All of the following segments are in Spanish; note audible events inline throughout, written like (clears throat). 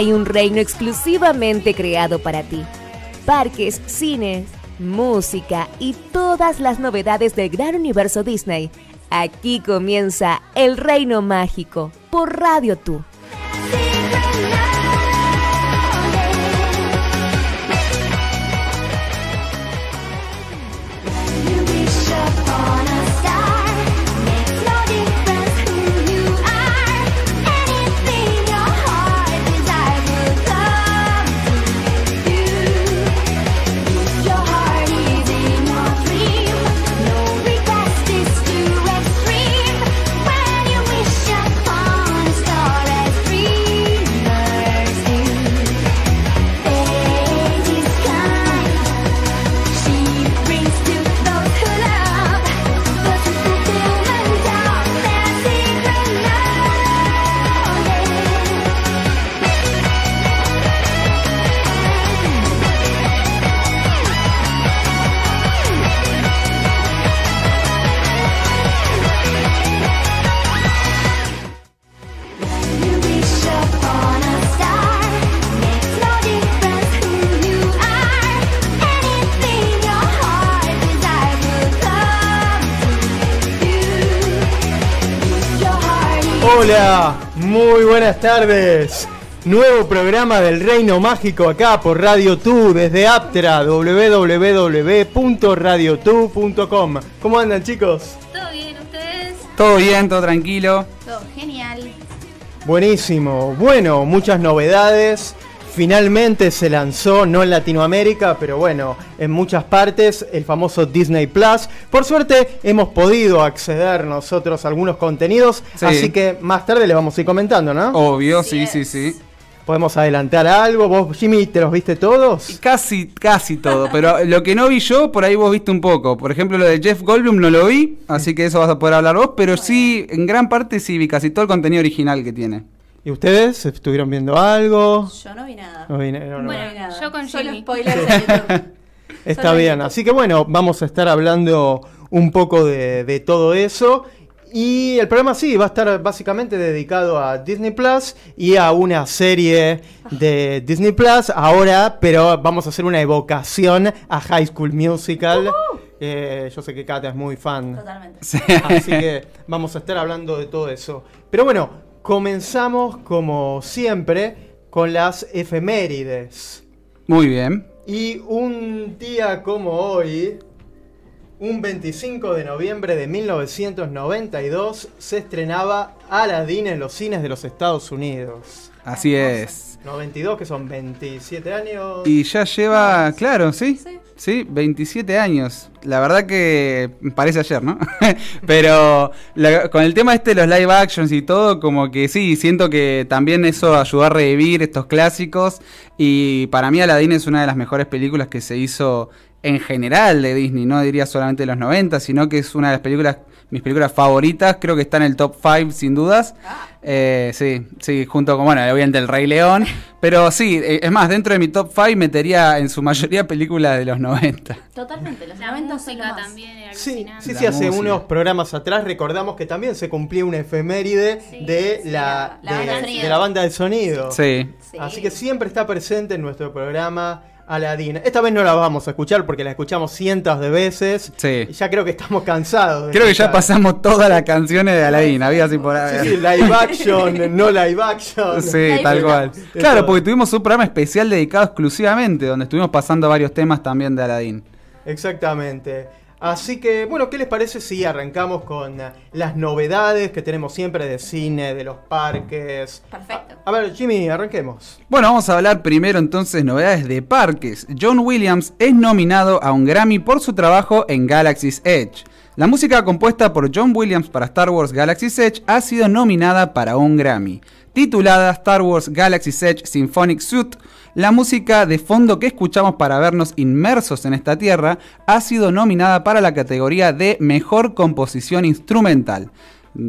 Hay un reino exclusivamente creado para ti. Parques, cines, música y todas las novedades del gran universo Disney. Aquí comienza El Reino Mágico por Radio Tú. Muy buenas tardes. Nuevo programa del Reino Mágico acá por Radio Tu desde Aptra, www.radiotu.com. ¿Cómo andan chicos? ¿Todo bien ustedes? Todo bien, todo tranquilo. Todo genial. Buenísimo. Bueno, muchas novedades. Finalmente se lanzó, no en Latinoamérica, pero bueno, en muchas partes, el famoso Disney Plus. Por suerte hemos podido acceder nosotros a algunos contenidos, Sí. así que más tarde le vamos a ir comentando, ¿no? Obvio, sí, sí, es. sí. Podemos adelantar algo. ¿Vos, Jimmy, te los viste todos? Casi, casi todo, pero lo que no vi yo, por ahí vos viste un poco. Por ejemplo, lo de Jeff Goldblum no lo vi, así que eso vas a poder hablar vos, pero sí, en gran parte sí vi casi todo el contenido original que tiene. ¿Y ustedes estuvieron viendo algo? Yo no vi nada. No vi- no, no. Bueno, No vi nada. yo con Solo Jimmy. spoilers (laughs) en YouTube. Está Solo bien, en así que bueno, vamos a estar hablando un poco de, de todo eso. Y el programa sí, va a estar básicamente dedicado a Disney Plus y a una serie de Disney Plus ahora, pero vamos a hacer una evocación a High School Musical. Eh, yo sé que Kata es muy fan. Totalmente. Así que vamos a estar hablando de todo eso. Pero bueno, comenzamos como siempre con las efemérides. Muy bien. Y un día como hoy, un 25 de noviembre de 1992, se estrenaba Aladdin en los cines de los Estados Unidos. Así es. 92, que son 27 años. Y ya lleva, claro, ¿sí? Sí. Sí, 27 años. La verdad que parece ayer, ¿no? (laughs) Pero la- con el tema este de los live actions y todo, como que sí, siento que también eso ayudó a revivir estos clásicos. Y para mí Aladdin es una de las mejores películas que se hizo en general de Disney. No diría solamente de los 90, sino que es una de las películas, mis películas favoritas. Creo que está en el top 5 sin dudas. Eh, sí, sí, junto con, bueno, obviamente El Rey León. (laughs) Pero sí, eh, es más, dentro de mi top 5 metería en su mayoría películas de los 90. Totalmente. Los La 90 son lo música más. también era Sí, sí, sí, hace música. unos programas atrás recordamos que también se cumplía una efeméride Sí, de, sí, la, la- de, banda de de sonido. la banda de sonido. Sí. Sí. Así que siempre está presente en nuestro programa Aladdin. Esta vez no la vamos a escuchar porque la escuchamos cientos de veces. Sí. Y ya creo que estamos cansados. de Creo que ya pasamos todas las canciones de Aladdin, había así por ahí. Sí, sí, live action, no live action. Sí, tal cual. Claro, porque tuvimos un programa especial dedicado exclusivamente, donde estuvimos pasando varios temas también de Aladdin. Exactamente. Así que, bueno, ¿qué les parece si arrancamos con eh, las novedades que tenemos siempre de cine, de los parques? Perfecto. A ver, Jimmy, arranquemos. Bueno, vamos a hablar primero entonces novedades de parques. John Williams es nominado a un Grammy por su trabajo en Galaxy's Edge. La música compuesta por John Williams para Star Wars Galaxy's Edge ha sido nominada para un Grammy. Titulada Star Wars Galaxy's Edge Symphonic Suite, la música de fondo que escuchamos para vernos inmersos en esta tierra ha sido nominada para la categoría de Mejor Composición Instrumental.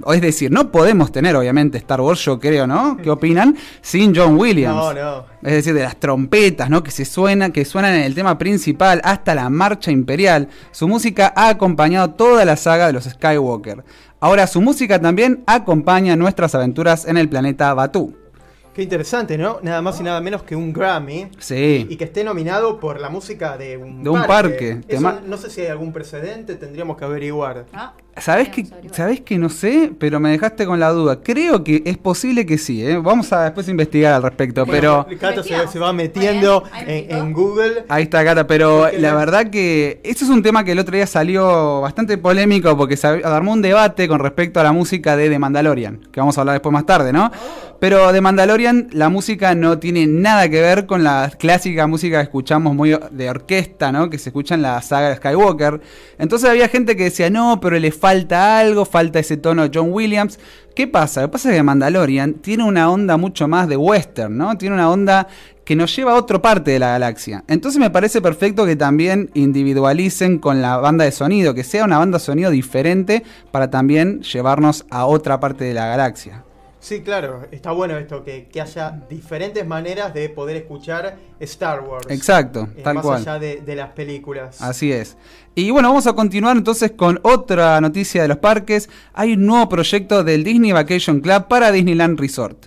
O es decir, no podemos tener, obviamente, Star Wars, yo creo, ¿no? ¿Qué opinan? Sin John Williams. No, no. Es decir, de las trompetas, ¿no? Que se suenan, que suenan en el tema principal hasta la marcha imperial. Su música ha acompañado toda la saga de los Skywalker. Ahora su música también acompaña nuestras aventuras en el planeta Batú. Qué interesante, ¿no? Nada más y nada menos que un Grammy. Sí. Y que esté nominado por la música de un De un parque. Eso no sé si hay algún precedente, tendríamos que averiguar. Ah, ¿Sabés que. ¿Sabés que no sé? Pero me dejaste con la duda. Creo que es posible que sí, ¿eh? Vamos a después investigar al respecto, pero... Cata se, va metiendo en, Google. Ahí está, Cata, pero la verdad que eso es un tema que el otro día salió bastante polémico porque se armó un debate con respecto a la música de The Mandalorian, que vamos a hablar después más tarde, ¿no? Pero de Mandalorian la música no tiene nada que ver con la clásica música que escuchamos muy de orquesta, ¿no? Que se escucha en la saga de Skywalker. Entonces había gente que decía, no, pero le falta algo, falta ese tono John Williams. ¿Qué pasa? Lo que pasa es que Mandalorian tiene una onda mucho más de western, ¿no? Tiene una onda que nos lleva a otra parte de la galaxia. Entonces me parece perfecto que también individualicen con la banda de sonido, que sea una banda de sonido diferente para también llevarnos a otra parte de la galaxia. Sí, claro, está bueno esto, que, que haya diferentes maneras de poder escuchar Star Wars. Exacto, Eh, tal más cual. allá de, de las películas. Así es. Y bueno, vamos a continuar entonces con otra noticia de los parques. Hay un nuevo proyecto del Disney Vacation Club para Disneyland Resort.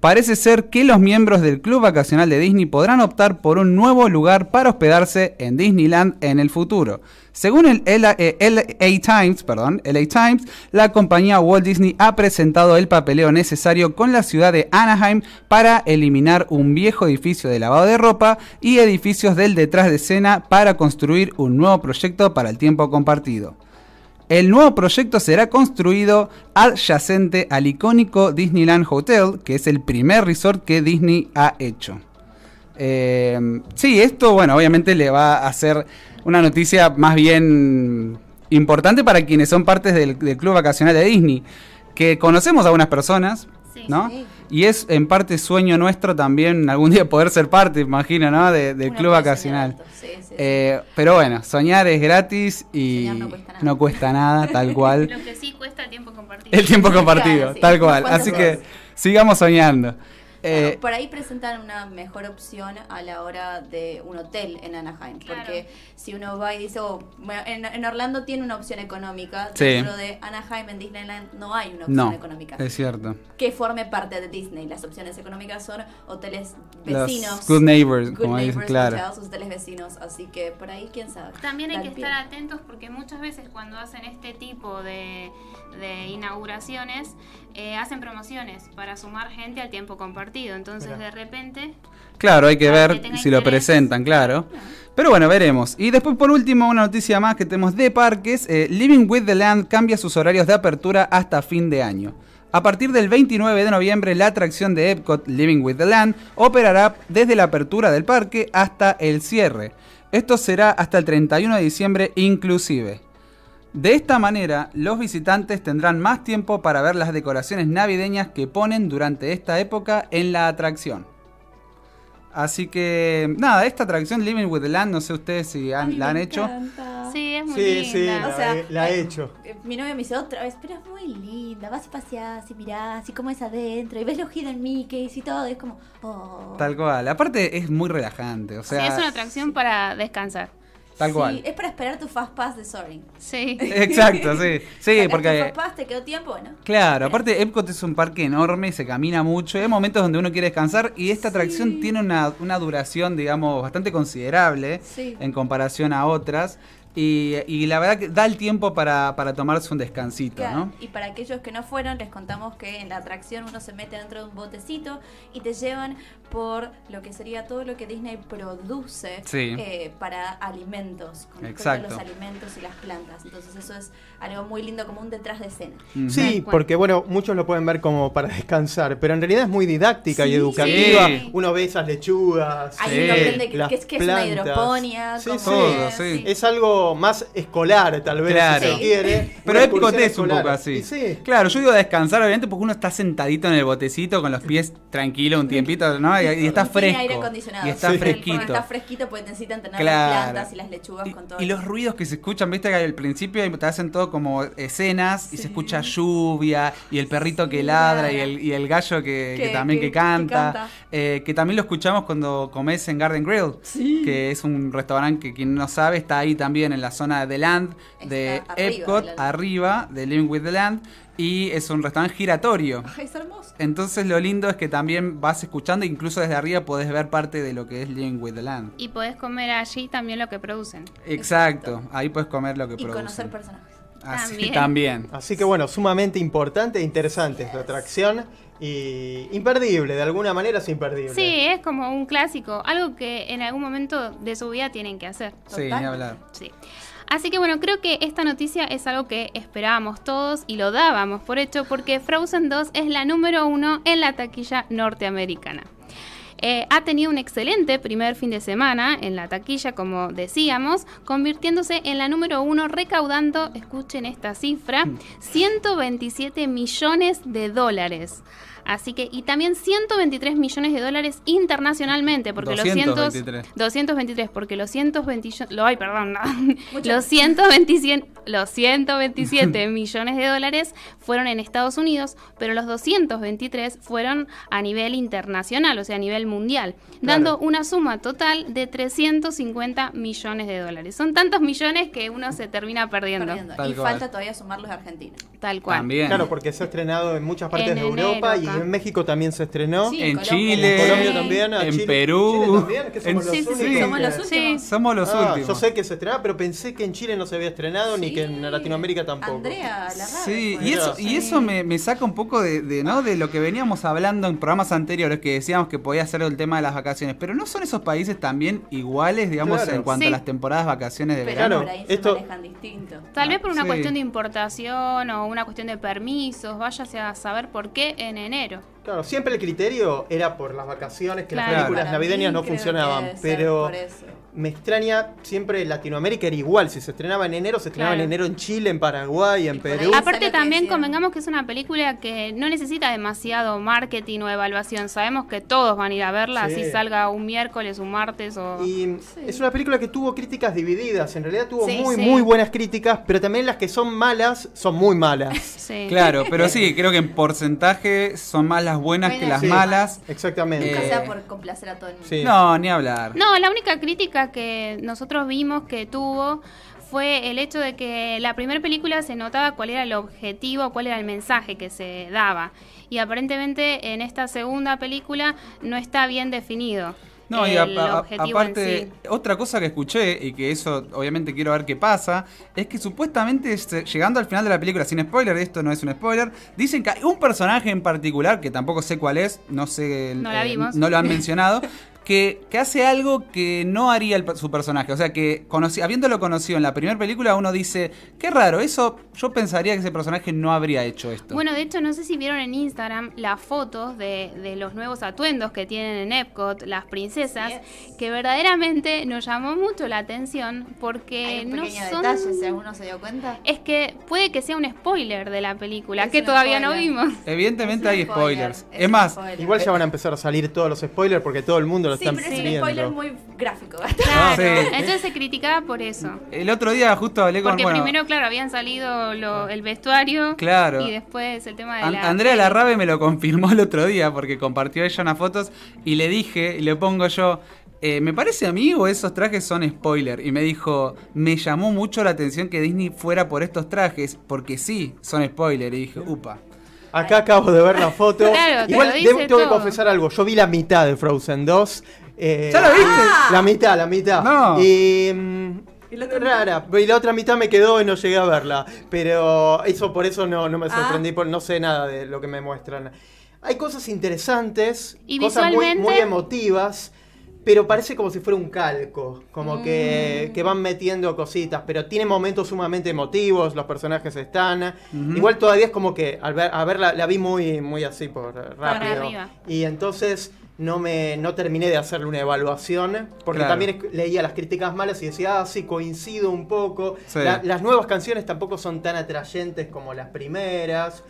Parece ser que los miembros del Club Vacacional de Disney podrán optar por un nuevo lugar para hospedarse en Disneyland en el futuro. Según el LA, eh, Times, perdón, LA Times, la compañía Walt Disney ha presentado el papeleo necesario con la ciudad de Anaheim para eliminar un viejo edificio de lavado de ropa y edificios del detrás de escena para construir un nuevo proyecto para el tiempo compartido. El nuevo proyecto será construido adyacente al icónico Disneyland Hotel, que es el primer resort que Disney ha hecho. Eh, sí, esto, bueno, obviamente le va a hacer una noticia más bien importante para quienes son partes del, del club vacacional de Disney, que conocemos a algunas personas, Sí. ¿no? Sí. Y es en parte sueño nuestro también algún día poder ser parte, imagino, ¿no? De- del club vacacional. sí, sí, sí. Eh, pero bueno, soñar es gratis y no cuesta nada. no cuesta nada, tal (laughs) cual. Lo que sí cuesta el tiempo compartido. El tiempo compartido, Claro, tal cual. Así que sigamos soñando. Bueno, Eh, por ahí presentan una mejor opción a la hora de un hotel en Anaheim. Claro. Porque si uno va y dice, oh, bueno, en, en Orlando tiene una opción económica, Sí. dentro de Anaheim en Disneyland no hay una opción no, económica. es cierto. Que forme parte de Disney. Las opciones económicas son hoteles Los vecinos. good neighbors, good como dicen, neighbors claro. hotels, hoteles vecinos. Así que por ahí, quién sabe. También hay que pie. estar atentos porque muchas veces cuando hacen este tipo de, de inauguraciones eh, hacen promociones para sumar gente al tiempo compartido. Entonces Mira. de repente Claro, hay que ver si lo presentan, claro. Pero bueno, veremos. Y después, por último, una noticia más que tenemos de parques. eh, Living with the Land cambia sus horarios de apertura hasta fin de año. A partir del 29 de noviembre, la atracción de Epcot Living with the Land operará desde la apertura del parque hasta el cierre. Esto será hasta el 31 de diciembre inclusive. De esta manera, los visitantes tendrán más tiempo para ver las decoraciones navideñas que ponen durante esta época en la atracción. Así que, nada, esta atracción Living with the Land, no sé ustedes si han- la han me hecho. encanta. sí es muy Sí, sí, linda. la, O sea, he- la he hecho. Eh, Mi novio me dice otra vez, pero es muy linda, vas y paseás y mirás y cómo es adentro y ves los Hidden Mickeys y todo, y es como, oh. Tal cual. Aparte, es muy relajante. O Sí, sea, es una atracción para descansar. Tal Sí, cual. es para esperar tu Fast Pass de Soaring. Sí. (laughs) Exacto, sí. Sí, Sacaste tu porque. Fast Pass, te quedó tiempo, bueno. Claro, aparte Epcot es un parque enorme, se camina mucho, hay momentos donde uno quiere descansar y esta atracción tiene una, una duración, digamos, bastante considerable Sí. en comparación a otras y, y la verdad que da el tiempo para, para tomarse un descansito, Claro, ¿no? Y para aquellos que no fueron, les contamos que en la atracción uno se mete dentro de un botecito y te llevan por lo que sería todo lo que Disney produce Sí. eh, para alimentos, con respecto Exacto. a los alimentos y las plantas. Entonces eso es algo muy lindo, como un detrás de escena. Sí, porque bueno, muchos lo pueden ver como para descansar, pero en realidad es muy didáctica y educativa. Sí. Uno ve esas lechugas, Ahí Sí. uno aprende que, las que es, que es una plantas. hidroponía. Sí, como- sí. Todo, sí. Es algo más escolar, tal vez, Claro. si se Sí. quiere. Pero excursión es un poco así. Sí. Claro, yo digo a descansar, obviamente, porque uno está sentadito en el botecito con los pies tranquilo un tiempito, ¿no? Y, y está Y fresco. aire acondicionado. Y está Sí. fresquito. Porque está fresquito porque necesitan tener Claro. las plantas y las lechugas Y, con todo. y los ruidos que se escuchan, viste que al principio te hacen todo como escenas y se escucha lluvia y el perrito que ladra y el, y el gallo que, que Que- también que, que- que canta, canta. eh, que también lo escuchamos cuando comes en Garden Grill, que es un restaurante que quien no sabe está ahí también en la zona de Land de Está Epcot, arriba de Living with the Land y es un restaurante giratorio. Ay, es hermoso. Entonces lo lindo es que también vas escuchando, incluso desde arriba podés ver parte de lo que es Living with the Land. Y podés comer allí también lo que producen. Exacto, ahí puedes comer lo que Y producen. conocer personajes. Así También. también. Así que bueno, sumamente importante e interesante esta atracción y imperdible, de alguna manera es imperdible. Sí, es como un clásico, algo que en algún momento de su vida tienen que hacer. Sí, ni hablar. Sí. Así que bueno, creo que esta noticia es algo que esperábamos todos y lo dábamos por hecho porque Frozen 2 es la número uno en la taquilla norteamericana. Eh, ha tenido un excelente primer fin de semana en la taquilla, como decíamos, convirtiéndose en la número uno, recaudando, escuchen esta cifra, 127 millones de dólares. Así que, y también 123 millones de dólares internacionalmente, porque los 223. 100, 223, porque los 120, lo, ay, perdón, no. los 127, los 127 (laughs) millones de dólares fueron en Estados Unidos, pero los 223 fueron a nivel internacional, o sea, a nivel mundial, dando una suma total de 350 millones de dólares. Son tantos millones que uno se termina perdiendo, Y cual. falta todavía sumar los argentinos. tal cual. También. Claro, porque se ha estrenado en muchas partes En de enero Europa y. en México también se estrenó. Sí, en Colombia. Chile, En Colombia también, en Chile- Perú, Chile también, que somos en- los Sí, sí, sí, únicos somos los Sí. últimos. Somos los Ah, últimos. yo sé que se estrenaba, pero pensé que en Chile no se había estrenado ni que en. Latinoamérica tampoco. Andrea, la Sí, y eso, y eso me, me saca un poco de, de, ¿no? de lo que veníamos hablando en programas anteriores, que decíamos que podía ser el tema de las vacaciones. Pero ¿no son esos países también iguales, digamos, Claro. en cuanto Sí. a las temporadas vacaciones de Pero verano? Claro, por ahí se esto- manejan distinto. Tal vez por una Sí. cuestión de importación o una cuestión de permisos, váyase a saber por qué en enero. dinero. Claro, siempre el criterio era por las vacaciones, que Claro. las películas Para navideñas no funcionaban. Pero me extraña, siempre Latinoamérica era igual. Si se estrenaba en enero, se estrenaba Claro. en enero en Chile, en Paraguay, en Perú. Aparte también convengamos que es una película que no necesita demasiado marketing o evaluación. Sabemos que todos van a ir a verla, Sí. así salga un miércoles, un martes o... Y es una película que tuvo críticas divididas. En realidad tuvo Sí, muy, sí. muy buenas críticas, pero también las que son malas son muy malas. (laughs) Sí. Claro, pero sí, creo que en porcentaje son más las buenas que las Sí, malas. Exactamente. Nunca Eh, sea por complacer a todo el mundo. Sí. No, ni hablar. No, la única crítica que nosotros vimos que tuvo fue el hecho de que la primera película se notaba cuál era el objetivo, cuál era el mensaje que se daba. Y aparentemente en esta segunda película no está bien definido. No, y a- a- aparte, sí. otra cosa que escuché, y que eso obviamente quiero ver qué pasa, es que supuestamente llegando al final de la película, sin spoiler, esto no es un spoiler, dicen que hay un personaje en particular, que tampoco sé cuál es, no sé, No no lo han (laughs) mencionado, que, que hace algo que no haría el su personaje. O sea, que conocí, habiéndolo conocido en la primera película, uno dice, qué raro, eso yo pensaría que ese personaje no habría hecho esto. Bueno, de hecho, no sé si vieron en Instagram las fotos de, de los nuevos atuendos que tienen en Epcot, las princesas, que verdaderamente nos llamó mucho la atención porque Hay un no son... detalle, si alguno se dio cuenta. Es que puede que sea un spoiler de la película, Es que todavía no vimos. Evidentemente hay spoiler, spoilers. es más, spoiler. Igual ya van a empezar a salir todos los spoilers porque todo el mundo lo Sí, está pero es un spoiler muy gráfico. Claro, sí. entonces se criticaba por eso. el otro día justo hablé con... Porque bueno, primero, claro, habían salido lo- el vestuario Claro. y después el tema de An- la... Andrea Larrabe me lo confirmó el otro día porque compartió ella unas fotos y le dije, y le pongo yo, eh, ¿me parece a mí o esos trajes son spoiler? Y me dijo, me llamó mucho la atención que Disney fuera por estos trajes porque sí, son spoiler. Y dije, upa. Acá acabo de ver la foto. Claro, te Igual lo debo- tengo que confesar algo. Yo vi la mitad de Frozen 2. eh, ¿Ya la viste? La mitad, la mitad. No. Y. mm, rara. Y la otra mitad me quedó y no llegué a verla. Pero eso por eso no, no me Ah. sorprendí, por no sé nada de lo que me muestran. Hay cosas interesantes, Y cosas muy emotivas. Pero parece como si fuera un calco, como Mm. que, que van metiendo cositas, pero tiene momentos sumamente emotivos, los personajes están. Igual todavía es como que al ver, a ver la, la vi muy, muy así por rápido. Y entonces no me no terminé de hacerle una evaluación porque Claro. también leía las críticas malas y decía, ah, sí, coincido un poco. Sí. La- las nuevas canciones tampoco son tan atrayentes como las primeras.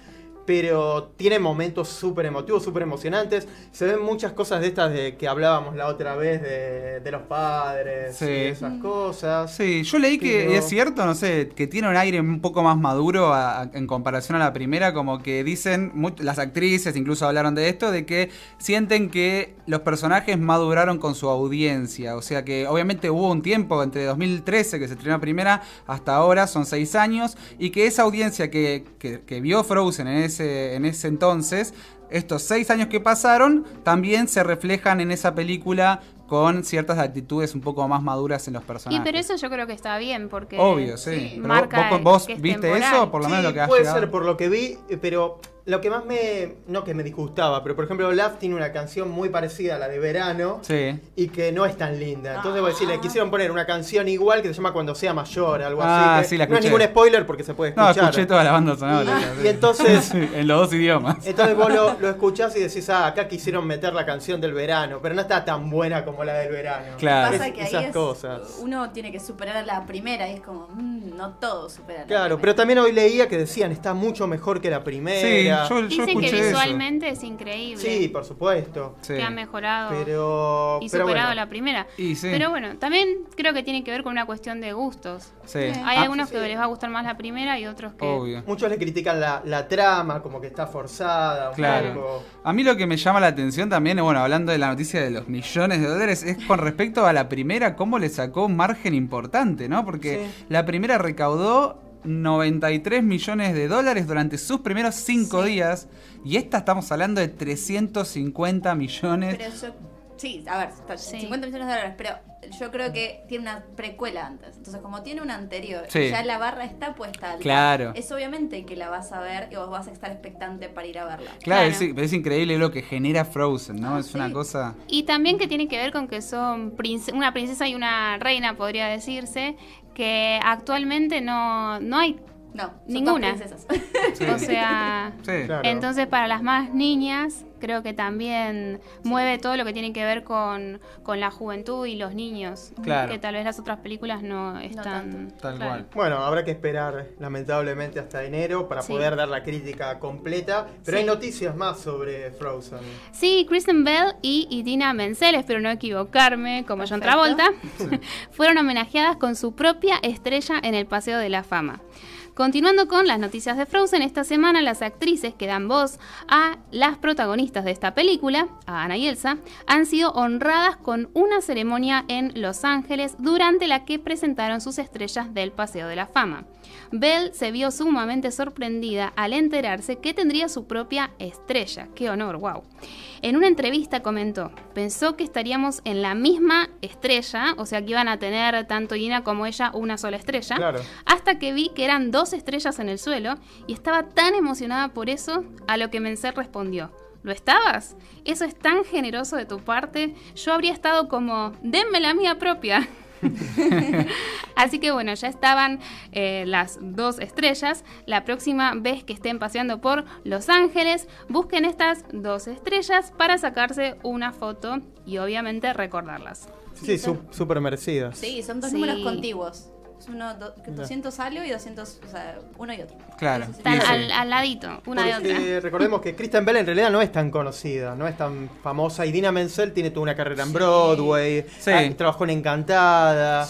Pero tiene momentos súper emotivos, súper emocionantes. Se ven muchas cosas de estas de que hablábamos la otra vez de, de los padres Sí. y esas cosas. Sí, yo leí que Pero- es cierto, no sé, que tiene un aire un poco más maduro a- a- en comparación a la primera, como que dicen, las actrices incluso hablaron de esto, de que sienten que los personajes maduraron con su audiencia, o sea que obviamente hubo un tiempo entre 2013 que se estrenó la primera hasta ahora, son seis años, y que esa audiencia que, que- que vio Frozen en ese, en ese entonces, estos seis años que pasaron, también se reflejan en esa película con ciertas actitudes un poco más maduras en los Y personajes. pero eso yo creo que está bien, porque Obvio, sí. sí, Pero marca vos, vos que es viste temporal. eso, por lo menos Sí, lo que has puede llegado? ser por lo que vi, pero lo que más me. No que me disgustaba, pero por ejemplo, Love tiene una canción muy parecida a la de verano. Sí. Y que no es tan linda. Entonces voy a Ah. decir, le quisieron poner una canción igual que se llama Cuando sea mayor, algo Ah, así. que la no es ningún spoiler porque se puede No, escuchar. escuché toda la banda sonora. Y- y entonces- (laughs) en los dos idiomas. Entonces vos lo, lo escuchás y decís, ah, acá quisieron meter la canción del verano, pero no está tan buena como la del verano. Claro. Pasa Es- que ahí esas es- cosas. uno tiene que superar a la primera y es como, mm, no todo supera a la Claro, pero también hoy leía que decían, está mucho mejor que la primera. Sí, yo, yo Dicen escuché que eso. visualmente es increíble. Sí, por supuesto. Sí. Que ha mejorado Pero, y pero superado bueno. la primera. Y sí. Pero bueno, también creo que tiene que ver con una cuestión de gustos. Sí. Hay Ah, algunos sí, que les va a gustar más la primera y otros que... Obvio. Muchos le critican la, la trama, como que está forzada. un Claro. poco. A mí lo que me llama la atención también, bueno, hablando de la noticia de los millones de dólares, es con respecto a la primera, cómo le sacó un margen importante, ¿no? Porque Sí. la primera recaudó 93 millones de dólares durante sus primeros cinco Sí. días y esta estamos hablando de 350 millones. Pero sí, a ver, está- Sí. 50 millones de dólares, pero yo creo que tiene una precuela antes. Entonces, como tiene una anterior, Sí. ya la barra está puesta alta. Claro. Es obviamente que la vas a ver y vos vas a estar expectante para ir a verla. Claro, Claro. Es, es increíble lo que genera Frozen, ¿no? Ah, es una cosa... Y también que tiene que ver con que son una princesa y una reina, podría decirse, que actualmente no, no hay. No, son Ninguna. todas princesas. (laughs) Sí. O sea, Sí. Claro. entonces para las más niñas creo que también mueve todo lo que tiene que ver con, con la juventud y los niños. Claro. Que tal vez las otras películas no están... tanto. Tal claro. cual. Bueno, habrá que esperar lamentablemente hasta enero para Sí. poder dar la crítica completa. Pero Sí. hay noticias más sobre Frozen. Sí, Kristen Bell y Idina Menzel, espero no equivocarme, como John Perfecto. Travolta, (laughs) fueron homenajeadas con su propia estrella en el Paseo de la Fama. Continuando con las noticias de Frozen, esta semana las actrices que dan voz a las protagonistas de esta película, a Ana y Elsa, han sido honradas con una ceremonia en Los Ángeles durante la que presentaron sus estrellas del Paseo de la Fama. Belle se vio sumamente sorprendida al enterarse que tendría su propia estrella. ¡Qué honor! ¡Wow! En una entrevista comentó, pensó que estaríamos en la misma estrella, o sea que iban a tener tanto Gina como ella una sola estrella, Claro. hasta que vi que eran dos estrellas en el suelo y estaba tan emocionada por eso, a lo que Mencer respondió. ¿Lo estabas? Eso es tan generoso de tu parte. Yo habría estado como, denme la mía propia. (laughs) Así que bueno, ya estaban eh, las dos estrellas. La próxima vez que estén paseando por Los Ángeles, busquen estas dos estrellas para sacarse una foto y obviamente recordarlas. Sí, su- súper merecidas. Sí, son dos Sí. números contiguos. Es uno, do- 200 algo y 200, o sea, uno y otro. Claro. Están al, al ladito, una de otra. Porque recordemos que Kristen Bell en realidad no es tan conocida, no es tan famosa. Y Dina Menzel tiene toda una carrera en Broadway, Sí. ah, trabajó en Encantada.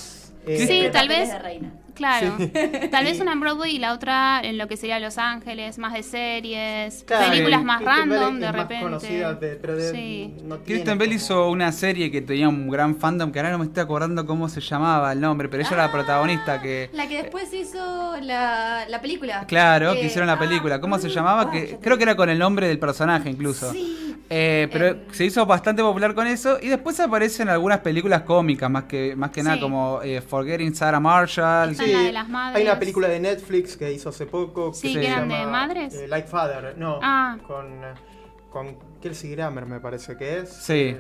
eh, Sí, Siempre tal vez- de reina. Claro. (laughs) Tal vez una en Broadway y la otra en lo que sería Los Ángeles, más de series, claro, películas más Kristen random es de más repente. conocida, de- pero de- sí. no tiene Kristen Bell como- hizo una serie que tenía un gran fandom, que ahora no me estoy acordando cómo se llamaba el nombre, pero ella era la protagonista que... La que después hizo la, la película. Claro, que hicieron la ah, película. ¿Cómo se mm, llamaba? ah, que Creo que era con el nombre del personaje incluso. Sí. Eh, pero Em. se hizo bastante popular con eso y después aparece en algunas películas cómicas, más que, más que nada como eh, Forgetting Sarah Marshall. Sí, la de las madres. Hay una película de Netflix que hizo hace poco. Sí, que eran llama, de madres. eh, Like Father, no. Ah. Con, con Kelsey Grammer me parece que es. Sí.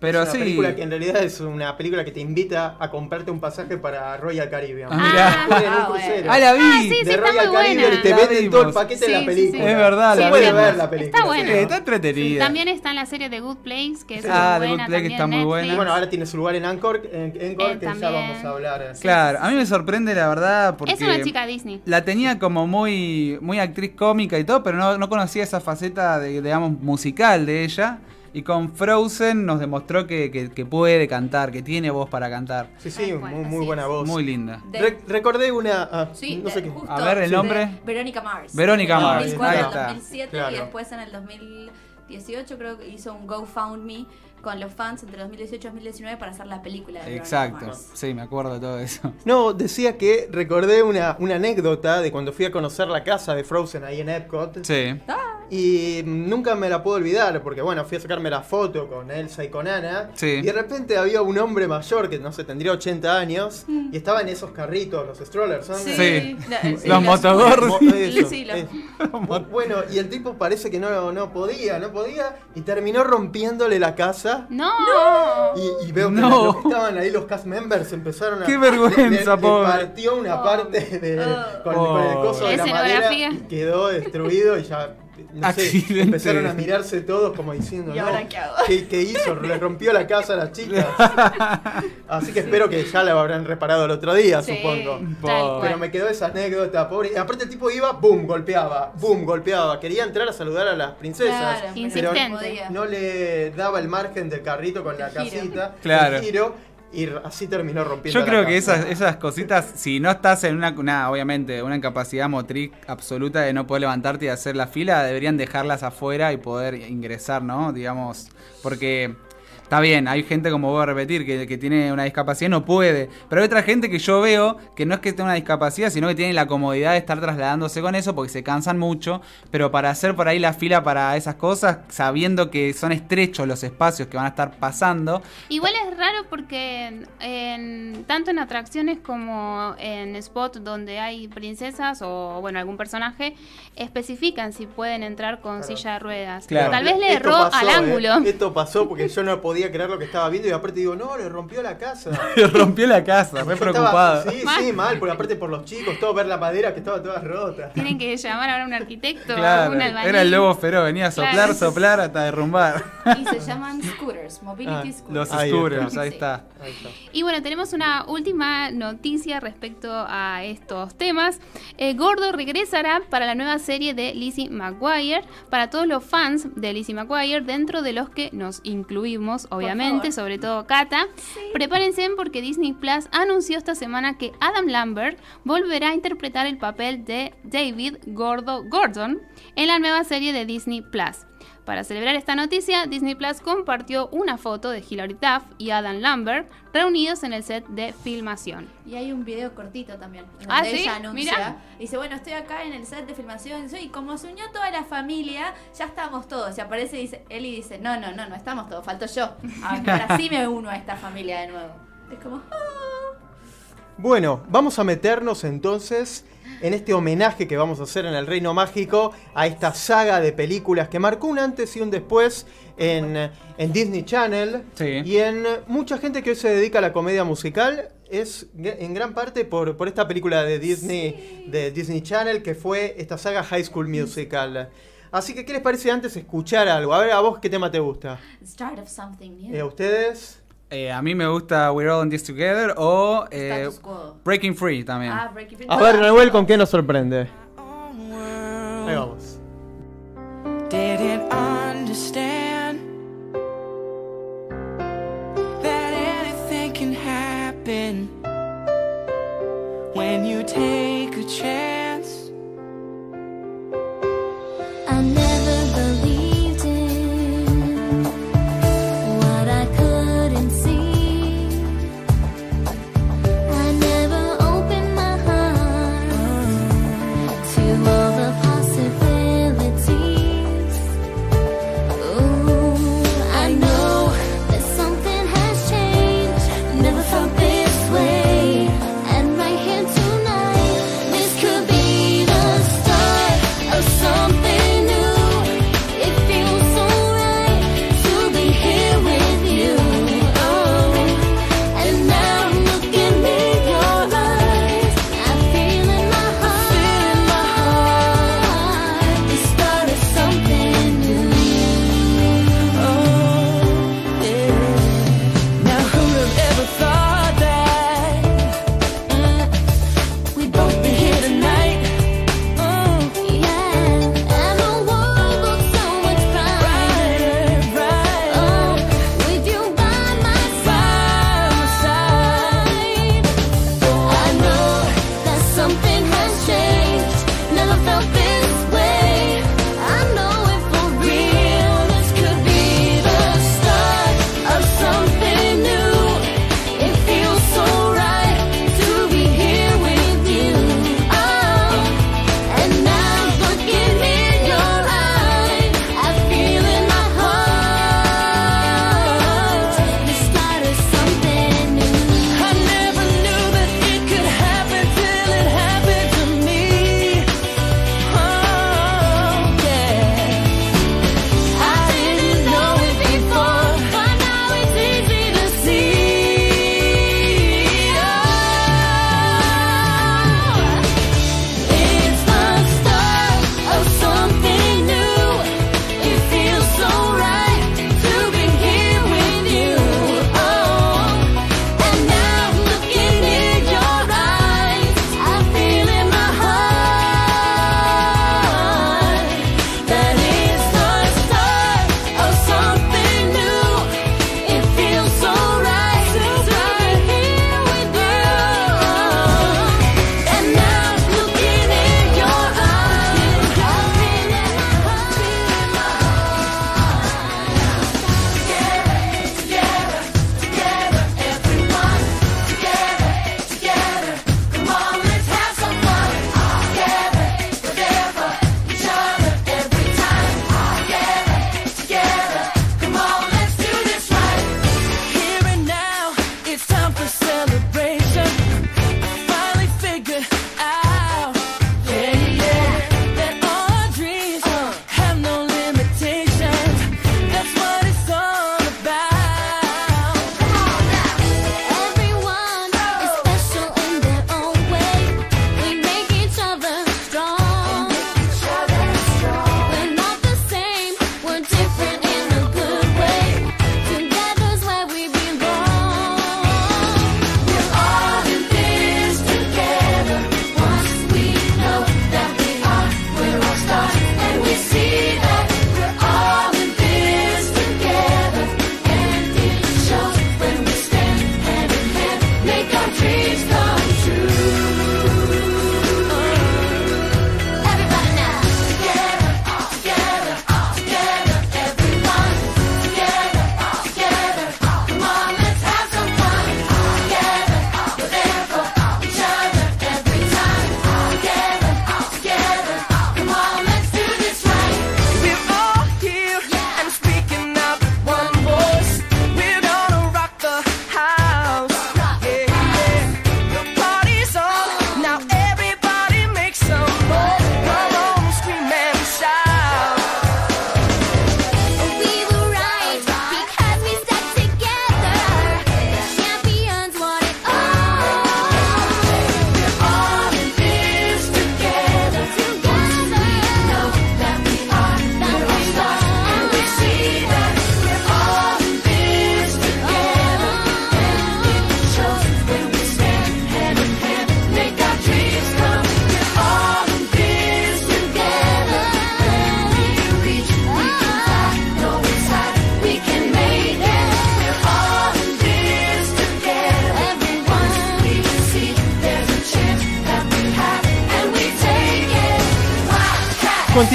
Pero es una sí. película que en realidad es una película que te invita a comprarte un pasaje para Royal Caribbean. Ah, un Ah, crucero Ah, la vi. Ah, sí, de está Royal muy buena. Caribbean y te venden todo el paquete de la Sí, sí, película. sí. Es verdad, Se la puede ver la película. Está buena. Sí, está entretenida. También está en la serie The Good Place, que es Ah, muy Good buena. Place, también está muy Netflix. buena. Y bueno, ahora tiene su lugar en Anchor, en, Anchor, Eh, que ya también. vamos a hablar. Claro, a mí me sorprende la verdad porque Es una chica Disney. la tenía como muy muy actriz cómica y todo, pero no, no conocía esa faceta de digamos musical de ella y con Frozen nos demostró que, que- que puede cantar, que tiene voz para cantar. Sí, sí, cual, muy, muy buena es. voz. Muy linda. De- Re- recordé una. ah, Sí, no sé de- qué. justo, A ver, ¿el nombre? Verónica Mars. Verónica En el Mars, 2004, ahí en está. 2007 Claro. y después en el 2018 creo que hizo un GoFundMe con los fans entre 2018 y 2019 para hacer la película de Verónica Exacto. Mars. Sí, me acuerdo de todo eso. (laughs) No, decía que recordé una, una anécdota de cuando fui a conocer la casa de Frozen ahí en Epcot. Sí. Y nunca me la puedo olvidar, porque bueno, fui a sacarme la foto con Elsa y con Ana. Sí. Y de repente había un hombre mayor que no sé, tendría 80 años. Y estaba en esos carritos, los strollers, ¿son? Sí. La- sí, Los motogordos. Mo- eso, Sí, los- eh. Bueno, y el tipo parece que no, no podía, no podía. Y terminó rompiéndole la casa. No. Y, y veo que No. los que estaban ahí, los cast members, empezaron a. Qué vergüenza, le- le pobre. partió una parte de, con, con el coso de la madera. Y Quedó destruido y ya. No sé, empezaron a mirarse todos como diciendo, ¿Y no, ahora qué hago? ¿qué, qué hizo? Le rompió la casa a las chicas. (laughs) Así que espero que ya la habrán reparado el otro día, Sí. supongo. Pero me quedó esa anécdota, pobre. Y aparte el tipo iba, boom, golpeaba, boom, golpeaba. Quería entrar a saludar a las princesas. Claro, pero Insistente. no le daba el margen del carrito con la giro. casita, Claro. el giro, y así terminó rompiendo Yo la creo que esas, esas cositas, si no estás en una, una, obviamente, una incapacidad motriz absoluta de no poder levantarte y hacer la fila, deberían dejarlas afuera y poder ingresar, ¿no? Digamos, porque está bien, hay gente, como voy a repetir, que, que tiene una discapacidad y no puede, pero hay otra gente que yo veo que no es que tenga una discapacidad, sino que tiene la comodidad de estar trasladándose con eso porque se cansan mucho, pero para hacer por ahí la fila para esas cosas, sabiendo que son estrechos los espacios que van a estar pasando, Igual es raro porque en- tanto en atracciones como en spot donde hay princesas o bueno algún personaje especifican si pueden entrar con Claro. silla de ruedas. Claro. Tal vez le Esto erró pasó, al eh. ángulo. Esto pasó porque yo no podía creer lo que estaba viendo y aparte digo, no, le rompió la casa. (laughs) rompió la casa, re preocupado. Sí, sí, mal, porque aparte por los chicos, todo ver la madera que estaba toda rota. Tienen que llamar ahora a un arquitecto, Claro, un albañil. era el lobo feroz, venía a soplar, Claro. soplar hasta derrumbar. Y se llaman scooters, mobility Ah, scooters. Los Ahí scooters, está. ahí Sí. está. Ahí está. Y bueno, tenemos una última noticia respecto a estos temas. Eh, Gordo regresará para la nueva serie de Lizzie McGuire. Para todos los fans de Lizzie McGuire, dentro de los que nos incluimos, obviamente, sobre todo Kata, prepárense porque Disney Plus anunció esta semana que Adam Lambert volverá a interpretar el papel de David Gordo Gordon en la nueva serie de Disney Plus. Para celebrar esta noticia, Disney Plus compartió una foto de Hilary Duff y Adam Lambert reunidos en el set de filmación. Y hay un video cortito también. Donde Ah, ¿sí? ella anuncia. Mirá. Dice, bueno, estoy acá en el set de filmación. Y como se unió toda la familia, ya estamos todos. Y aparece y dice, y dice, no, no, no, no estamos todos, falto yo. Ahora (laughs) sí me uno a esta familia de nuevo. Es como, "Ah". Bueno, vamos a meternos entonces en este homenaje que vamos a hacer en el Reino Mágico a esta saga de películas que marcó un antes y un después en, en Disney Channel Sí. y en mucha gente que hoy se dedica a la comedia musical es en gran parte por, por esta película de Disney de Disney Channel que fue esta saga High School Musical. Así que, ¿qué les parece antes escuchar algo? A ver, ¿a vos qué tema te gusta? Start of something new. Eh, ¿A ustedes? Eh, a mí me gusta We're All in This Together o eh, Breaking Free también. Ah, Breaking Free. A ver, Noel, ¿con qué nos sorprende? Ahí vamos. didn't understand that anything can happen when you take a chance.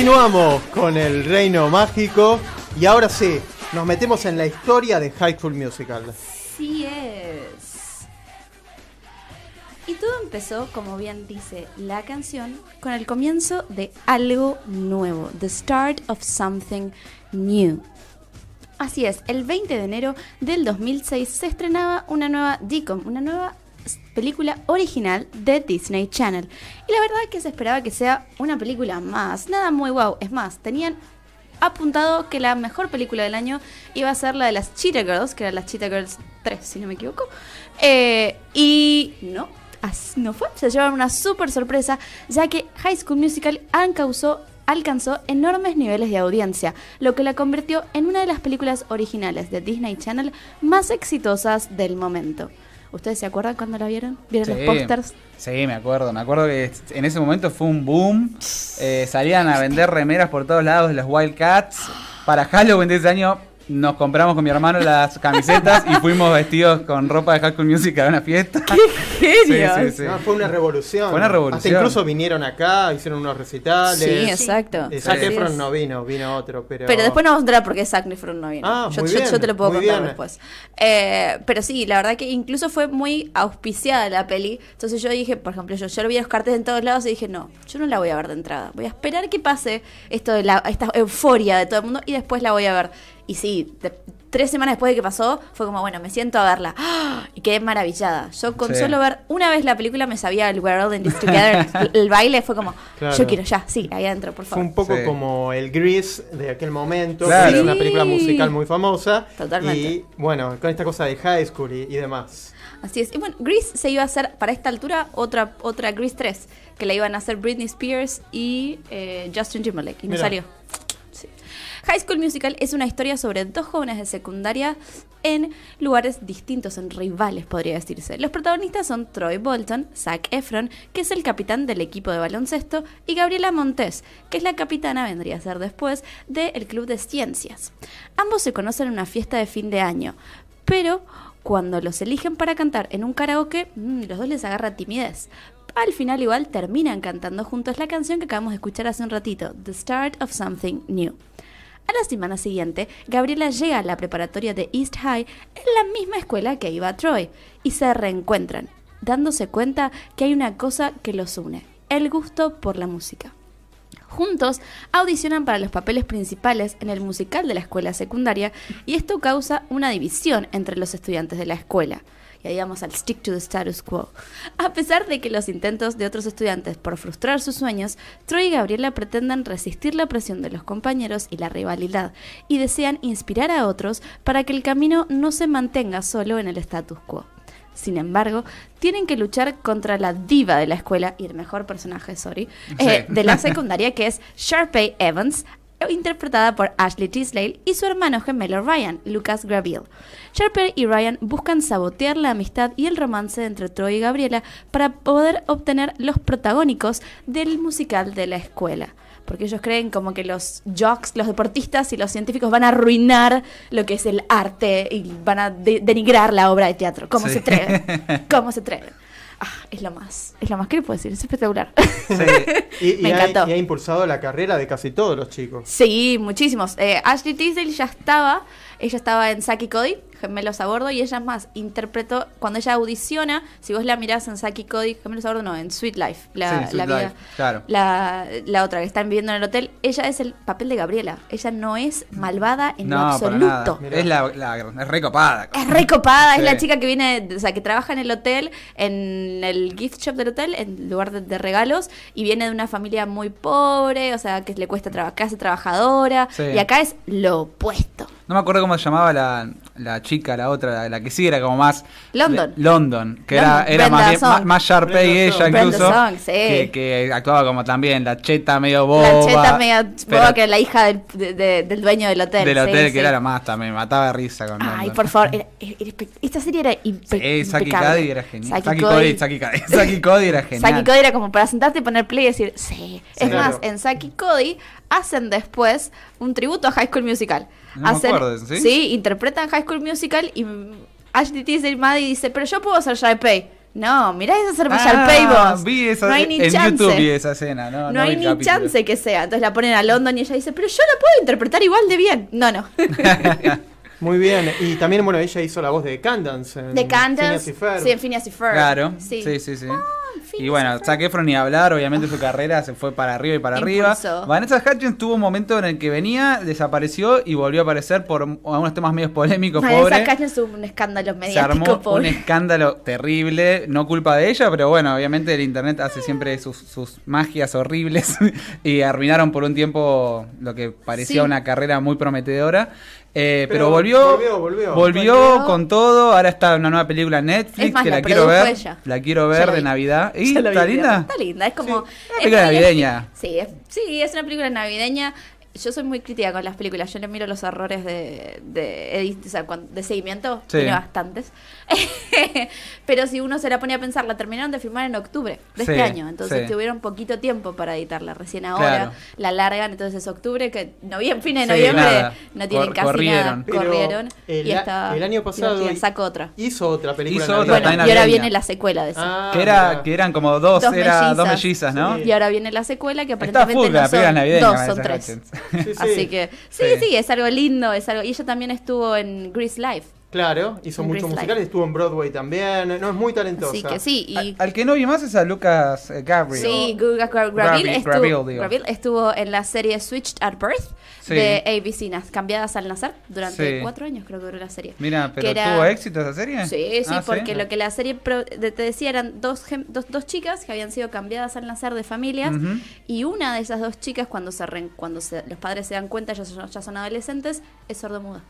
Continuamos con el reino mágico y ahora sí, nos metemos en la historia de High School Musical. Sí es. Y todo empezó, como bien dice la canción, con el comienzo de algo nuevo, the start of something new. Así es, el 20 de enero del 2006 se estrenaba una nueva DCOM, una nueva película original de Disney Channel. Y la verdad es que se esperaba que sea una película más, nada muy wow. Es más, tenían apuntado que la mejor película del año iba a ser la de las Cheetah Girls, que eran las Cheetah Girls 3, si no me equivoco. Eh, y no, así no fue. Se llevaron una súper sorpresa, ya que High School Musical alcanzó, alcanzó enormes niveles de audiencia, lo que la convirtió en una de las películas originales de Disney Channel más exitosas del momento. ¿Ustedes se acuerdan cuando la vieron? ¿Vieron los pósters? Sí, me acuerdo. Me acuerdo que en ese momento fue un boom. Eh, salían a vender remeras por todos lados de los Wildcats. Para Halloween de ese año nos compramos con mi hermano las camisetas y fuimos vestidos con ropa de School Musical a una fiesta. (laughs) Sí, sí, sí. No, fue una revolución. Fue una revolución. Hasta incluso vinieron acá, hicieron unos recitales. Sí, exacto. Eh, Zac Efron no vino, vino otro, pero... Pero después nos vamos a enterar por qué Zac Efron no vino. Ah, yo, muy yo- bien, yo te lo puedo muy contar bien. después. Eh, pero sí, la verdad que incluso fue muy auspiciada la peli. Entonces yo dije, por ejemplo, yo, yo lo vi los carteles en todos lados y dije, no, yo no la voy a ver de entrada. Voy a esperar que pase esto de la, esta euforia de todo el mundo y después la voy a ver. Y sí, de- tres semanas después de que pasó, fue como, bueno, me siento a verla. ¡Ah! (gasps) Y quedé maravillada. Yo con Sí. solo ver una vez la película me sabía el We're All in This Together. (laughs) el, el baile fue como, Claro. yo quiero ya, sí, ahí adentro, por Fue favor. un poco Sí. como el Grease de aquel momento, Claro. que es una película musical muy famosa. Totalmente. Y bueno, con esta cosa de high school y, y demás. Así es. Y bueno, Grease se iba a hacer para esta altura otra otra Grease 3, que la iban a hacer Britney Spears y eh, Justin Timberlake. Y no salió. High School Musical es una historia sobre dos jóvenes de secundaria en lugares distintos, en rivales podría decirse. Los protagonistas son Troy Bolton, Zac Efron, que es el capitán del equipo de baloncesto, y Gabriela Montes, que es la capitana, vendría a ser después, del Club de Ciencias. Ambos se conocen en una fiesta de fin de año, pero cuando los eligen para cantar en un karaoke, mm, los dos les agarra timidez. Al final igual terminan cantando juntos la canción que acabamos de escuchar hace un ratito, The Start of Something New. A la semana siguiente, Gabriela llega a la preparatoria de East High en la misma escuela que iba Troy y se reencuentran, dándose cuenta que hay una cosa que los une, el gusto por la música. Juntos audicionan para los papeles principales en el musical de la escuela secundaria y esto causa una división entre los estudiantes de la escuela. Y ahí vamos al stick to the status quo. A pesar de que los intentos de otros estudiantes por frustrar sus sueños, Troy y Gabriela pretenden resistir la presión de los compañeros y la rivalidad y desean inspirar a otros para que el camino no se mantenga solo en el status quo. Sin embargo, tienen que luchar contra la diva de la escuela y el mejor personaje, sorry, eh, de la (laughs) secundaria, que es Sharpay Evans, interpretada por Ashley Tisdale, y su hermano gemelo Ryan, Lucas Graville. Sharpay y Ryan buscan sabotear la amistad y el romance entre Troy y Gabriela para poder obtener los protagónicos del musical de la escuela. Porque ellos creen como que los jocks, los deportistas y los científicos van a arruinar lo que es el arte y van a de- denigrar la obra de teatro. ¿Cómo Sí. se atreven? (laughs) ¿Cómo se atreven? Ah, es lo más. Es lo más. ¿Qué le puedo decir? Es espectacular. (laughs) Y, y Me ha, encantó. y ha impulsado la carrera de casi todos los chicos. Sí, muchísimos. Eh, Ashley Tisdale ya estaba, ella estaba en Saki Cody, Gemelos a Bordo, y ella es más, interpretó, cuando ella audiciona, si vos la mirás en Saki Cody, Gemelos a Bordo no, en Sweet Life, la, Sí, Sweet la vida- Life, claro. la, la otra que están viviendo en el hotel, ella es el papel de Gabriela, ella no es malvada en lo No, absoluto. Es la, la es recopada. Es recopada, es la chica que viene, o sea, que trabaja en el hotel, en el gift shop del hotel, en lugar de, de regalos, y viene de una familia muy pobre, o sea, que le cuesta trabajar, clase trabajadora, Sí. y acá es lo opuesto. No me acuerdo cómo se llamaba la, la chica, la otra, la, la que sí era como más. London. Le- London, que London. era, era más, más, más Sharpay ella incluso. Brenda Song, sí. que, que actuaba como también la cheta medio boba. la cheta media pero boba que era la hija del, de- de- del dueño del hotel. Del hotel, sí. que era la más también, mataba de risa con Ay, London. por favor, era- era- era espe- esta serie era impe Sí, Saki impecable. Cody era genial. Saki Saki Cody- Saki Cody, (laughs) Saki Cody era genial. Saki Cody era como para sentarte y poner play y decir, sí. Es Claro. más, en Saki Cody hacen después un tributo a High School Musical. No me acuerdo ¿sí? interpretan High School Musical y Ashley Tisdale Maddie dice, pero yo puedo ser Sharpay. No, mirá esa cerveza Ah, Paybos. vi esa, no hay ni en chance. YouTube vi esa escena, no, No, no hay ni capítulo. chance que sea. Entonces la ponen a London y ella dice, pero yo la puedo interpretar igual de bien. No, no. (laughs) Muy bien. Y también, bueno, ella hizo la voz de Candance. en De Ferb. Sí, en Phineas y Ferb. Claro, Sí. sí, sí, sí. Y bueno, Zac Efron ni hablar, obviamente su carrera se fue para arriba y para arriba. Vanessa Hudgens tuvo un momento en el que venía, desapareció y volvió a aparecer por algunos temas medios polémicos, Vanessa pobre. Tuvo un escándalo Se mediático, armó un escándalo terrible, no culpa de ella, pero bueno, obviamente el internet hace siempre sus, sus magias horribles (laughs) y arruinaron por un tiempo lo que parecía Sí. una carrera muy prometedora. Eh, pero, Pero volvió, volvió, volvió. volvió Volvió. con todo. Ahora está una nueva película en Netflix Es más, que la la quiero ver. ella. La quiero ver la de vi. Navidad. ¿Y está linda? Está linda, es como... Sí, es película muy navideña. Sí, es, sí, es una película navideña. Yo soy muy crítica con las películas. Yo le miro los errores de, de, edit- o sea, de seguimiento. Sí. Tiene bastantes. (laughs) Pero si uno se la pone a pensar, la terminaron de filmar en octubre de Sí, este año. Entonces sí. tuvieron poquito tiempo para editarla. Recién ahora Claro. la largan. Entonces es octubre, que noviembre, fin de noviembre nada. no tienen Cor- casi corrieron. nada. Pero Corrieron. el y el año pasado. Saco otra. Hizo otra película. Hizo otra. Bueno, y ahora viene la secuela de esa. Ah, que, era, mira. que eran como dos, Dos era dos mellizas. mellizas, ¿no? Sí. Y ahora viene la secuela que Está aparentemente no son dos, son tres. Hudgens. Sí, sí. Así que sí, Sí. sí, es algo lindo, es algo. Y ella también estuvo en Grease Life. Claro, hizo En muchos musicales, estuvo en Broadway también. No, es muy talentosa. Que sí, y Al, al que no vi más es a Lucas eh, Gabriel. sí, Gravi- Graville estuvo, estuvo en la serie Switched at Birth Sí. de ABC, nas- cambiadas al nacer durante Sí. cuatro años creo que duró la serie. Mira, pero era- ¿tuvo éxito esa serie? Sí, sí, Ah, porque lo que la serie pro- de- te decía eran dos, gem- dos, dos chicas que habían sido cambiadas al nacer de familias y una de esas dos chicas cuando se re- cuando se- los padres se dan cuenta ya son, ya son adolescentes es sordomuda.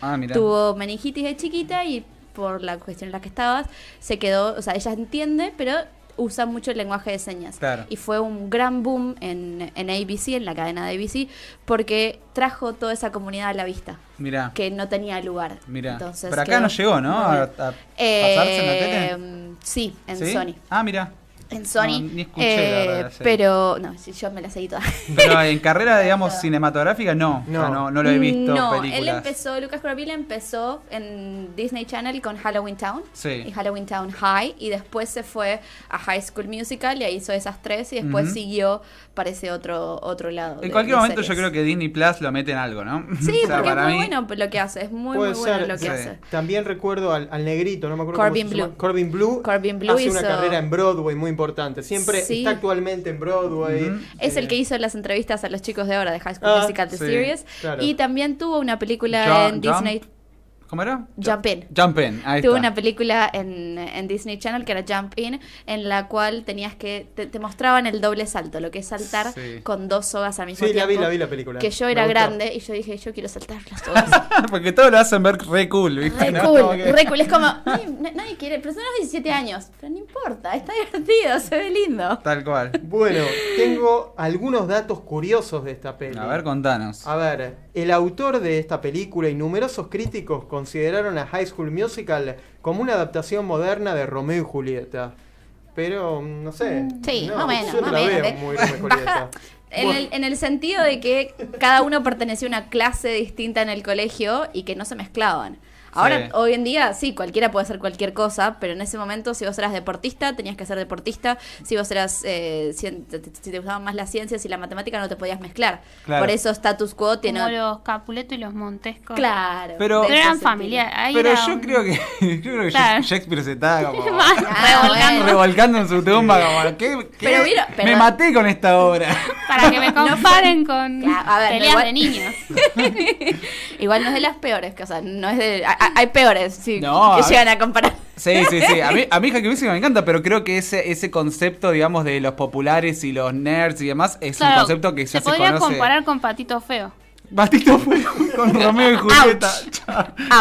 Ah, mira. Tuvo meningitis de chiquita y por la cuestión en la que estabas se quedó, o sea, ella entiende, pero usa mucho el lenguaje de señas. Claro. Y fue un gran boom en, en ABC, en la cadena de ABC, porque trajo toda esa comunidad a la vista, Mira. que no tenía lugar. Mira. Entonces, Pero acá no llegó, ¿no? A, Eh, pasarse en la tele. Sí, en ¿Sí? Sony. Ah, mira. En Sony. No, ni escuché, la eh, verdad, pero, no, yo me la seguí toda. (laughs) Pero en carrera, (laughs) digamos, cinematográfica, no. No. O sea, no, no lo he visto. No, películas. él empezó, Lucas Graville empezó en Disney Channel con Halloween Town Sí. y Halloween Town High y después se fue a High School Musical y ahí hizo esas tres y después siguió para ese otro, otro lado. En de- cualquier de momento yo creo que Disney Plus lo mete en algo, ¿no? (laughs) Sí, O sea, porque es muy mí- bueno lo que hace, es muy, Puede muy bueno ser. lo que sí. hace. También recuerdo al, al negrito, no me acuerdo Corbin cómo se llama. Blue. Corbin Blue. Corbin Blue hace una hizo- carrera en Broadway muy importante. Siempre Sí. está actualmente en Broadway. Ujú. Es el Eh, que hizo las entrevistas a los chicos de ahora de High School Ah, Musical The sí, Series claro. y también tuvo una película Jump- en Disney ¿Cómo era? Jump In. Jump In, ahí está. una película en, en Disney Channel que era Jump In, en la cual tenías que. Te, te mostraban el doble salto, lo que es saltar Sí. con dos sogas al mismo Sí, la tiempo. vi, la vi la película. Que yo era grande y yo dije, yo quiero saltar las sogas. (laughs) Porque todos lo hacen ver re cool, ¿viste? Re ¿No? cool, que- re cool. Es como, nadie, na- nadie quiere, pero son los 17 años. Pero no importa, está divertido, se ve lindo. Tal cual. Bueno, tengo algunos datos curiosos de esta peli. A ver, contanos. A ver, el autor de esta película y numerosos críticos consideraron a High School Musical como una adaptación moderna de Romeo y Julieta. Pero, mm, no sé. Sí, no, más o menos, Yo no más la o menos, veo muy Romeo y Julieta. En Bueno, el, en el sentido de que cada uno pertenecía a una clase distinta en el colegio y que no se mezclaban. Ahora, Sí. hoy en día, sí, cualquiera puede hacer cualquier cosa, pero en ese momento, si vos eras deportista, tenías que ser deportista. Si vos eras, eh, cien- te- te- si te gustaban más las ciencias y la matemática, no te podías mezclar. Claro. Por eso status quo tiene... Como los Capuleto y los Montescos. Claro. Pero- eran familiares. ahí Pero era yo un- creo que, (laughs) yo creo que Claro. Shakespeare se está como (laughs) Ah, revolcando. en su tumba como ¿qué, qué? Pero mira, me maté con esta obra. (laughs) Para que me comparen con Claro, a ver, peleas igual- de niños. Igual no es de las peores, que, o sea, no es de... Hay peores, sí, No, que a llegan a comparar. Sí, sí, sí. A mí, a mí me encanta, pero creo que ese, ese concepto, digamos, de los populares y los nerds y demás, es un concepto que se ya se podría conoce. comparar con Patito Feo. Batito fue con Romeo y Julieta.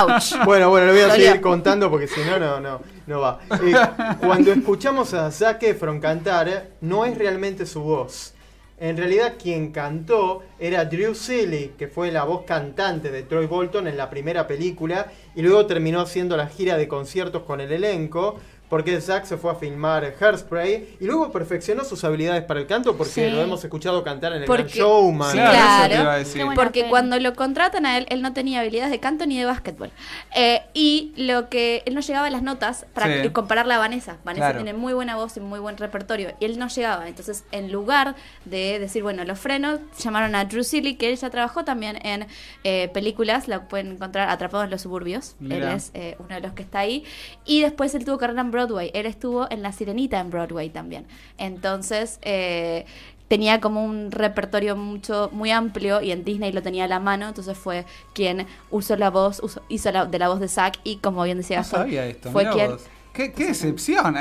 Ouch. Bueno, bueno, lo voy a seguir contando porque si no, no, no, no va. Eh, cuando escuchamos a Zac Efron cantar, no es realmente su voz. En realidad quien cantó era Drew Seeley, que fue la voz cantante de Troy Bolton en la primera película y luego terminó haciendo la gira de conciertos con el elenco, porque Zack se fue a filmar Hairspray y luego perfeccionó sus habilidades para el canto porque Sí. lo hemos escuchado cantar en el Porque- Gran Showman. Sí, Claro, claro. eso te iba a decir. Porque cuando lo contratan a él, él no tenía habilidades de canto ni de básquetbol. Eh, y lo que él no llegaba a las notas para Sí. compararla a Vanessa. Vanessa Claro. tiene muy buena voz y muy buen repertorio. Y él no llegaba. Entonces, en lugar de decir, bueno, los frenos, llamaron a Drew Seeley, que él ya trabajó también en eh, películas. La pueden encontrar atrapado en los suburbios. Mira. Él es eh, uno de los que está ahí. Y después él tuvo carrera en Broadway. Él estuvo en La Sirenita en Broadway también. Entonces, eh, tenía como un repertorio mucho muy amplio y en Disney lo tenía a la mano. Entonces fue quien usó la voz, usó- hizo la, de la voz de Zack y como bien decía No Gastón, sabía esto. fue quien... vos. ¿Qué, qué decepción.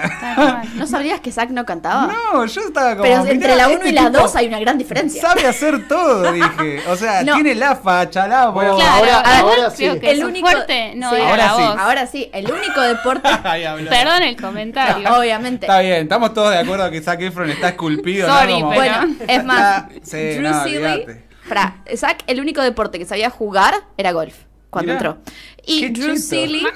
¿No (laughs) sabrías que Zack no cantaba? No, yo estaba como. Pero entre la 1 este y la tipo 2 hay una gran diferencia. Sabe hacer todo, (laughs) dije. O sea, No. tiene la facha, la voz. Bueno, Claro, ahora- ahora creo sí. que El único- fuerte no sí. era Ahora la sí. voz. Ahora sí, el único deporte. (laughs) Perdón el comentario. obviamente. Está bien, estamos todos de acuerdo que Zac Efron está esculpido. Sorry, ¿no? Como- pero- Bueno, es más, Sí, Drew no, Seeley, olvídate. para Zack, el único deporte que sabía jugar era golf cuando Mirá. entró. Y Qué Drew chito. Seeley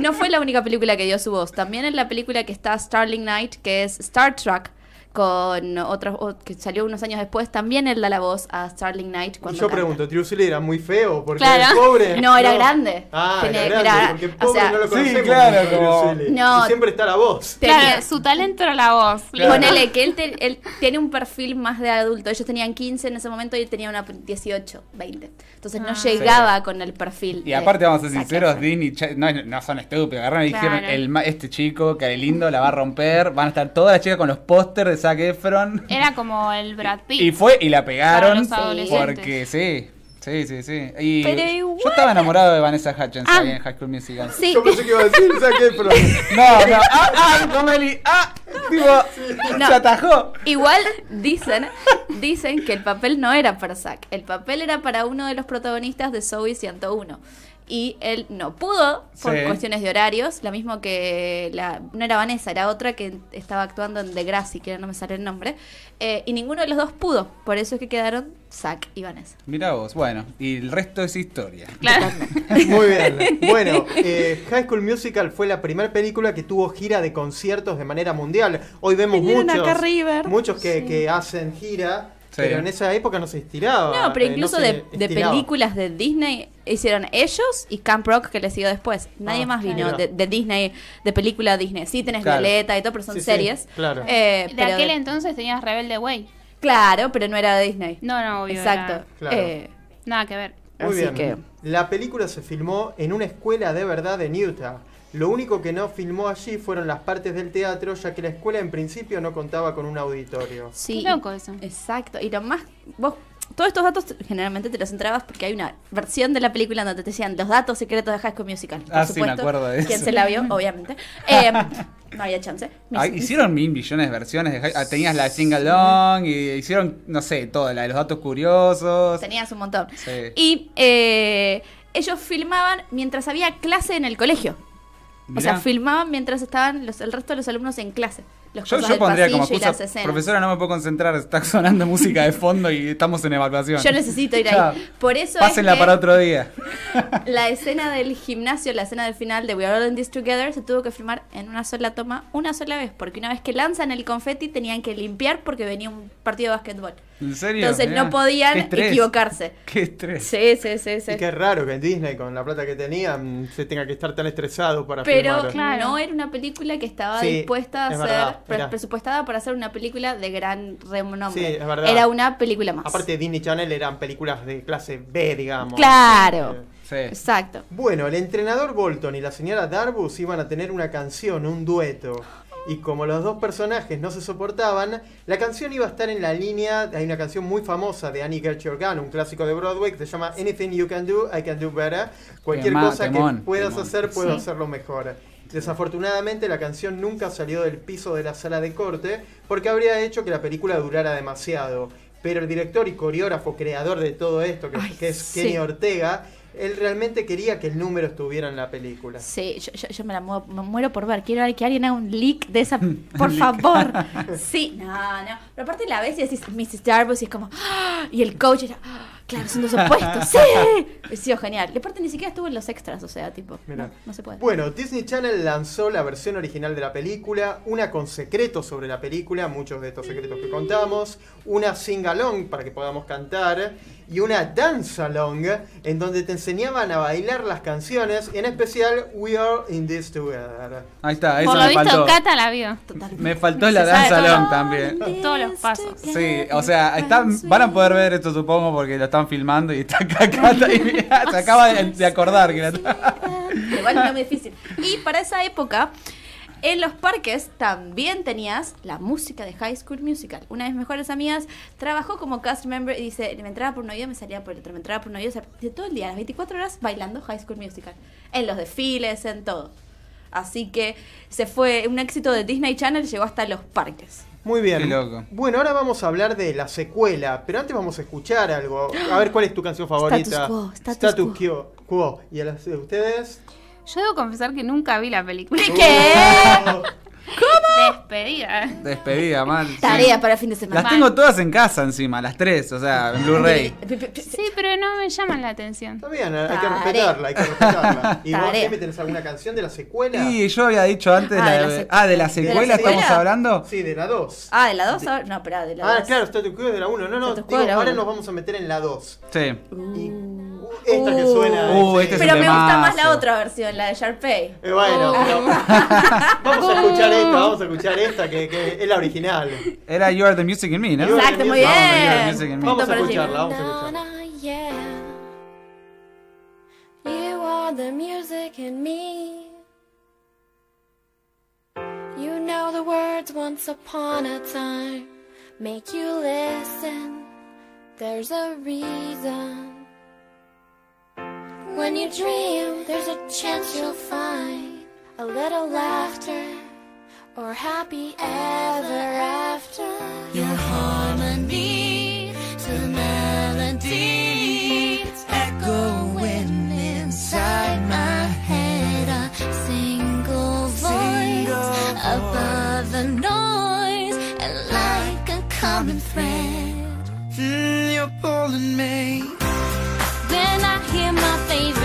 no fue la única película que dio su voz. También en la película que está Starling Night, que es Star Trek, con otros o- que salió unos años después, también él da la voz a Starling Night Y cuando yo canta. pregunto, ¿Drew Seeley era muy feo? Porque Claro. era pobre. (laughs) No, era grande. Ah, Tenía- era grande, era- porque o pobre sea- no lo Sí, claro, como-. No. Y siempre está la voz. Tenía- Claro, su talento era la voz. Claro. Ponele que él, te- él tiene un perfil más de adulto. Ellos tenían 15 en ese momento y él tenía una 18, 20. Entonces no Ah. llegaba con el perfil. Y aparte, vamos a ser sinceros. Disney no, no son estúpidos. Agarraron y dijeron: el, ma- Este chico, que lindo, la va a romper. Van a estar todas las chicas con los pósters de Zac Efron. Era como el (laughs) Brad Pitt. Y fue y la pegaron. Para los adolescentes. Porque sí. Sí, sí, sí. Y Pero yo igual- estaba enamorado de Vanessa Hutchins Ah. ahí en High School Musical. Sí. Yo pensé que iba a decir Zac Efron. (laughs) No, no. ¡Ah, ah! Romeli! ¡Ah! Tipo, No. se atajó. Igual dicen, dicen que el papel no era para Zack. El papel era para uno de los protagonistas de Zoe 101. Y él no pudo por Sí. cuestiones de horarios. Lo mismo que la, no era Vanessa, era otra que estaba actuando en Degrassi, que no me sale el nombre. Eh, y ninguno de los dos pudo. Por eso es que quedaron Zack y Vanessa. Mira vos, bueno, y el resto es historia. Claro. Muy bien. Bueno, eh, High School Musical fue la primera película que tuvo gira de conciertos de manera mundial. Hoy vemos Vinieron muchos, acá a River. muchos que, que hacen gira. Pero en esa época no se estiraba. No, pero eh, incluso de, películas de Disney hicieron ellos y Camp Rock que le siguió después. Nadie Ah, más vino claro. de, de Disney, de película Disney. Sí tenés Claro. Violeta y todo, pero son Sí, sí, series. claro. Eh, De pero aquel de- entonces tenías Rebelde Way. Claro, pero no era de Disney. No, no, obvio. Exacto. era- Claro. Eh, Nada que ver. Muy así bien. que La película se filmó en una escuela de verdad en Utah. Lo único que no filmó allí fueron las partes del teatro, ya que la escuela en principio no contaba con un auditorio. sí. Qué loco eso. Exacto. Y lo más. Vos. Todos estos datos generalmente te los entrabas porque hay una versión de la película donde te decían los datos secretos de High School Musical. Por Ah, sí, me supuesto. acuerdo de ¿Quién eso. se la vio? (laughs) Obviamente. Eh, no había chance. Mis- (laughs) Ay, hicieron mil millones de versiones. De, High- ah, tenías la de Sing Along y hicieron, no sé, toda la de los datos curiosos. Tenías un montón. Sí. Y eh, ellos filmaban mientras había clase en el colegio. O sea, filmaban mientras estaban los, el resto de los alumnos en clase. Los Yo, cosas yo del pondría como pasillo y excusa, las escenas. profesora, no me puedo concentrar, está sonando música de fondo y estamos en evaluación. Yo necesito ir ahí. Por eso Pásenla es que para otro día. (laughs) la escena del gimnasio, la escena del final de We Are All in This Together, se tuvo que filmar en una sola toma, una sola vez. Porque una vez que lanzan el confeti tenían que limpiar porque venía un partido de básquetbol. ¿En serio? Entonces Mirá. no podían Qué equivocarse. Qué estrés. Sí, sí, sí, sí. Y qué raro que en Disney, con la plata que tenían, se tenga que estar tan estresado para Pero filmar. Claro. no era una película que estaba Sí, dispuesta a es verdad, presupuestada para hacer una película de gran renombre. Sí, es verdad. Era una película más. Aparte, Disney Channel eran películas de clase B, digamos. Claro. Eh, Sí. Exacto. Bueno, el entrenador Bolton y la señora Darbus iban a tener una canción, un dueto. Y como los dos personajes no se soportaban, la canción iba a estar en la línea. Hay una canción muy famosa de Annie Get Your Gun, un clásico de Broadway, que se llama Anything You Can Do, I Can Do Better. Cualquier Tema- cosa temón, que puedas temón. hacer, puedo Sí. hacerlo mejor. Desafortunadamente, la canción nunca salió del piso de la sala de corte porque habría hecho que la película durara demasiado. Pero el director y coreógrafo creador de todo esto, que, Ay, que es sí. Kenny Ortega, él realmente quería que el número estuviera en la película. Sí, yo, yo- yo me la muero, me muero por ver. Quiero ver que alguien haga un leak de esa. (laughs) Por favor. (laughs) Sí, no, no. Pero aparte la ves y decís Mrs. Darbus y es como. ¡ah! Y el coach era. ¡ah! Claro, son dos opuestos. (laughs) ¡Sí! Ha sido genial. Y aparte ni siquiera estuvo en los extras, o sea, tipo. Mirá. No, no se puede. Bueno, Disney Channel lanzó la versión original de la película, una con secretos sobre la película, muchos de estos secretos que contamos, una sing-along para que podamos cantar y una dance-along en donde te enseñaban a bailar las canciones, en especial We Are In This Together. Ahí está, eso Por lo me visto, faltó. Cata la vio. Me faltó la Se sabe danza todo. long también. Todos los pasos. Sí, o sea, están, van a poder ver esto supongo porque lo están filmando y está acá, (laughs) Cata, y mira, (laughs) se acaba de, de acordar que la Igual no es muy difícil. Y para esa época, en los parques también tenías la música de High School Musical. Una de mis mejores amigas trabajó como cast member y dice, me entraba por un oído, me salía por el otro, me entraba por un oído, o sea, de todo el día, las 24 horas bailando High School Musical. En los desfiles, en todo. Así que se fue un éxito de Disney Channel, llegó hasta los parques. Muy bien. Qué loco. Bueno, ahora vamos a hablar de la secuela, pero antes vamos a escuchar algo. A ver cuál es tu canción (gasps) favorita. quo, status quo. quo. quo. ¿Y a las de ustedes? Yo debo confesar que nunca vi la película. ¿Qué? (laughs) Despedida. despedida, mal. sí. Tarea para el fin de semana. Las tengo todas en casa encima, las tres, o sea, en Blu-ray. Sí, pero no me llaman la atención. Está bien, hay que respetarla, hay que respetarla. (laughs) ¿Y vos, Tarea. Emi, tenés alguna canción de la secuela? Y yo había dicho antes Ah, la- de la ah, de la ¿De la secuela estamos secuela? hablando. Sí, de la 2. Ah, de la 2 ahora. No, espera, de la 2. Ah, claro, Status Quo es de la 1. No, no, digo, ahora uno. nos vamos a meter en la 2. Sí. Y uh, esta que suena. Uh, ese- este es Pero me gusta más la otra versión, la de Sharpay. Eh, bueno, Oh. pero- (laughs) vamos a escuchar esta, vamos a escuchar esta que, que es la original. Era You Are the Music in Me, ¿no? Exacto, muy bien. Vamos a escucharla, vamos a escucharla. You are the music in me. You know the words once upon a time make you listen. There's a reason. When you dream, there's a chance you'll find a little laughter or happy ever after. Your harmony to the melody, it's echoing inside my head. A single voice above the noise, and like a common thread. Mm, you're pulling me my favorite.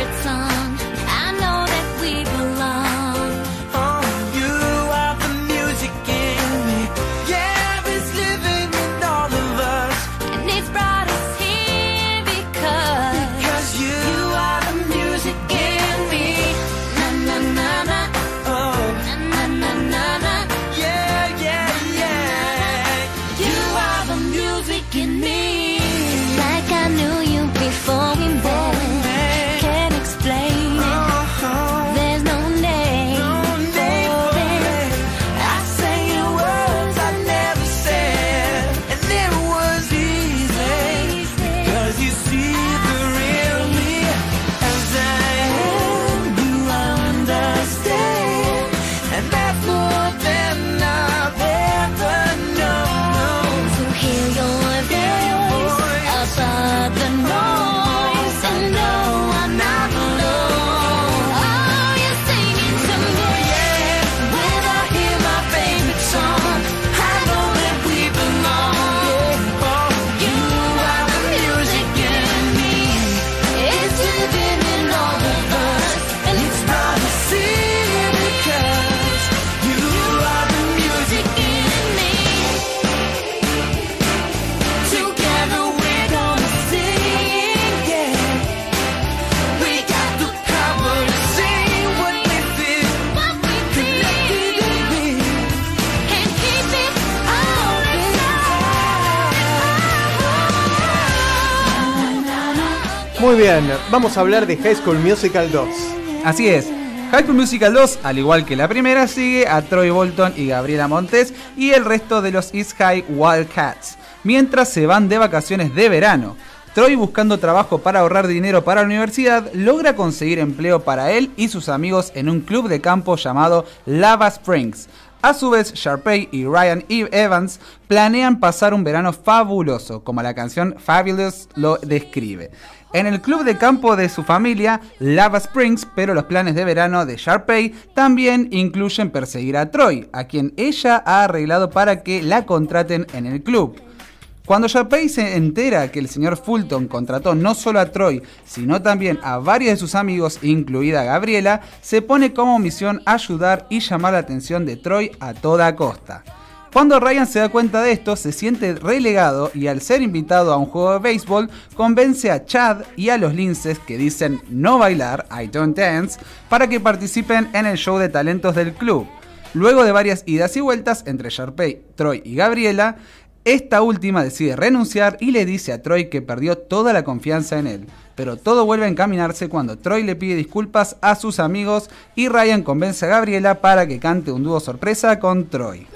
Muy bien, vamos a hablar de High School Musical 2. Así es. High School Musical 2, al igual que la primera, sigue a Troy Bolton y Gabriela Montes y el resto de los East High Wildcats, mientras se van de vacaciones de verano. Troy, buscando trabajo para ahorrar dinero para la universidad, logra conseguir empleo para él y sus amigos en un club de campo llamado Lava Springs. A su vez, Sharpay y Ryan E. Evans planean pasar un verano fabuloso, como la canción Fabulous lo describe. En el club de campo de su familia, Lava Springs, pero los planes de verano de Sharpay también incluyen perseguir a Troy, a quien ella ha arreglado para que la contraten en el club. Cuando Sharpay se entera que el señor Fulton contrató no solo a Troy, sino también a varios de sus amigos, incluida Gabriela, se pone como misión ayudar y llamar la atención de Troy a toda costa. Cuando Ryan se da cuenta de esto, se siente relegado y al ser invitado a un juego de béisbol, convence a Chad y a los linces que dicen no bailar, I don't dance, para que participen en el show de talentos del club. Luego de varias idas y vueltas entre Sharpay, Troy y Gabriela, esta última decide renunciar y le dice a Troy que perdió toda la confianza en él. Pero todo vuelve a encaminarse cuando Troy le pide disculpas a sus amigos y Ryan convence a Gabriela para que cante un dúo sorpresa con Troy.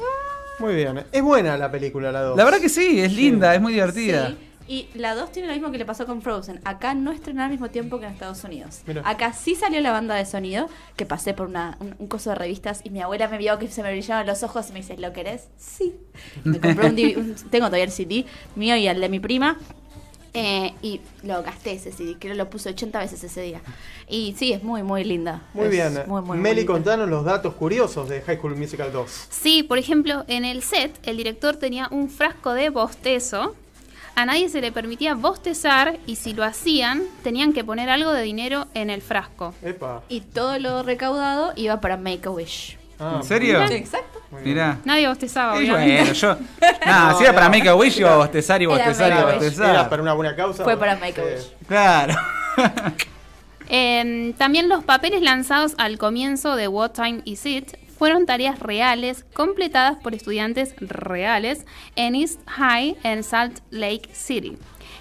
Muy bien. Es buena la película, la 2. La verdad que sí, es linda, es muy divertida. Sí. Y la 2 tiene lo mismo que le pasó con Frozen. Acá no estrenó al mismo tiempo que en Estados Unidos. Mira. Acá sí salió la banda de sonido, que pasé por una, un, un coso de revistas y mi abuela me vio que se me brillaban los ojos y me dice, ¿lo querés? Sí. Me compré un, DVD un- tengo todavía el CD mío y el de mi prima. eh, y lo gasté ese CD, creo que lo puse 80 veces ese día. Y sí, es muy, muy linda. Muy Es bien. Muy, muy, Meli, contanos los datos curiosos de High School Musical 2. Sí, por ejemplo, en el set, el director tenía un frasco de bostezo. A nadie se le permitía bostezar y si lo hacían, tenían que poner algo de dinero en el frasco. Epa. Y todo lo recaudado iba para Make a Wish. Ah, ¿En serio? Exacto. muy bien. Mirá. Nadie bostezaba, bueno, yo. (laughs) Nada, si era para Make a Wish, iba a bostezar y bostezar y bostezar. Era para una buena causa. Fue para Make a Sí. Wish. Claro. (laughs) Eh, también los papeles lanzados al comienzo de What Time Is It fueron tareas reales completadas por estudiantes reales en East High en Salt Lake City.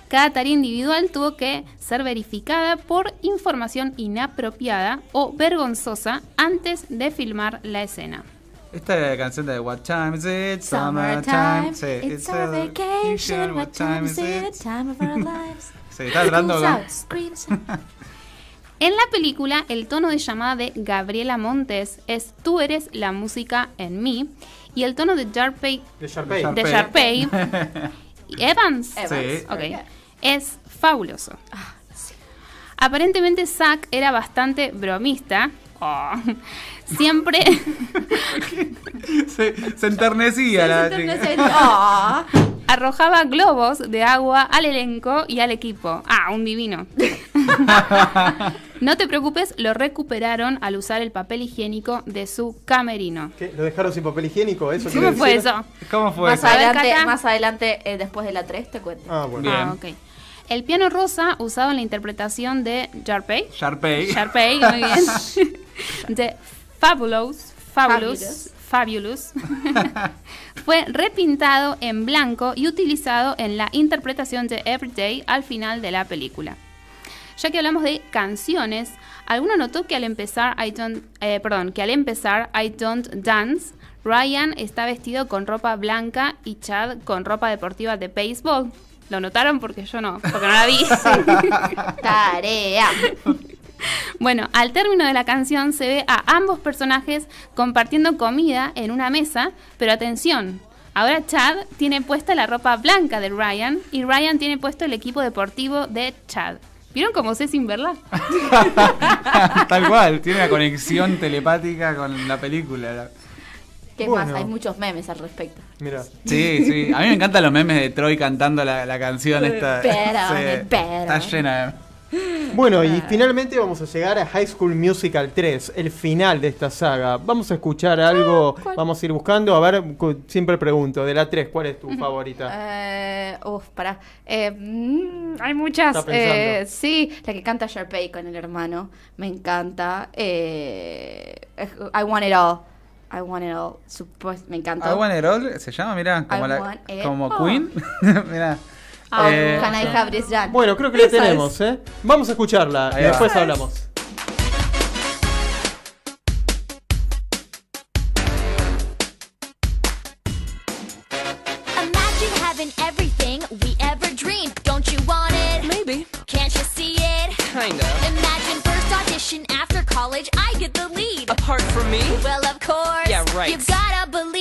Cada tarea individual tuvo que ser verificada por información inapropiada o vergonzosa antes de filmar la escena. Esta canción de What Time Is It? Summertime, Sí, it's our vacation. What time is it? Time of our lives. (laughs) Sí, está tratando En la película, el tono de llamada de Gabriela Montes es Tú eres la música en mí y el tono de Sharpay. De de Sharpay Evans, (laughs) Evans. Sí. ok, es fabuloso. Aparentemente Zack era bastante bromista. Oh. Siempre, (laughs) se, se enternecía la Entonces, chica. ah, (laughs) arrojaba globos de agua al elenco y al equipo. Ah, un divino. (laughs) no te preocupes, lo recuperaron al usar el papel higiénico de su camerino. ¿Qué? ¿Lo dejaron sin papel higiénico? ¿Eso ¿Cómo fue decir? eso? ¿Cómo fue más eso? Adelante, más adelante eh, después de la 3 te cuento. Ah, bueno. Bien. Ah, ok. El piano rosa usado en la interpretación de Jarpey. Sharpay. Sharpay, muy bien. (laughs) de Fabulous. Fabulous. Fabulous. Fabulous. (laughs) Fue repintado en blanco y utilizado en la interpretación de Everyday al final de la película. Ya que hablamos de canciones, ¿alguno notó que al empezar I don't, eh, perdón, que al empezar I Don't Dance, Ryan está vestido con ropa blanca y Chad con ropa deportiva de béisbol? ¿Lo notaron? Porque yo no, porque no la vi. (laughs) Tarea. Bueno, al término de la canción se ve a ambos personajes compartiendo comida en una mesa, pero atención, ahora Chad tiene puesta la ropa blanca de Ryan y Ryan tiene puesto el equipo deportivo de Chad. ¿Vieron cómo sé sin verla? (laughs) Tal cual, tiene una conexión telepática con la película. ¿Qué Bueno. más? Hay muchos memes al respecto. Mira. Sí, sí. A mí me encantan los memes de Troy cantando la, la canción esta. Better, better. Está llena de... Bueno, y finalmente vamos a llegar a High School Musical 3, el final de esta saga. Vamos a escuchar algo, vamos a ir buscando. A ver, siempre pregunto, de la 3, ¿cuál es tu favorita? Eh, uf, pará. Eh, mm, hay muchas. Eh, sí, la que canta Sharpay con el hermano. Me encanta. Eh, I Want It All. I Want It All. Me encanta. I Want It All se llama, mirá, como, la, como. Queen. (laughs) mirá. Oh, Eh, Can I Have This Done? Bueno, creo que la tenemos, ¿eh? Vamos a escucharla y va. después hablamos. Imagine having everything we ever dreamed. Don't you want it? Maybe. Can't you see it? Kinda. Imagine first audition after college, I get the lead. Apart from me? Well, of course. Yeah, right. You gotta believe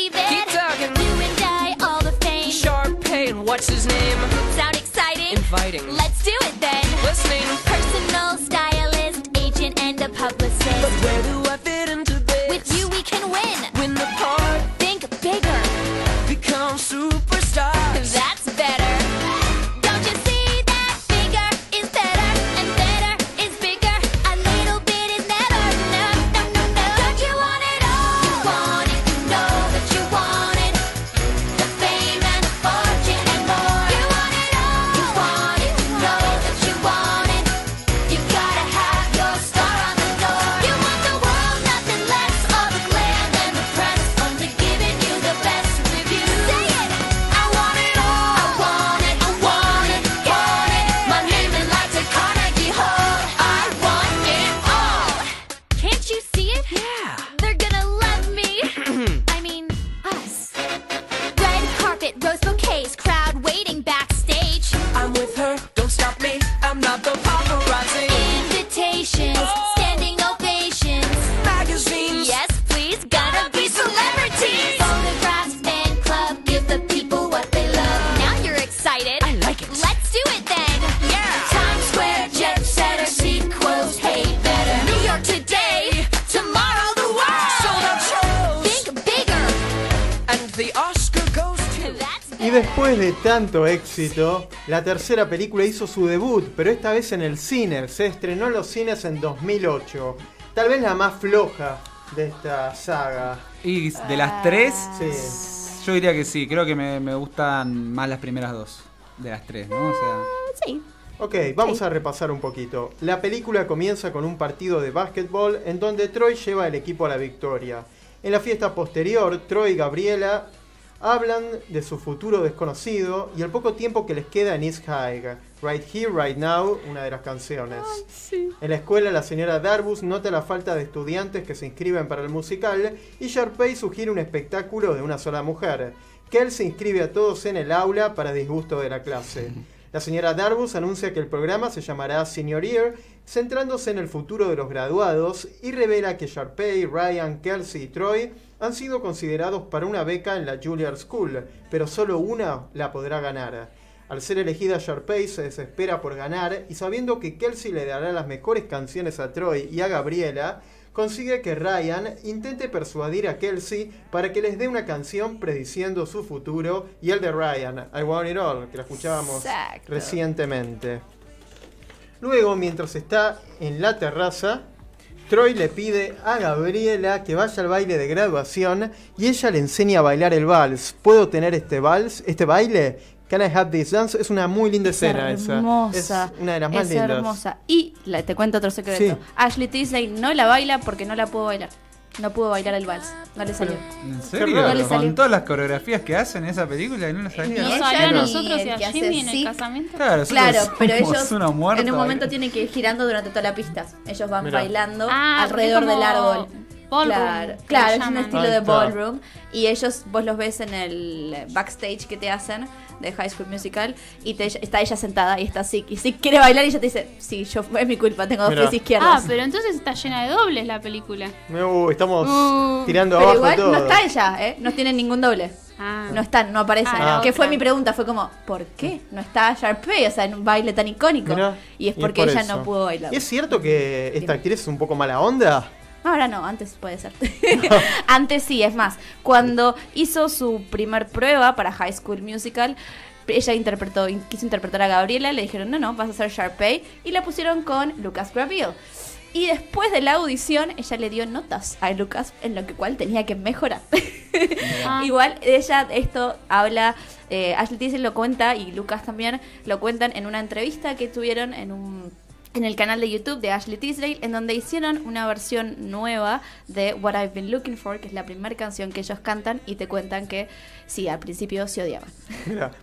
después de tanto éxito, la tercera película hizo su debut, pero esta vez en el cine. Se estrenó en los cines en 2008. Tal vez la más floja de esta saga. Y de las tres, Sí. yo diría que sí. Creo que me, me gustan más las primeras dos. De las tres, ¿no? O sea, Sí. Ok, vamos a repasar un poquito. La película comienza con un partido de básquetbol en donde Troy lleva al equipo a la victoria. En la fiesta posterior, Troy y Gabriela hablan de su futuro desconocido y el poco tiempo que les queda en East High. Right Here, Right Now, una de las canciones. En la escuela, la señora Darbus nota la falta de estudiantes que se inscriben para el musical y Sharpay sugiere un espectáculo de una sola mujer. Kel se inscribe a todos en el aula para disgusto de la clase. (laughs) La señora Darbus anuncia que el programa se llamará Senior Year, centrándose en el futuro de los graduados y revela que Sharpay, Ryan, Kelsey y Troy han sido considerados para una beca en la Juilliard School, pero solo una la podrá ganar. Al ser elegida Sharpay se desespera por ganar y sabiendo que Kelsey le dará las mejores canciones a Troy y a Gabriela, consigue que Ryan intente persuadir a Kelsey para que les dé una canción prediciendo su futuro y el de Ryan, I Want It All, que la escuchábamos Exacto. recientemente. Luego, mientras está en la terraza, Troy le pide a Gabriela que vaya al baile de graduación y ella le enseña a bailar el vals. ¿Puedo tener este vals, este baile? Can I have this dance? Es una muy linda escena es esa. hermosa. Es una de las más es lindas. hermosa. Y la- te cuento otro secreto. Sí. Ashley Tisdale no la baila porque no la pudo bailar. No pudo bailar el vals. No le salió. ¿en serio? No le salió. Con todas las coreografías que hacen en esa película y no la sabía. Ni Nos ella salió a ni nosotros y a Jimmy en el casamiento. Claro, Claro, pero ellos una muerta en un momento tienen que ir girando durante toda la pista. Ellos van Mirá. bailando Ah, alrededor del árbol. ballroom, claro, claro, le es un estilo de ballroom. Y ellos, vos los ves en el backstage que te hacen de High School Musical. Y te- está ella sentada y está Sick. Y Sick quiere bailar y ella te dice: Sí, yo, es mi culpa, tengo dos Mirá. pies izquierdos. Ah, pero entonces está llena de dobles la película. Uh, estamos Uh, tirando Pero abajo igual todo. no está ella, ¿eh? No tienen ningún doble. Ah. No están, no aparecen. Ah, que otra. fue mi pregunta, fue como, ¿por qué no está Sharpay? O sea, en un baile tan icónico. Mirá, y es y porque por ella eso. no pudo bailar. ¿Y es cierto que esta actriz es un poco mala onda? Ahora no, antes puede ser. (laughs) antes sí, es más. Cuando hizo su primer prueba para High School Musical, ella interpretó, quiso interpretar a Gabriela, le dijeron, no, no, vas a ser Sharpay, y la pusieron con Lucas Graville. Y después de la audición, ella le dio notas a Lucas en lo que cual tenía que mejorar. Ah. (laughs) Igual ella esto habla, eh, Ashley Tisdale lo cuenta y Lucas también lo cuentan en una entrevista que tuvieron en un en el canal de YouTube de Ashley Tisdale, en donde hicieron una versión nueva de What I've Been Looking For, que es la primera canción que ellos cantan y te cuentan que sí, al principio se odiaban.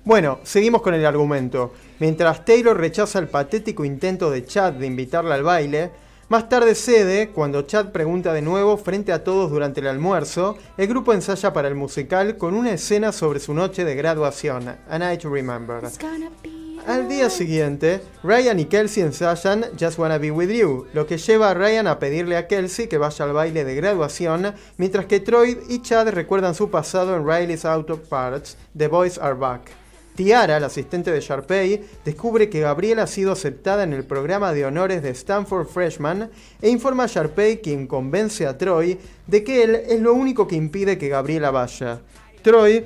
Bueno, seguimos con el argumento. Mientras Taylor rechaza el patético intento de Chad de invitarla al baile, más tarde cede cuando Chad pregunta de nuevo frente a todos durante el almuerzo, el grupo ensaya para el musical con una escena sobre su noche de graduación, A Night to Remember. Al día siguiente, Ryan y Kelsey ensayan Just Wanna Be With You, lo que lleva a Ryan a pedirle a Kelsey que vaya al baile de graduación, mientras que Troy y Chad recuerdan su pasado en Riley's Auto Parts, The Boys Are Back. Tiara, la asistente de Sharpay, descubre que Gabriela ha sido aceptada en el programa de honores de Stanford Freshman e informa a Sharpay quien convence a Troy de que él es lo único que impide que Gabriela vaya. Troy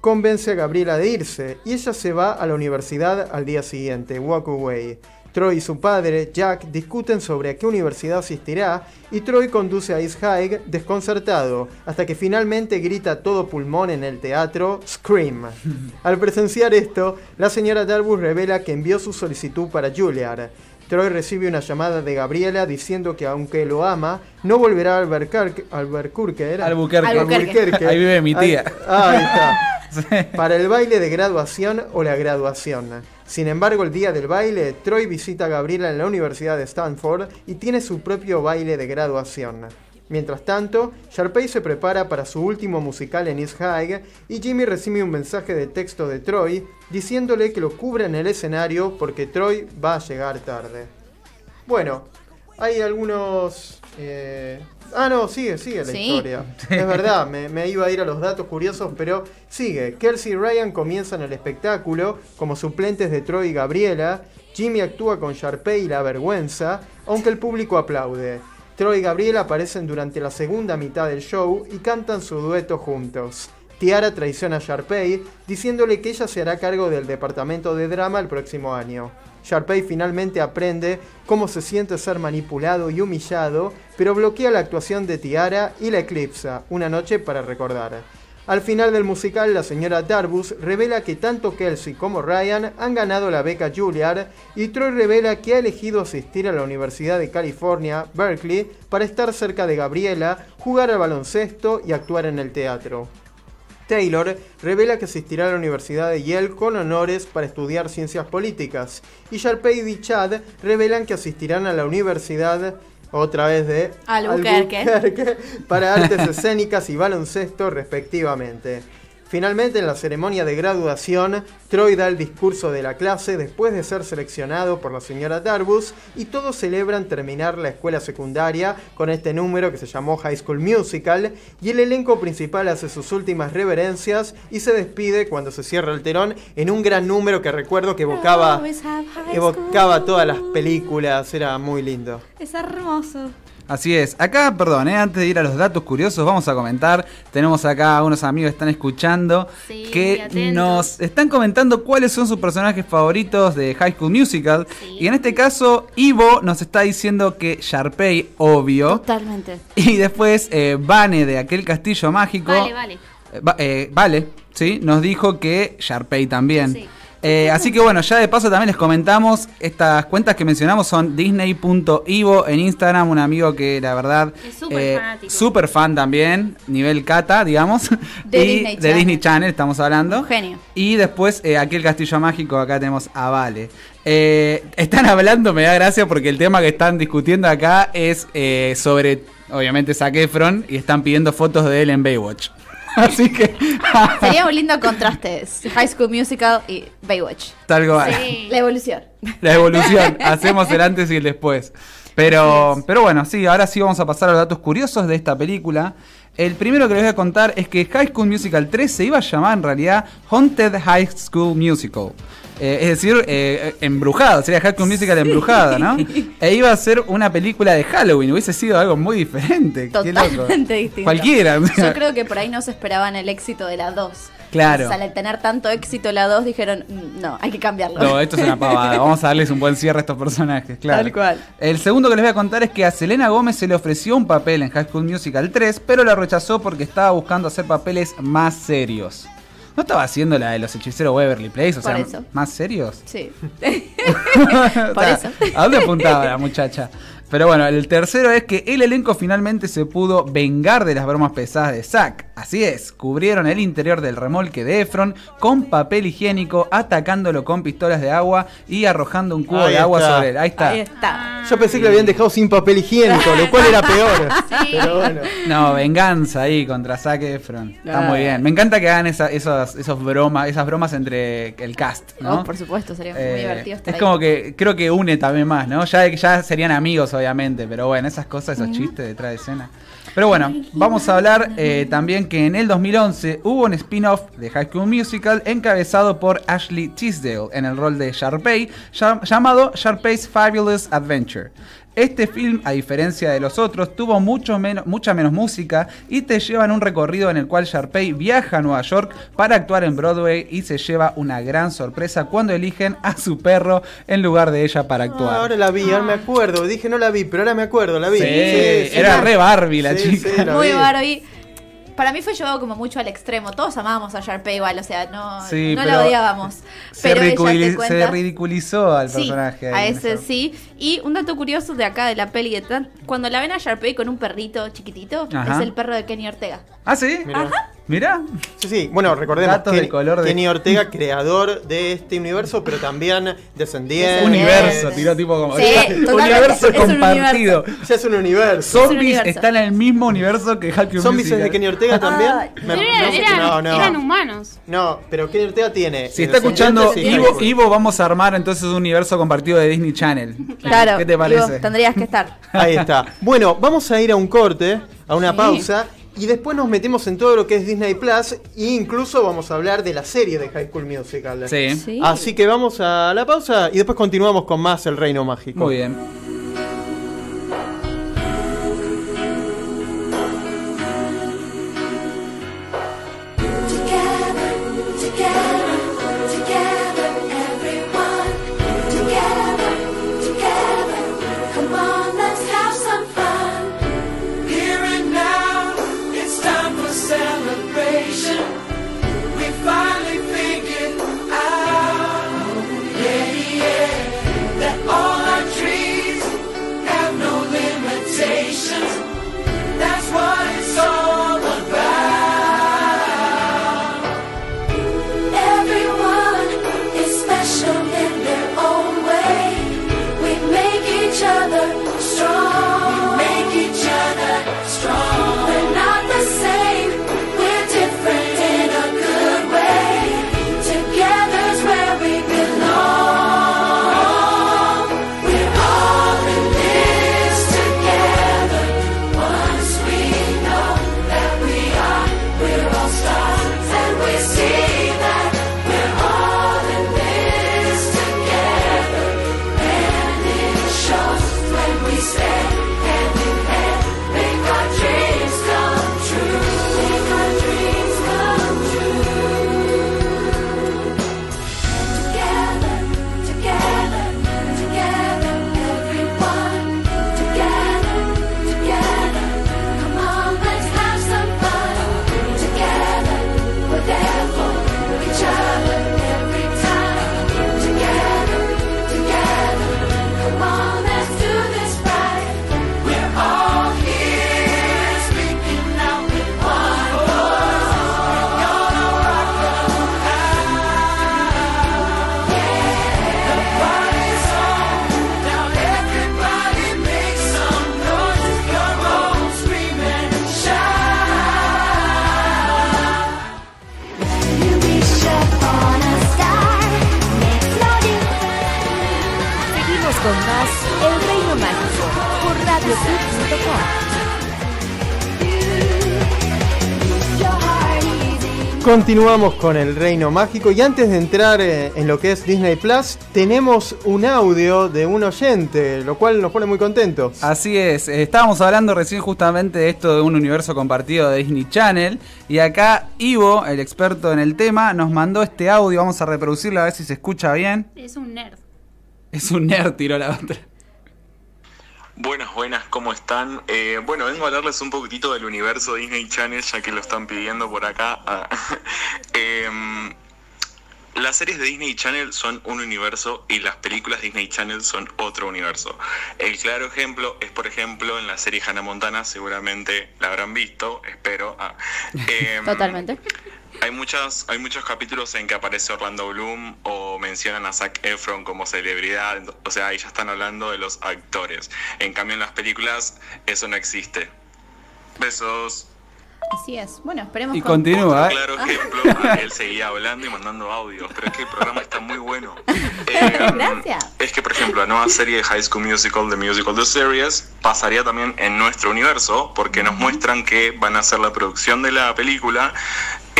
convence a Gabriela de irse y ella se va a la universidad al día siguiente, walk away. Troy y su padre, Jack, discuten sobre a qué universidad asistirá y Troy conduce a East High desconcertado, hasta que finalmente grita a todo pulmón en el teatro Scream. (laughs) Al presenciar esto, la señora Darbus revela que envió su solicitud para Juilliard. Troy recibe una llamada de Gabriela diciendo que aunque lo ama, no volverá a Albuquerque, Albuquerque, ¿era? Albuquerque. Albuquerque. Ahí vive mi tía. Ah, ahí está. (laughs) Para el baile de graduación o la graduación. Sin embargo, el día del baile, Troy visita a Gabriela en la Universidad de Stanford y tiene su propio baile de graduación. Mientras tanto, Sharpay se prepara para su último musical en East High y Jimmy recibe un mensaje de texto de Troy diciéndole que lo cubra en el escenario porque Troy va a llegar tarde. Bueno, hay algunos... eh, Ah, no, sigue, sigue la Sí. historia. (laughs) Es verdad, me, me iba a ir a los datos curiosos, pero sigue. Kelsey y Ryan comienzan el espectáculo como suplentes de Troy y Gabriela. Jimmy actúa con Sharpay y la vergüenza, aunque el público aplaude. Troy y Gabriela aparecen durante la segunda mitad del show y cantan su dueto juntos. Tiara traiciona a Sharpay diciéndole que ella se hará cargo del departamento de drama el próximo año. Sharpay finalmente aprende cómo se siente ser manipulado y humillado, pero bloquea la actuación de Tiara y la eclipsa, una noche para recordar. Al final del musical, la señora Darbus revela que tanto Kelsey como Ryan han ganado la beca Juilliard y Troy revela que ha elegido asistir a la Universidad de California, Berkeley, para estar cerca de Gabriela, jugar al baloncesto y actuar en el teatro. Taylor revela que asistirá a la Universidad de Yale con honores para estudiar ciencias políticas. Y Sharpay y Chad revelan que asistirán a la Universidad otra vez de Albuquerque. Albuquerque para artes escénicas y baloncesto respectivamente. Finalmente, en la ceremonia de graduación, Troy da el discurso de la clase después de ser seleccionado por la señora Darbus y todos celebran terminar la escuela secundaria con este número que se llamó High School Musical y el elenco principal hace sus últimas reverencias y se despide cuando se cierra el telón en un gran número que recuerdo que evocaba, evocaba todas las películas, era muy lindo. Es hermoso. Así es. Acá, perdón, eh, antes de ir a los datos curiosos, vamos a comentar. Tenemos acá unos amigos que están escuchando Sí, que atentos. nos están comentando cuáles son sus personajes favoritos de High School Musical. Sí. Y en este caso, Ivo nos está diciendo que Sharpay, obvio. Totalmente. (laughs) Y después, eh, Vane de aquel castillo mágico. Vale, vale. Eh, eh, vale, sí, nos dijo que Sharpay también. Sí. Eh, así que bueno, ya de paso también les comentamos, estas cuentas que mencionamos son disney.ivo en Instagram, un amigo que la verdad Es súper eh, súper fan también, nivel cata, digamos. De y Disney de Channel. Disney Channel estamos hablando. Un genio. Y después, eh, aquí el Castillo Mágico, acá tenemos a Vale. Están hablando, me da gracia porque el tema que están discutiendo acá es sobre, obviamente, Zac Efron y están pidiendo fotos de él en Baywatch. (laughs) Así que, (laughs) Sería un lindo contraste. High School Musical y Baywatch. tal cual. Sí. La evolución. La evolución, (laughs) hacemos el antes y el después. Pero, pero bueno, sí, ahora sí vamos a pasar a los datos curiosos de esta película. El primero que les voy a contar es que High School Musical 3 se iba a llamar en realidad Haunted High School Musical. Eh, es decir, eh, embrujado, sería High School Musical embrujado, ¿no? (laughs) E iba a ser una película de Halloween, hubiese sido algo muy diferente. Qué loco. Totalmente distinto. Cualquiera. Yo creo que por ahí no se esperaban el éxito de la 2. Claro. O sea, al tener tanto éxito la 2 dijeron, "Mm, no, hay que cambiarlo. No, esto es una (laughs) pavada. Vamos a darles un buen cierre a estos personajes, claro. Tal cual. El segundo que les voy a contar es que a Selena Gómez se le ofreció un papel en High School Musical 3, pero la rechazó porque estaba buscando hacer papeles más serios. ¿No estaba haciendo la de los hechiceros Waverly Place? O Por sea, eso. ¿más serios? Sí. (laughs) Por eso. ¿A dónde apuntaba la (laughs) muchacha? Pero bueno, el tercero es que el elenco finalmente se pudo vengar de las bromas pesadas de Zack. Así es, cubrieron el interior del remolque de Efron con papel higiénico, atacándolo con pistolas de agua y arrojando un cubo Ahí de agua está. sobre él. Ahí está. Ahí está. Yo pensé que lo habían dejado sin papel higiénico, lo cual era peor. (laughs) Sí. Pero bueno. No, venganza ahí contra Zac Efron. Está muy bien. Me encanta que hagan esa- esos, esos bromas, esas bromas entre el cast, ¿no? Oh, por supuesto, sería muy Eh, divertido estar es ahí. como que creo que une también más, ¿no? Ya, ya serían amigos, obviamente, pero bueno, esas cosas, esos chistes detrás de escena. Pero bueno, vamos a hablar eh, también que en el 2011 hubo un spin-off de High School Musical encabezado por Ashley Tisdale en el rol de Sharpay, llam- llamado Sharpay's Fabulous Adventure. Este film, a diferencia de los otros, tuvo mucho menos, mucha menos música y te lleva en un recorrido en el cual Sharpay viaja a Nueva York para actuar en Broadway y se lleva una gran sorpresa cuando eligen a su perro en lugar de ella para Ah, actuar. ahora la vi, ahora me acuerdo. Dije no la vi, pero ahora me acuerdo, la vi. Sí, Sí, sí, era sí. re Barbie la Sí, chica. sí, la Muy. Barbie. Para mí fue llevado como mucho al extremo. Todos amábamos a Sharpay igual, o sea, no, Sí, no la odiábamos. Se, Pero te se cuenta... ridiculizó al Sí, personaje. ahí a ese sí. Y un dato curioso de acá de la peli de tan- cuando la ven a Sharpay con un perrito chiquitito, Ajá. es el perro de Kenny Ortega. ¿Ah, sí? Mirá. Mirá. Sí, sí. Bueno, recordemos Datos que del color de- Kenny Ortega, creador de este universo, pero también descendiente. Universo, tiró tipo como. Sí, (laughs) universo es un compartido. Ya es un universo. un Zombies universo. están en el mismo universo que Hack Your ¿Zombies es Musical. de Kenny Ortega también? Ay, Me- Pero no eran, sé- eran- no, no. eran humanos. No, pero Kenny Ortega tiene. Si está escuchando 80 sí, Ivo. Ivo, vamos a armar entonces un universo compartido de Disney Channel. Claro. ¿Qué te parece? tendrías que estar. Ahí está. Bueno, vamos a ir a un corte, a una Sí. pausa. Y después nos metemos en todo lo que es Disney Plus. E incluso vamos a hablar de la serie de High School Musical. Sí. Sí. Así que vamos a la pausa y después continuamos con más El Reino Mágico. Muy bien. Continuamos con el reino mágico y antes de entrar eh, en lo que es Disney Plus, tenemos un audio de un oyente, lo cual nos pone muy contentos. Así es, eh, estábamos hablando recién justamente de esto de un universo compartido de Disney Channel y acá Ivo, el experto en el tema, nos mandó este audio, vamos a reproducirlo a ver si se escucha bien. Es un nerd. Es un nerd, tiró la otra. Buenas, buenas, ¿cómo están? Eh, bueno, vengo a hablarles un poquitito del universo Disney Channel, ya que lo están pidiendo por acá. Ah, (laughs) em, las series de Disney Channel son un universo y las películas Disney Channel son otro universo. El claro ejemplo es, por ejemplo, en la serie Hannah Montana, seguramente la habrán visto, espero. Ah, (laughs) em, Totalmente. Hay, muchas, hay muchos capítulos en que aparece Orlando Bloom o mencionan a Zac Efron como celebridad, o sea, ahí ya están hablando de los actores. En cambio, en las películas eso no existe. Besos. Así es. Bueno, esperemos Y con- continúa. Otro claro (laughs) ejemplo, ah, él seguía hablando y mandando audios, pero es que el programa está muy bueno. (laughs) Eh, Gracias. Es que, por ejemplo, la nueva serie de High School Musical, The Musical The Series, pasaría también en nuestro universo, porque nos muestran que van a hacer la producción de la película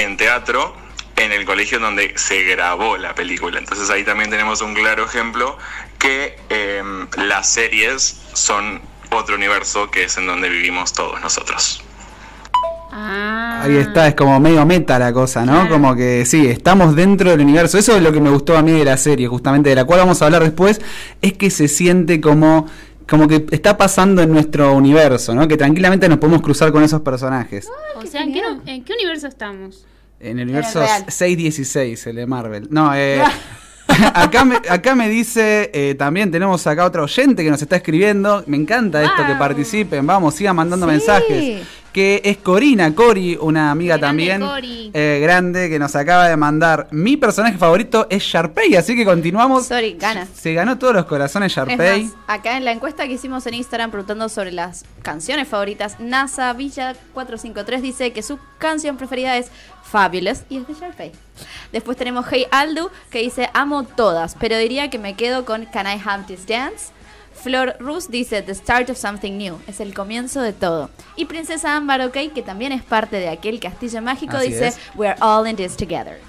en teatro en el colegio donde se grabó la película. Entonces ahí también tenemos un claro ejemplo que eh, las series son otro universo que es en donde vivimos todos nosotros. Ah. Ahí está, es como medio meta la cosa, ¿no? Claro. Como que sí, estamos dentro del universo. Eso es lo que me gustó a mí de la serie, justamente de la cual vamos a hablar después, es que se siente como como que está pasando en nuestro universo, ¿no? Que tranquilamente nos podemos cruzar con esos personajes. O sea, ¿en qué, nu- ¿en qué universo estamos? En el universo real. 616, el de Marvel. No, eh, (laughs) (laughs) acá, me, acá me dice, eh, también tenemos acá otro oyente que nos está escribiendo. Me encanta esto, que participen. Vamos, sigan mandando Sí. mensajes. Que es Corina, Cori, una amiga Grande también eh, grande que nos acaba de mandar. Mi personaje favorito es Sharpay, así que continuamos. Sorry, gana. Se ganó todos los corazones Es Sharpay. más, acá en la encuesta que hicimos en Instagram preguntando sobre las canciones favoritas, NASA Villa 453 dice que su canción preferida es Fabulous y es de Sharpay. Después tenemos Hey Aldu que dice amo todas, pero diría que me quedo con Can I Have This Dance. Flor Rus dice The Start of Something New, es el comienzo de todo. Y Princesa Ámbar OK, que también es parte de aquel castillo mágico, Así dice es. We're all in this together.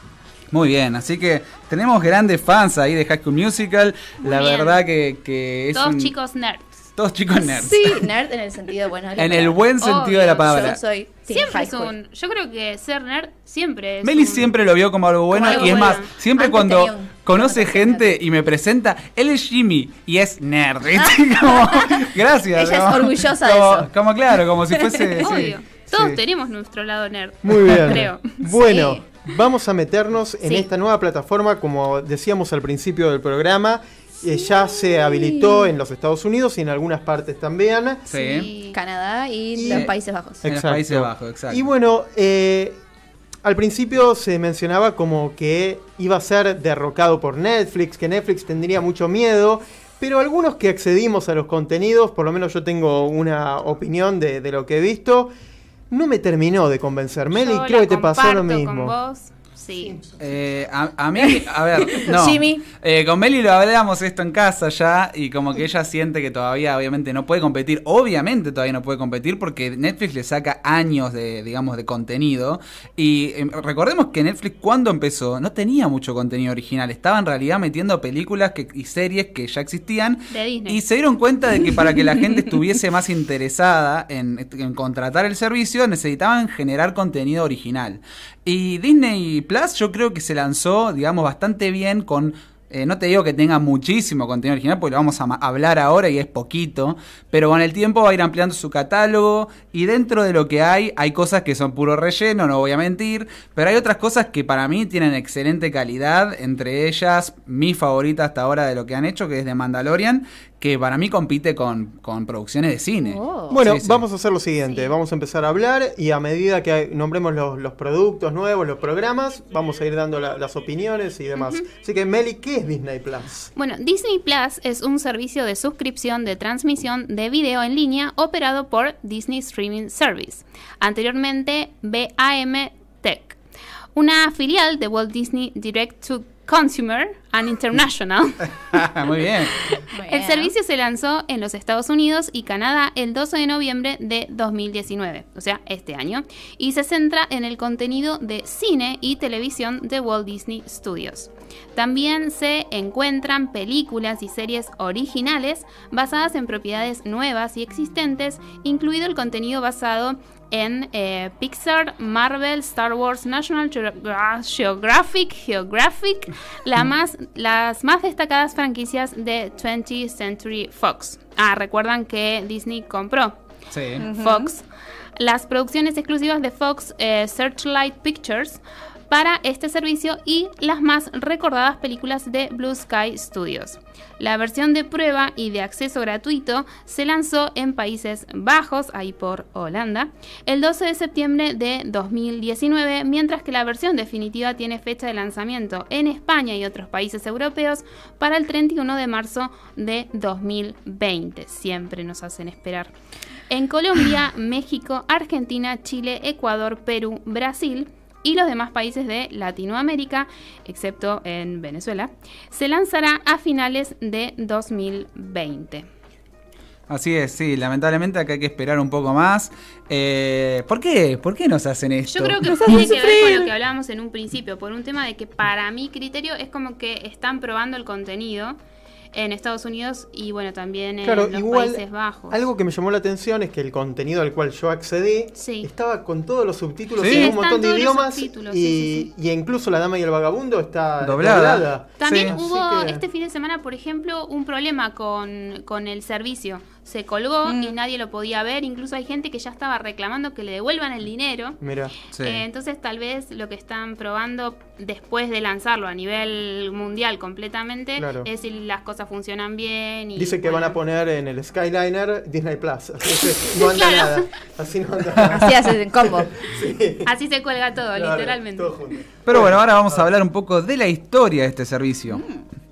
Muy bien, así que tenemos grandes fans ahí de High School Musical. Muy la bien. verdad que, que es Todos un- chicos nerds. Todos chicos nerds. Sí, nerd en (laughs) el sentido bueno. En el buen sentido de la palabra. Yo soy Siempre es un. Yo creo que ser nerd siempre es. Meli un- siempre lo vio como algo bueno algo y es más, siempre Antes cuando un- conoce gente y me presenta, él es Jimmy y es nerd. (laughs) Como, gracias. Ella es como- orgullosa de eso. Como claro, como si fuese... (laughs) sí. Todos sí. tenemos nuestro lado nerd. Muy bien. Creo. Bueno, Sí. vamos a meternos en Sí. esta nueva plataforma, como decíamos al principio del programa. Eh, ya se habilitó en los Estados Unidos y en algunas partes también. Sí. Canadá y, Y- los Países Bajos. En los Países Bajos, exacto. Y bueno, eh, al principio se mencionaba como que iba a ser derrocado por Netflix, que Netflix tendría mucho miedo, pero algunos que accedimos a los contenidos, por lo menos yo tengo una opinión de, de lo que he visto, no me terminó de convencer. Meli, Yo creo que te pasó lo mismo. Con vos. Sí. Eh, a, a mí, a ver, (laughs) no. Jimmy. Eh, con Meli lo hablamos esto en casa ya y como que ella siente que todavía obviamente no puede competir. Obviamente todavía no puede competir porque Netflix le saca años de, digamos, de contenido. Y eh, recordemos que Netflix cuando empezó no tenía mucho contenido original. Estaba en realidad metiendo películas que, y series que ya existían. De Disney. Y se dieron cuenta de que para que la gente estuviese más interesada en, en contratar el servicio necesitaban generar contenido original. Y Disney Plus yo creo que se lanzó, digamos, bastante bien con... eh, no te digo que tenga muchísimo contenido original, porque lo vamos a hablar ahora y es poquito, pero con el tiempo va a ir ampliando su catálogo y dentro de lo que hay hay cosas que son puro relleno, no voy a mentir, pero hay otras cosas que para mí tienen excelente calidad, entre ellas mi favorita hasta ahora de lo que han hecho, que es de Mandalorian, que para mí compite con, con producciones de cine. Oh. Bueno, Sí, sí. vamos a hacer lo siguiente, Sí. vamos a empezar a hablar y a medida que nombremos los, los productos nuevos, los programas, vamos a ir dando la- las opiniones y demás. Así que Meli, ¿qué es Disney Plus? Bueno, Disney Plus es un servicio de suscripción de transmisión de video en línea operado por Disney Streaming Service, anteriormente BAM Tech, una filial de Walt Disney Direct to Consumer, and International. (laughs) Muy bien. Muy El servicio se lanzó en los Estados Unidos y Canadá el 12 de noviembre de 2019, o sea, este año, y se centra en el contenido de cine y televisión de Walt Disney Studios. También se encuentran películas y series originales basadas en propiedades nuevas y existentes, incluido el contenido basado en eh, Pixar, Marvel, Star Wars, National Geogra- Geographic, Geographic, la más, las más destacadas franquicias de 20th Century Fox. Ah, recuerdan que Disney compró Sí. Fox, las producciones exclusivas de Fox eh, Searchlight Pictures para este servicio y las más recordadas películas de Blue Sky Studios. La versión de prueba y de acceso gratuito se lanzó en Países Bajos, ahí por Holanda, el 12 de septiembre de 2019, mientras que la versión definitiva tiene fecha de lanzamiento en España y otros países europeos para el 31 de marzo de 2020. Siempre nos hacen esperar. En Colombia, (clears throat) México, Argentina, Chile, Ecuador, Perú, Brasil y los demás países de Latinoamérica, excepto en Venezuela, se lanzará a finales de 2020. Así es, sí, lamentablemente acá hay que esperar un poco más. Eh, ¿Por qué? ¿Por qué nos hacen esto? Yo creo que tiene que ver con lo que hablábamos en un principio, por un tema de que para mi criterio es como que están probando el contenido en Estados Unidos y bueno, también en Claro, los igual Países Bajos. algo que me llamó la atención es que el contenido al cual yo accedí Sí. estaba con todos los subtítulos Sí. en un Están montón de idiomas y, sí, sí, y incluso La Dama y el Vagabundo está Doblada. doblada. También Sí. hubo que- este fin de semana, por ejemplo, un problema con, con el servicio. Se colgó y nadie lo podía ver. Incluso hay gente que ya estaba reclamando que le devuelvan el dinero. Mira, Sí. Eh, entonces tal vez lo que están probando después de lanzarlo a nivel mundial completamente Claro. es si las cosas funcionan bien. Y, dice que van a poner en el Skyliner Disney Plus. Así que (laughs) no anda Claro. nada. Así no anda nada. Así hacen combo. (laughs) Sí. Así se cuelga todo, Claro, literalmente. todo junto. Pero bueno, ahora vamos a hablar un poco de la historia de este servicio.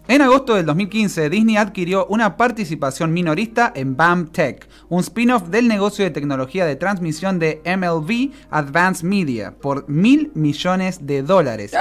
En agosto del 2015, Disney adquirió una participación minorista en BAM Tech, un spin-off del negocio de tecnología de transmisión de MLB Advanced Media, por mil millones de dólares.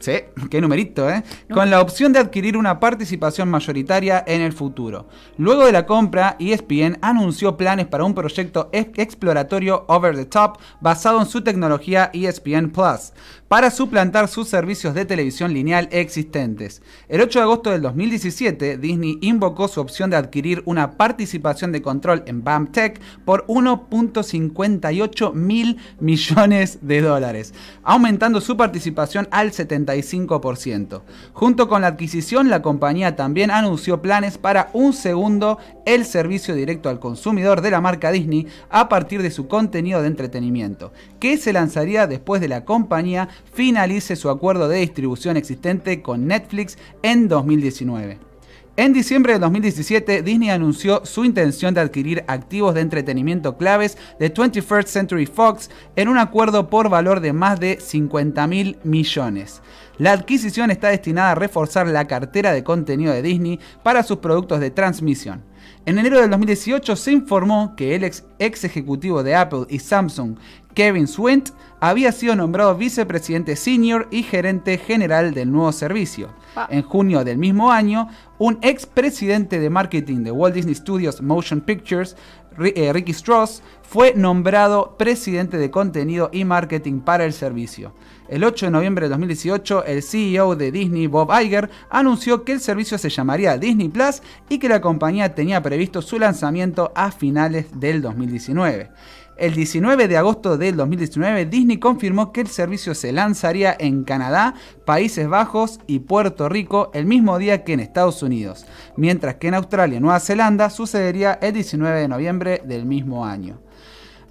Sí, qué numerito, ¿eh? Con la opción de adquirir una participación mayoritaria en el futuro. Luego de la compra, ESPN anunció planes para un proyecto ex- exploratorio over the top basado en su tecnología ESPN Plus, para suplantar sus servicios de televisión lineal existentes. El 8 de agosto del 2017, Disney invocó su opción de adquirir una participación de control en BAM Tech por 1.58 mil millones de dólares, aumentando su participación al 75%. Junto con la adquisición, la compañía también anunció planes para un segundo el servicio directo al consumidor de la marca Disney a partir de su contenido de entretenimiento, que se lanzaría después de la compañía finalice su acuerdo de distribución existente con Netflix en 2019. En diciembre de 2017, Disney anunció su intención de adquirir activos de entretenimiento claves de 21st Century Fox en un acuerdo por valor de más de 50 mil millones. La adquisición está destinada a reforzar la cartera de contenido de Disney para sus productos de transmisión. En enero del 2018 se informó que el ex, ex ejecutivo de Apple y Samsung, Kevin Swint, había sido nombrado vicepresidente senior y gerente general del nuevo servicio. En junio del mismo año, un ex presidente de marketing de Walt Disney Studios Motion Pictures, eh, Ricky Strauss, fue nombrado presidente de contenido y marketing para el servicio. El 8 de noviembre de 2018, el CEO de Disney, Bob Iger, anunció que el servicio se llamaría Disney Plus y que la compañía tenía previsto su lanzamiento a finales del 2019. El 19 de agosto del 2019, Disney confirmó que el servicio se lanzaría en Canadá, Países Bajos y Puerto Rico el mismo día que en Estados Unidos, mientras que en Australia y Nueva Zelanda sucedería el 19 de noviembre del mismo año.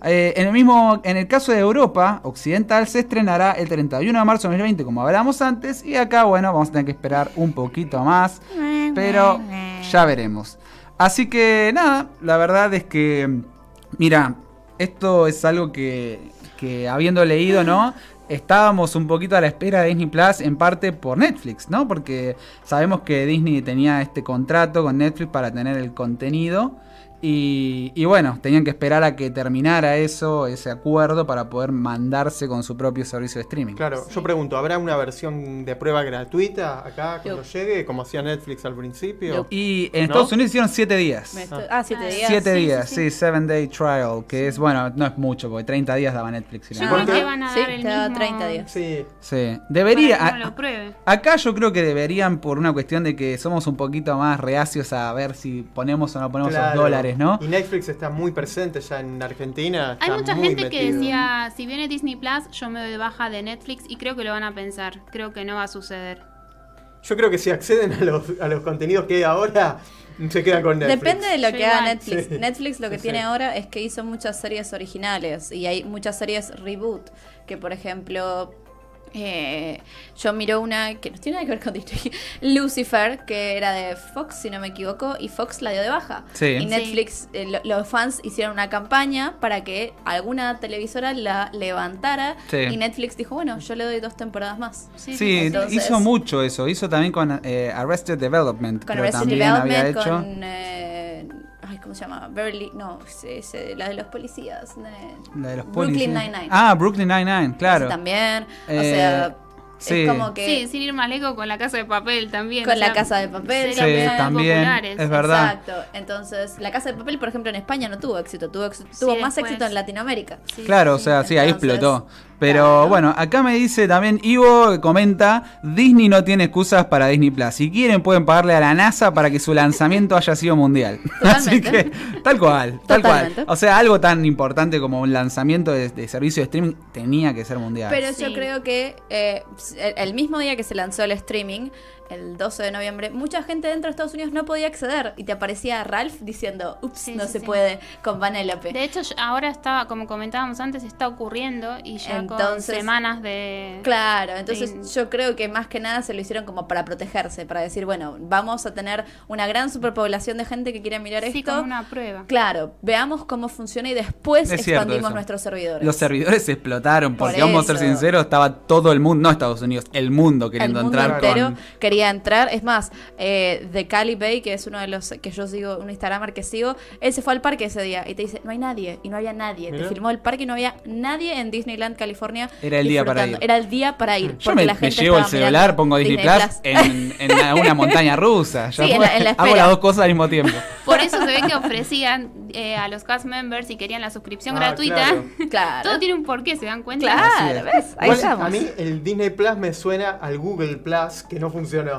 Eh, en, el mismo, en el caso de Europa Occidental se estrenará el 31 de marzo de 2020 como hablamos antes y acá bueno vamos a tener que esperar un poquito más pero ya veremos así que nada la verdad es que mira esto es algo que, que habiendo leído no estábamos un poquito a la espera de Disney Plus, en parte por Netflix, ¿no? Porque sabemos que Disney tenía este contrato con Netflix para tener el contenido. Y, y bueno, tenían que esperar a que terminara eso, ese acuerdo, para poder mandarse con su propio servicio de streaming. Claro, yo pregunto, ¿habrá una versión de prueba gratuita acá cuando llegue, como hacía Netflix al principio? Y en ¿No? Estados Unidos hicieron 7 días. Ah, siete días. Siete Sí, días, sí, sí, sí. Seven Day Trial, que es, bueno, no es mucho, porque 30 días daba Netflix. y Yo nada creo que van a Sí, dar el te da mismo 30 días. Sí, Sí, debería. a- lo. Acá yo creo que deberían, por una cuestión de que somos un poquito más reacios a ver si ponemos o no ponemos claro. los dólares, ¿no? Y Netflix está muy presente ya en Argentina. Hay mucha muy gente que decía, si viene Disney Plus, yo me doy de baja de Netflix y creo que lo van a pensar. Creo que no va a suceder. Yo creo que si acceden a los, a los contenidos que hay ahora, se quedan con Netflix. Depende de lo que haga. Netflix. Sí. Netflix lo que Sí, tiene ahora es que hizo muchas series originales y hay muchas series reboot. Que por ejemplo, eh, yo miro una que no tiene nada que ver con Disney, (laughs) Lucifer, que era de Fox, si no me equivoco, y Fox la dio de baja. Sí. Y Sí. Netflix, eh, lo- los fans hicieron una campaña para que alguna televisora la levantara. Sí. Y Netflix dijo, bueno, yo le doy dos temporadas más. Sí, Sí, Entonces- hizo mucho eso. Hizo también con eh, Arrested Development. Con Arrested también había Development, hecho. con... eh, ay, ¿cómo se llama? Beverly... No, sí, sí, la de los policías. eh, La de los Brooklyn policías. Nine-Nine. Ah, Brooklyn Nine-Nine, claro. Ese también. o Eh, sea, sí. es como que... Sí, sin ir más lejos con la casa de papel también. Con o sea, La Casa de Papel series también. también, populares. es verdad. Exacto. Entonces, La Casa de Papel, por ejemplo, en España no tuvo éxito. Tuvo, tuvo más después. éxito en Latinoamérica. Sí, Claro, sí. o sea, sí, ahí Entonces, explotó. Pero claro. bueno, acá me dice también Ivo, que comenta, Disney no tiene excusas para Disney Plus. Si quieren pueden pagarle a la NASA para que su lanzamiento haya sido mundial. (laughs) Así que, tal cual, tal Totalmente. cual. O sea, algo tan importante como un lanzamiento de, de servicio de streaming tenía que ser mundial. Pero Sí. yo creo que eh, el mismo día que se lanzó el streaming, el 12 de noviembre, mucha gente dentro de Estados Unidos no podía acceder y te aparecía Ralph diciendo, ups, Sí, no sí, se sí. puede con Vanellope. De hecho, ahora está, como comentábamos antes, está ocurriendo y ya con Entonces- semanas de... Claro, entonces yo creo que más que nada se lo hicieron como para protegerse, para decir, bueno, vamos a tener una gran superpoblación de gente que quiera mirar Sí, esto. como una prueba. Claro, veamos cómo funciona y después Es expandimos nuestros servidores. Los servidores explotaron, Por porque vamos a ser sinceros, estaba todo el mundo, no Estados Unidos, el mundo el queriendo mundo entrar entero con... quería entrar. Es más, eh, de Cali Bay, que es uno de los que yo sigo, un Instagramer que sigo, él se fue al parque ese día y te dice, no hay nadie, y no había nadie. Mirá. Te filmó el parque y no había nadie en Disneyland, California. Era el día para ir. Era el día para ir. Yo me, la me gente llevo el celular, pongo Disney, Plus, en, en una montaña rusa. (laughs) Ya Sí, en fue. la- en la Hago las dos cosas al mismo tiempo. (laughs) Por eso se ve que ofrecían eh, a los cast members si querían la suscripción Ah, gratuita. claro. (laughs) Claro. Todo tiene un porqué, ¿se dan cuenta? Claro. ¿ves? Ahí Igual, estamos. a mí el Disney Plus me suena al Google Plus que no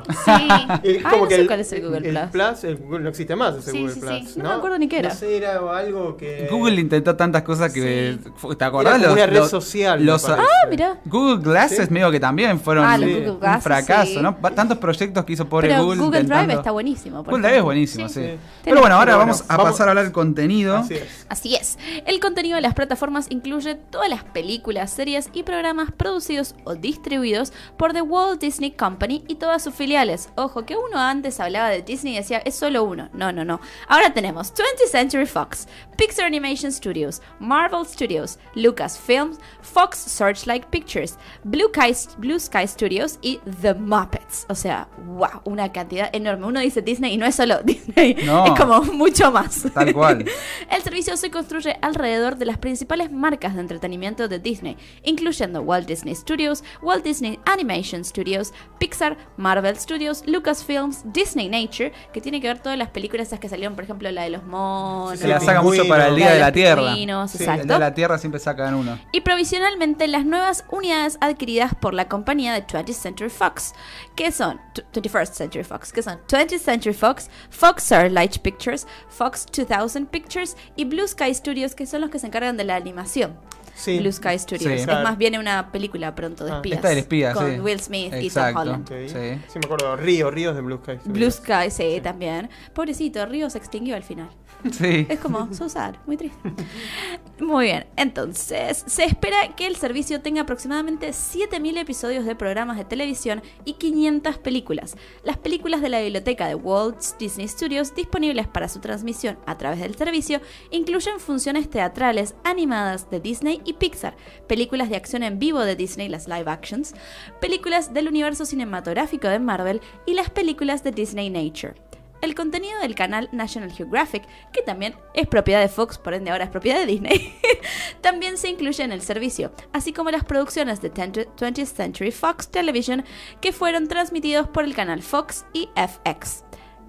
Sí. (laughs) Es Ah, no sé cuál es el Google Plus. el Google- no existe más ese Sí, Google sí, Plus. sí. No me acuerdo ni qué era. No sé, era algo que. Google intentó tantas cosas que. ¿Te acordás? Era como Los- una red los- social. los-. Ah, mira. Google Glasses Sí. medio que también fueron Ah, un- Glasses, fracaso, sí. ¿no? Tantos proyectos que hizo pobre Pero Google. Google Drive está buenísimo. por Google Drive es buenísimo, sí. Sí. Pero bueno, ahora Pero vamos a vamos- pasar a hablar del contenido. Así es. Así es. El contenido de las plataformas incluye todas las películas, series y programas producidos o distribuidos por The Walt Disney Company y todas sus filiales. Ojo, que uno antes hablaba de Disney y decía, es solo uno. No, no, no. Ahora tenemos 20th Century Fox, Pixar Animation Studios, Marvel Studios, Lucasfilms, Fox Searchlight Pictures, Blue Sky, Blue Sky Studios y The Muppets. O sea, wow, una cantidad enorme. Uno dice Disney y no es solo (laughs) Disney, No. es como mucho más. Tal cual. (laughs) El servicio se construye alrededor de las principales marcas de entretenimiento de Disney, incluyendo Walt Disney Studios, Walt Disney Animation Studios, Pixar, Marvel Studios, Lucasfilms, Disney Nature, que tiene que ver todas las películas esas que salieron, por ejemplo, la de los monos. Se la saca mucho para el Día de de la los Tierra. pingüinos, Sí, exacto. El Día de la Tierra siempre sacan uno. Y provisionalmente las nuevas unidades adquiridas por la compañía de 20th Century Fox, que son 21st Century Fox, que son 20th Century Fox, Fox Searchlight Pictures, Fox 2000 Pictures y Blue Sky Studios, que son los que se encargan de la animación. Sí. Blue Sky Studios. Sí. Es Claro. más, viene una película pronto de Ah. espías. Esta del espía, con sí. Will Smith y Tom. Holland. Ok. Sí. Sí, me acuerdo. Río, Ríos de Blue Sky. Blue Sky, sí, también. Pobrecito, Río se extinguió al final. Es como, so sad, muy triste. Muy bien, entonces se espera que el servicio tenga aproximadamente 7.000 episodios de programas de televisión y 500 películas. Las películas de la biblioteca de Walt Disney Studios disponibles para su transmisión a través del servicio incluyen funciones teatrales animadas de Disney y Pixar, películas de acción en vivo de Disney, las live actions, películas del universo cinematográfico de Marvel y las películas de Disney Nature el contenido del canal National Geographic, que también es propiedad de Fox, por ende ahora es propiedad de Disney, (laughs) también se incluye en el servicio, así como las producciones de 20th Century Fox Television que fueron transmitidos por el canal Fox y FX.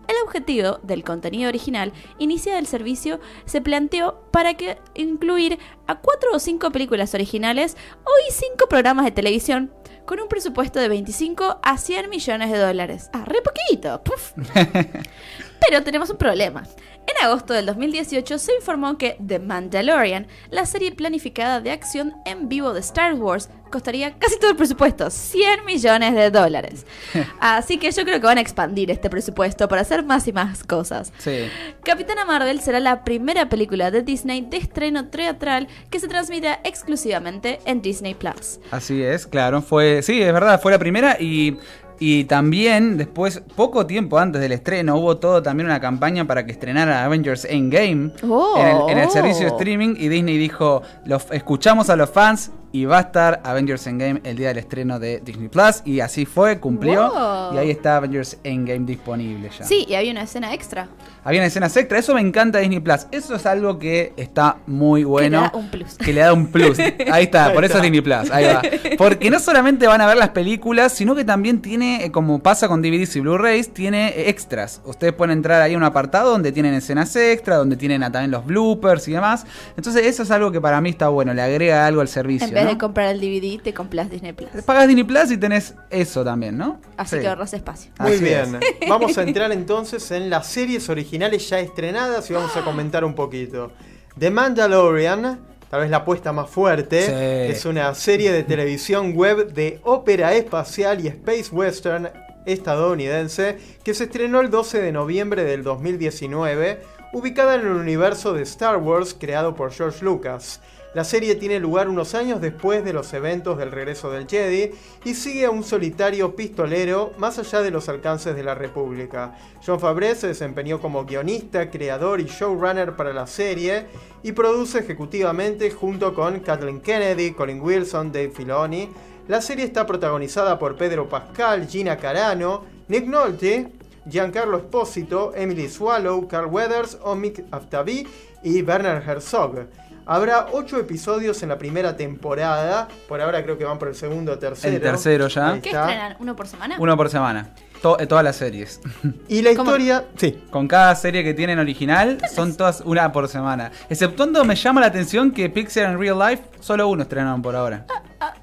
El objetivo del contenido original inicia del servicio se planteó para que incluir a cuatro o cinco películas originales o y cinco programas de televisión con un presupuesto de 25 a 100 millones de dólares. Ah, re poquito. puf. (laughs) Pero tenemos un problema. En agosto del 2018 se informó que The Mandalorian, la serie planificada de acción en vivo de Star Wars, costaría casi todo el presupuesto, 100 millones de dólares. (laughs) Así que yo creo que van a expandir este presupuesto para hacer más y más cosas. Sí. Capitana Marvel será la primera película de Disney de estreno teatral que se transmitirá exclusivamente en Disney Plus. Así es, claro. Fue, sí, es verdad, fue la primera y, y también después, poco tiempo antes del estreno, hubo todo también una campaña para que estrenara Avengers Endgame Oh. en, el, en el servicio de streaming y Disney dijo, los, escuchamos a los fans y va a estar Avengers Endgame el día del estreno de Disney Plus y así fue, cumplió Wow. y ahí está Avengers Endgame disponible ya. Sí, y había una escena extra. Había escenas extra, eso me encanta Disney Plus. Eso es algo que está muy bueno. Que le da un plus. Que le da un plus. (laughs) Ahí está, Ahí por eso es Disney Plus. Ahí va. (laughs) Porque no solamente van a ver las películas, sino que también tiene, eh, como pasa con DVDs y Blu-rays, tiene eh, extras. Ustedes pueden entrar ahí a un apartado donde tienen escenas extra, donde tienen también los bloopers y demás. Entonces, eso es algo que para mí está bueno, le agrega algo al servicio. En vez ¿no? de comprar el DVD, te compras Disney Plus. Pagas Disney Plus y tenés eso también, ¿no? Así Sí. que ahorras espacio. Muy Así bien, es. (laughs) vamos a entrar entonces en las series originales ya estrenadas y vamos a comentar un poquito. The Mandalorian, tal vez la apuesta más fuerte, Sí. es una serie de televisión web de ópera espacial y space western estadounidense que se estrenó el 12 de noviembre del 2019, ubicada en el universo de Star Wars creado por George Lucas. La serie tiene lugar unos años después de los eventos del regreso del Jedi y sigue a un solitario pistolero más allá de los alcances de la República. John Favreau se desempeñó como guionista, creador y showrunner para la serie y produce ejecutivamente junto con Kathleen Kennedy, Colin Wilson, Dave Filoni. La serie está protagonizada por Pedro Pascal, Gina Carano, Nick Nolte, Giancarlo Espósito, Emily Swallow, Carl Weathers, Omid Aftabi y Werner Herzog. Habrá ocho episodios en la primera temporada. Por ahora creo que van por el segundo o tercero. El tercero ya. ¿Qué estrenan? ¿Uno por semana? Uno por semana. To- eh, todas las series. (laughs) Y la ¿Cómo? historia. Sí. Con cada serie que tienen original, son todas una por semana. Exceptuando me llama la atención que Pixar en Real Life solo uno estrenaron por ahora.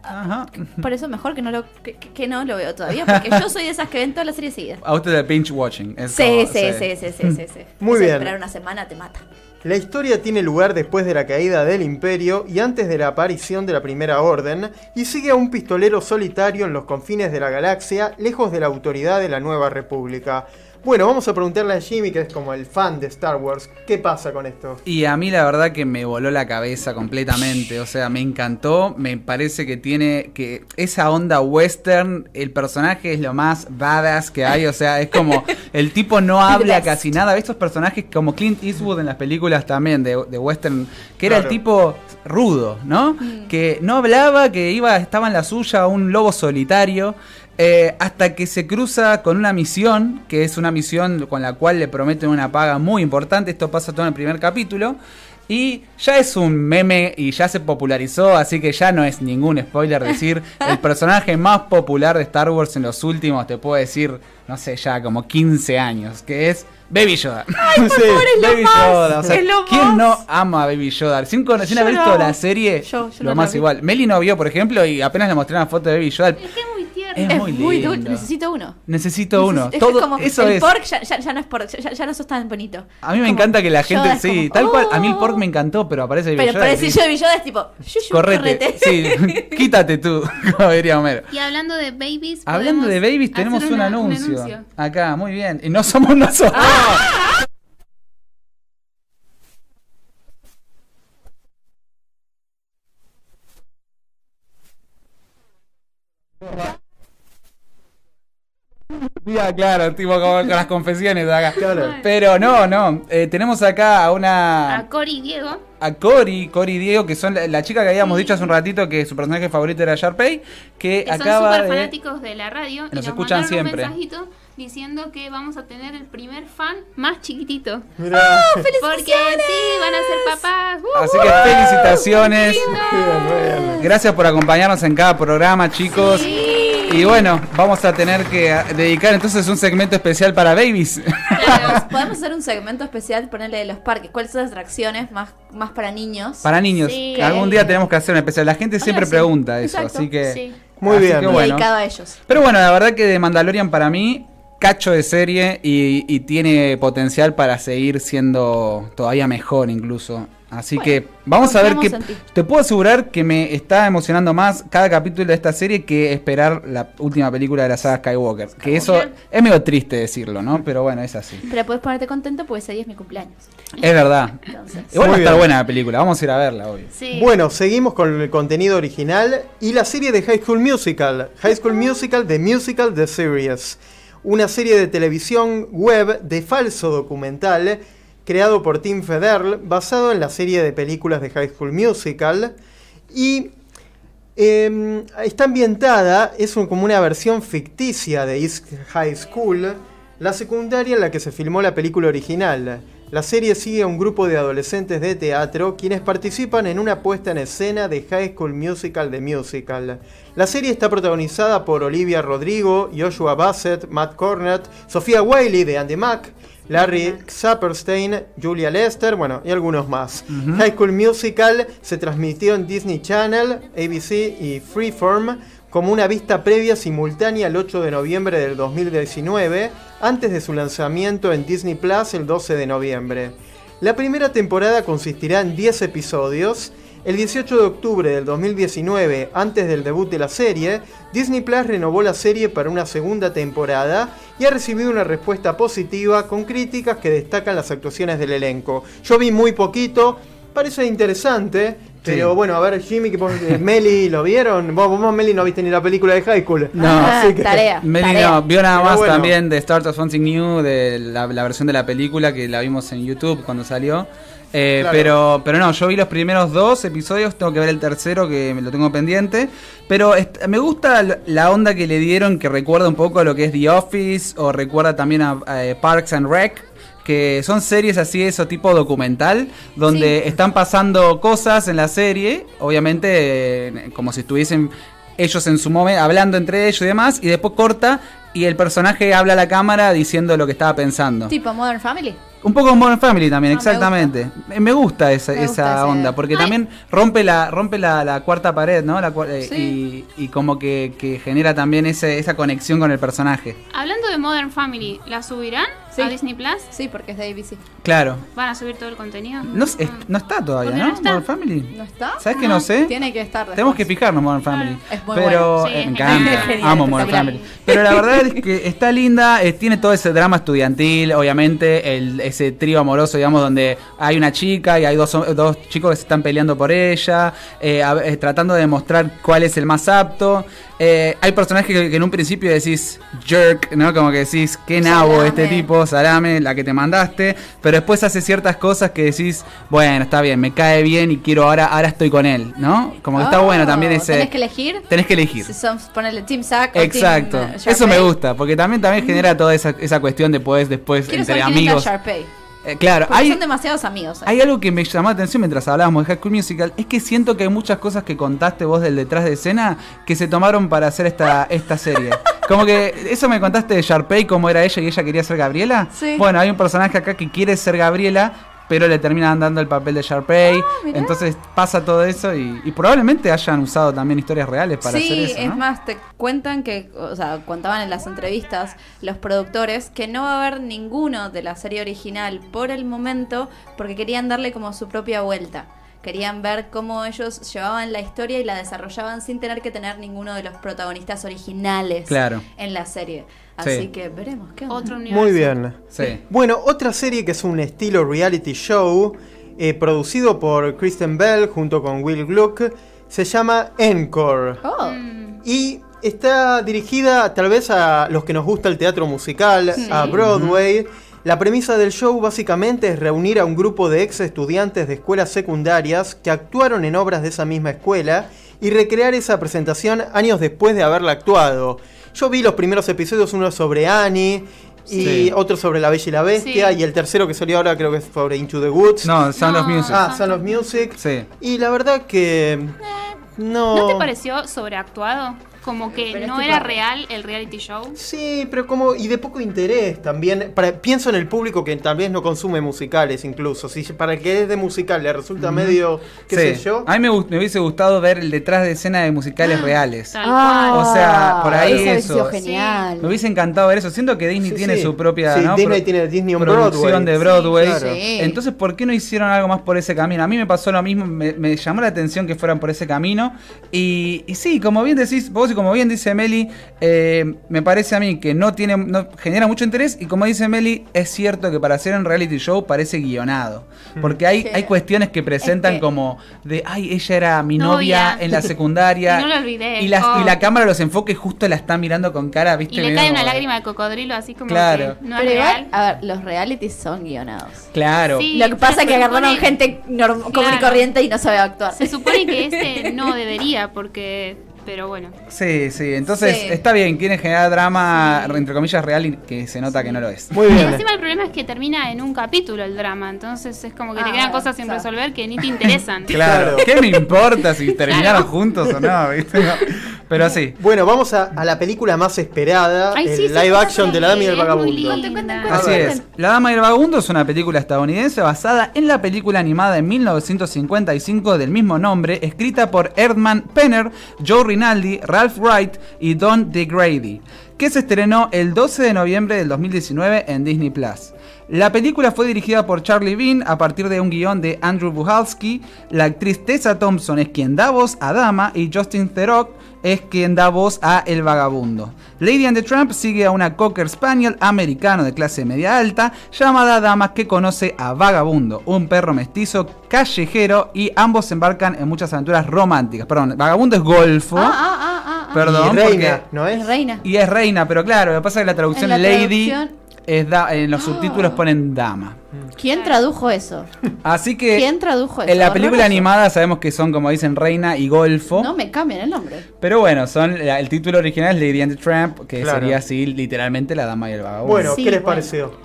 Ajá. Por eso mejor que no lo, que, no lo veo todavía, porque yo soy de esas que ven todas las series seguidas. A usted de binge watching. es Sí, como- sí, sí, sí, sí, sí, sí. Muy Eso bien. Esperar una semana te mata. La historia tiene lugar después de la caída del imperio y antes de la aparición de la Primera Orden, y sigue a un pistolero solitario en los confines de la galaxia, lejos de la autoridad de la Nueva República. Bueno, vamos a preguntarle a Jimmy, que es como el fan de Star Wars, ¿qué pasa con esto? Y a mí la verdad que me voló la cabeza completamente, o sea, me encantó, me parece que tiene que esa onda western, el personaje es lo más badass que hay, o sea, es como el tipo no (laughs) habla casi nada, estos personajes como Clint Eastwood en las películas también de, de western, que era el tipo rudo, ¿no? Que no hablaba, que iba, estaba en la suya, un lobo solitario. Eh, hasta que se cruza con una misión, que es una misión con la cual le prometen una paga muy importante. Esto pasa todo en el primer capítulo. Y ya es un meme y ya se popularizó, así que ya no es ningún spoiler decir (laughs) el personaje más popular de Star Wars en los últimos, te puedo decir, no sé, ya como 15 años, que es Baby Yoda. (laughs) Sí. es lo Baby más, Yoda, o sea, es lo ¿quién más. no ama a Baby Yoda? Sin, cono- sin haber lo visto la serie, Yo- yo lo lo más igual. Meli no vio, por ejemplo, y apenas le mostré una foto de Baby Yoda. Es que es muy tierno. Es Es muy muy lindo. Necesito uno. Necesito uno. Es Todo como eso el es. pork ya, ya- ya no es pork, ya, ya no sos tan bonito. A mí me Como encanta que la gente, Yoda es sí, como, tal cual. A mí el "Oh". pork me encantó, pero aparece Baby Pero Yoda. parece y- yo de Yoda es tipo, "Yuyu, Correte. Sí, (laughs) quítate tú, (laughs) como diría Homero. Y hablando de babies. Hablando de babies, tenemos un, anuncio. Acá, muy bien. Y no somos nosotros. Día, claro, tipo con las confesiones. Acá. Claro. Pero no, no. Eh, tenemos acá a una. A Cori Diego. A Cori, Cori y Diego, que son la, la chica que habíamos sí. dicho hace un ratito que su personaje favorito era Sharpay. Que, que acaba. Son súper de... fanáticos de la radio. Nos, y nos escuchan siempre. Un mensajito diciendo que vamos a tener el primer fan más chiquitito. Mirá. Porque sí, van a ser papás. ¡Uh! Así que felicitaciones. Gracias por acompañarnos en cada programa, chicos. Y bueno, vamos a tener que ah, dedicar entonces un segmento especial para babies. Claro, (laughs) podemos hacer un segmento especial, ponerle de los parques. ¿Cuáles son las atracciones más, más para niños? Para niños. Sí. Que Algún día tenemos que hacer un especial. La gente siempre sí. pregunta eso, Exacto, así que... sí. Muy así bien. que bueno. dedicado a ellos. Pero bueno, la verdad que de Mandalorian para mí, cacho de serie y, y tiene potencial para seguir siendo todavía mejor incluso. Así Bueno, que vamos a ver qué... Te puedo asegurar que me está emocionando más cada capítulo de esta serie que esperar la última película de la saga Skywalker. Que eso es medio triste decirlo, ¿no? Pero bueno, es así. Pero puedes ponerte contento porque ese día es mi cumpleaños. Es verdad. Entonces. Igual va a Muy estar buena la película, vamos a ir a verla hoy. Sí. Bueno, seguimos con el contenido original y la serie de High School Musical. High School Musical, The Musical, The Series. Una serie de televisión web de falso documental creado por Tim Federle, basado en la serie de películas de High School Musical. Y eh, está ambientada, es como una versión ficticia de East High School, la secundaria en la que se filmó la película original. La serie sigue a un grupo de adolescentes de teatro quienes participan en una puesta en escena de High School Musical de Musical. La serie está protagonizada por Olivia Rodrigo, Joshua Bassett, Matt Cornett, Sofía Wiley de Andy Mack, Larry Saperstein, Julia Lester, bueno, y algunos más. High School Musical se transmitió en Disney Channel, ABC y Freeform como una vista previa simultánea el 8 de noviembre del 2019, antes de su lanzamiento en Disney Plus el 12 de noviembre. La primera temporada consistirá en 10 episodios. El 18 de octubre del 2019, antes del debut de la serie, Disney Plus renovó la serie para una segunda temporada y ha recibido una respuesta positiva con críticas que destacan las actuaciones del elenco. Yo vi muy poquito, parece interesante, pero bueno, a ver, Jimmy, que eh, Meli, ¿lo vieron? Vos, vos, Meli, no viste ni la película de High School. No. (laughs) Ah, Así que- tarea. Meli tarea. no, vio nada Pero más bueno. también de Start of Something New, de la, la versión de la película que la vimos en YouTube cuando salió. Eh, Claro. pero, pero no, yo vi los primeros dos episodios, tengo que ver el tercero que me lo tengo pendiente. Pero me gusta la- onda que le dieron, que recuerda un poco a lo que es The Office, o recuerda también a, a, eh, Parks and Rec, que son series así, eso tipo documental, donde están pasando cosas en la serie, obviamente como si estuviesen ellos en su momento hablando entre ellos y demás, y después corta y el personaje habla a la cámara diciendo lo que estaba pensando. Tipo Modern Family. Un poco Modern Family también, Ah, me exactamente. Me, me gusta esa, Me gusta esa onda, porque Ay. también rompe la rompe la, la cuarta pared, ¿no? La, eh, Sí. y, y como que, que genera también ese, esa conexión con el personaje. Hablando de Modern Family, ¿la subirán Sí. a Disney Plus? Sí, porque es de ABC. Claro. ¿Van a subir todo el contenido? No, es- no está todavía, ¿Por qué ¿no? no está? Modern Family. ¿No está? ¿Sabes que no sé? Tiene que estar después. Tenemos que fijarnos Modern Family. Es muy pero bueno. Sí, es me encanta. Amo Modern. Family. Pero la verdad es que está linda, eh, tiene todo ese drama estudiantil, obviamente, el, ese trío amoroso, digamos, donde hay una chica y hay dos, dos chicos que se están peleando por ella, eh, a- eh, tratando de demostrar cuál es el más apto. Eh, hay personajes que, que en un principio decís jerk, ¿no? Como que decís, qué nabo Salame. este tipo, salame, la que te mandaste. Pero después hace ciertas cosas que decís, bueno, está bien, me cae bien y quiero ahora, ahora estoy con él, ¿no? Como que está Oh, bueno también ese. Tenés que elegir. Tenés que elegir. Si son, ponerle Team Sack o Exacto. Team, eh, Eso me gusta, porque también, también genera toda esa, esa cuestión de poder después Quiero entre amigos. Eh, claro, Porque hay, son demasiados amigos. ahí. hay algo que me llamó la atención mientras hablábamos de High School Musical, es que siento que hay muchas cosas que contaste vos del detrás de escena que se tomaron para hacer esta, esta serie. Como que eso me contaste de Sharpay, cómo era ella y ella quería ser Gabriela. Sí. Bueno, hay un personaje acá que quiere ser Gabriela, pero le terminan dando el papel de Sharpay. Ah. Entonces pasa todo eso y, y probablemente hayan usado también historias reales para sí, hacer eso. es ¿no? más, te cuentan que, o sea, contaban en las entrevistas los productores que no va a haber ninguno de la serie original por el momento porque querían darle como su propia vuelta. Querían ver cómo ellos llevaban la historia y la desarrollaban sin tener que tener ninguno de los protagonistas originales Claro. en la serie. Así Sí. que veremos qué onda. Otro universo. Muy bien. Sí. Bueno, otra serie que es un estilo reality show, eh, producido por Kristen Bell junto con Will Gluck, se llama Encore. Oh, Mm. Y está dirigida tal vez a los que nos gusta el teatro musical, Sí. a Broadway. La premisa del show básicamente es reunir a un grupo de ex estudiantes de escuelas secundarias que actuaron en obras de esa misma escuela y recrear esa presentación años después de haberla actuado. Yo vi los primeros episodios, uno sobre Annie y Sí. otro sobre La Bella y la Bestia Sí. y el tercero que salió ahora creo que es sobre Into the Woods. No, Sound of No. Music. Ah, Sound of Music. Sí. Y la verdad que no. ¿No te pareció sobreactuado? Como que Pero no era real el reality show. Sí, pero como y de poco interés también. Para, pienso en el público que tal vez no consume musicales incluso. Si para el que es de musical le resulta medio, qué Sí. sé yo. A mí me, me hubiese gustado ver el detrás de escena de musicales reales. Tal Ah, cual. O sea, por ahí eso hubiese eso. sido genial. Me hubiese encantado ver eso. Siento que Disney Sí, tiene sí. su propia Sí, ¿no? Disney Pro- tiene Disney on producción Broadway. de Broadway. Sí, claro. Sí. Entonces, ¿por qué no hicieron algo más por ese camino? A mí me pasó lo mismo, me, me llamó la atención que fueran por ese camino. Y, y sí, como bien decís vos y como bien dice Meli, eh, me parece a mí que no tiene, no genera mucho interés. Y como dice Meli, es cierto que para hacer un reality show parece guionado. Porque hay, Sí. hay cuestiones que presentan que- como de, ay, ella era mi novia, Novia. en la secundaria. (laughs) Y no lo olvidé. Y, la, Oh. y la cámara los enfoca y justo la está mirando con cara, ¿viste? Y le cae una lágrima de cocodrilo así como Claro. que no Pero es igual, real. a ver, los realities son guionados. Claro. Sí, Lo que pasa es que agarraron supone- gente común y corriente y no sabe actuar. Se supone que este (laughs) no debería porque... Pero bueno. Sí, sí, entonces Sí. está bien, quieren generar drama, entre comillas, real y que se nota que no lo es. Muy Y bien. encima el problema es que termina en un capítulo el drama, entonces es como que te Ah, quedan cosas sin resolver que ni te interesan. (laughs) Claro. ¿qué me importa si (laughs) terminaron Claro. juntos o no? ¿viste? No. Pero sí. Bueno, vamos a, a la película más esperada, Ay, el live sí, action de La Dama y el Vagabundo. Cuenten, cuenten, Así es. La Dama y el Vagabundo es una película estadounidense basada en la película animada de 1955 del mismo nombre, escrita por Erdman Penner, Joe Rinaldi, Ralph Wright y Don DeGrady, que se estrenó el 12 de noviembre del 2019 en Disney Plus. La película fue dirigida por Charlie Bean a partir de un guion de Andrew Buhalski. La actriz Tessa Thompson es quien da voz a Dama y Justin Theroux es quien da voz a El Vagabundo. Lady and the Tramp sigue a una Cocker Spaniel americano de clase media alta llamada Dama que conoce a Vagabundo, un perro mestizo callejero y ambos se embarcan en muchas aventuras románticas. Perdón, Vagabundo es golfo. Ah, ah, ah, ah, ah. Perdón, y reina, porque- ¿no es? Es reina. y es reina, pero claro, lo que pasa es que la traducción la Lady traducción- es da- en los subtítulos ponen Dama. ¿Quién tradujo eso? Así que ¿Quién tradujo eso? en la película Horroroso. animada sabemos que son como dicen reina y golfo. No me cambian el nombre. Pero bueno, son el título original es Lady and the Tramp, que Claro. sería así literalmente la dama y el vagabundo. Bueno, Sí, ¿qué les bueno. pareció?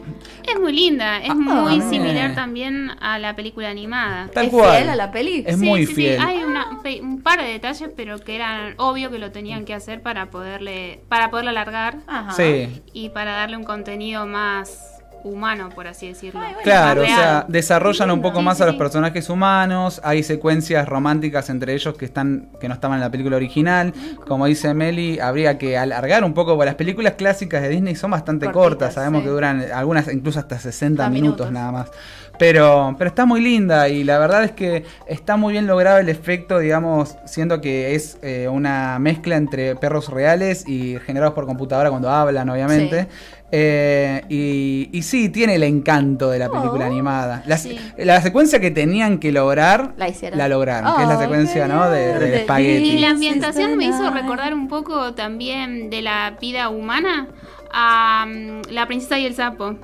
Es muy linda, es Ah, muy similar también a la película animada. Tal ¿Es cual. fiel a la peli? Es Sí, muy sí, sí, fiel. Hay una- un par de detalles, pero que eran obvio que lo tenían que hacer para poderle, para poderla alargar Ajá. Sí. y para darle un contenido más humano, por así decirlo. Ay, bueno. Claro, o sea, desarrollan un poco Sí, más sí, a los personajes humanos, hay secuencias románticas entre ellos que están que no estaban en la película original. Como dice Meli, habría que alargar un poco, porque las películas clásicas de Disney son bastante Cortitas, cortas, sabemos sí. que duran algunas incluso hasta 60 Da minutos, minutos. nada más. Pero, pero está muy linda y la verdad es que está muy bien logrado el efecto, digamos, siendo que es eh, una mezcla entre perros reales y generados por computadora cuando hablan, obviamente. Eh, y, y sí, tiene el encanto de la película Oh, animada. La, sí. la secuencia que tenían que lograr, La hicieron. lograron, que es la Oh, secuencia, ¿no? De, del espagueti. Y la ambientación me the hizo recordar un poco también de la vida humana a mm, La princesa y el sapo.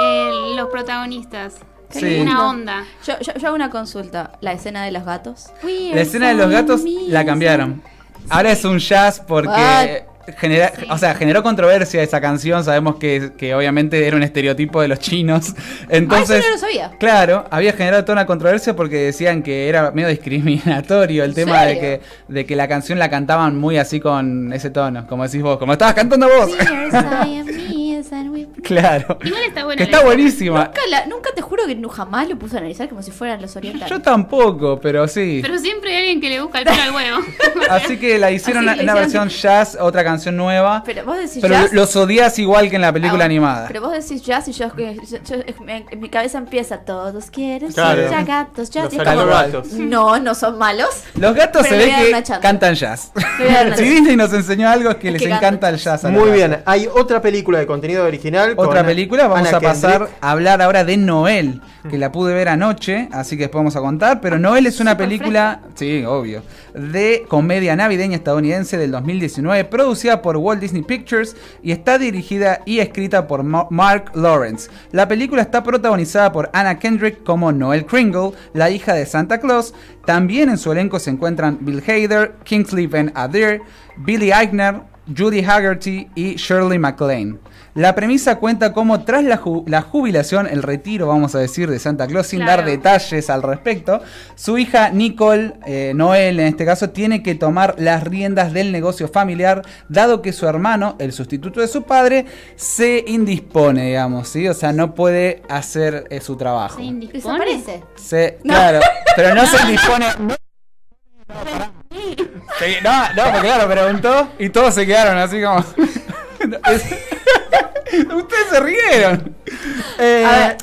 El- los protagonistas. Qué Sí. Una onda. Yo, yo, yo hago una consulta. La escena de los gatos. La escena de los gatos la cambiaron. Ahora es un jazz porque genera, Sí. o sea, generó controversia esa canción. Sabemos que, que obviamente era un estereotipo de los chinos. (laughs) Entonces, ah, eso no lo sabía. Claro, había generado toda una controversia porque decían que era medio discriminatorio el ¿En tema de que, de que la canción la cantaban muy así con ese tono, como decís vos, como estabas cantando vos. Claro. Igual está buena Que está buenísima. Nunca, la- nunca te juro que no- jamás lo puse a analizar como si fueran los orientales. Yo tampoco, pero sí. Pero siempre hay alguien que le busca el pelo al huevo. (laughs) Así que la hicieron una, hicieron. versión jazz, otra canción nueva. Pero vos decís Pero jazz. los odias igual que en la película Ah, animada. Pero vos decís jazz y yo, yo- yo- en mi cabeza empieza todos quieren Claro. ser ya gatos, jazz. Los como, gatos. no, no son malos. Los gatos se ve que cantan jazz. (laughs) Si. Disney nos enseñó algo es que Es les que encanta el jazz. Muy bien, hay otra película de contenido original Otra película, vamos Anna a pasar Kendrick. a hablar ahora de Noel, que la pude ver anoche, así que después vamos a contar, pero Noel es una película, sí, obvio, de comedia navideña estadounidense del 2019, producida por Walt Disney Pictures y está dirigida y escrita por Ma- Mark Lawrence. La película está protagonizada por Anna Kendrick como Noel Kringle, la hija de Santa Claus. También en su elenco se encuentran Bill Hader, Kingsley Ben Adir, Billy Eichner, Judy Haggerty y Shirley MacLaine. La premisa cuenta cómo tras la, ju- la jubilación, el retiro, vamos a decir, de Santa Claus, sin Claro. dar detalles al respecto, su hija Nicole, eh, Noel en este caso, tiene que tomar las riendas del negocio familiar, dado que su hermano, el sustituto de su padre, se indispone, digamos, ¿sí? O sea, no puede hacer eh, su trabajo. Se indispone. Se- Claro, pero no se (laughs) indispone. no- no, no, porque claro, preguntó y todos se quedaron así como. (laughs) Ustedes se rieron. Eh, A ver,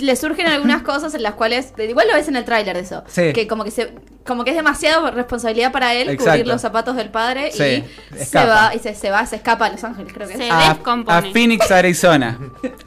le surgen algunas cosas en las cuales. Igual lo ves en el tráiler de eso. Sí. Que como que se. Como que es demasiado responsabilidad para él Exacto. cubrir los zapatos del padre Sí, y se va, y se, se va, se escapa a Los Ángeles, creo que. Se a, descompone. a Phoenix, Arizona.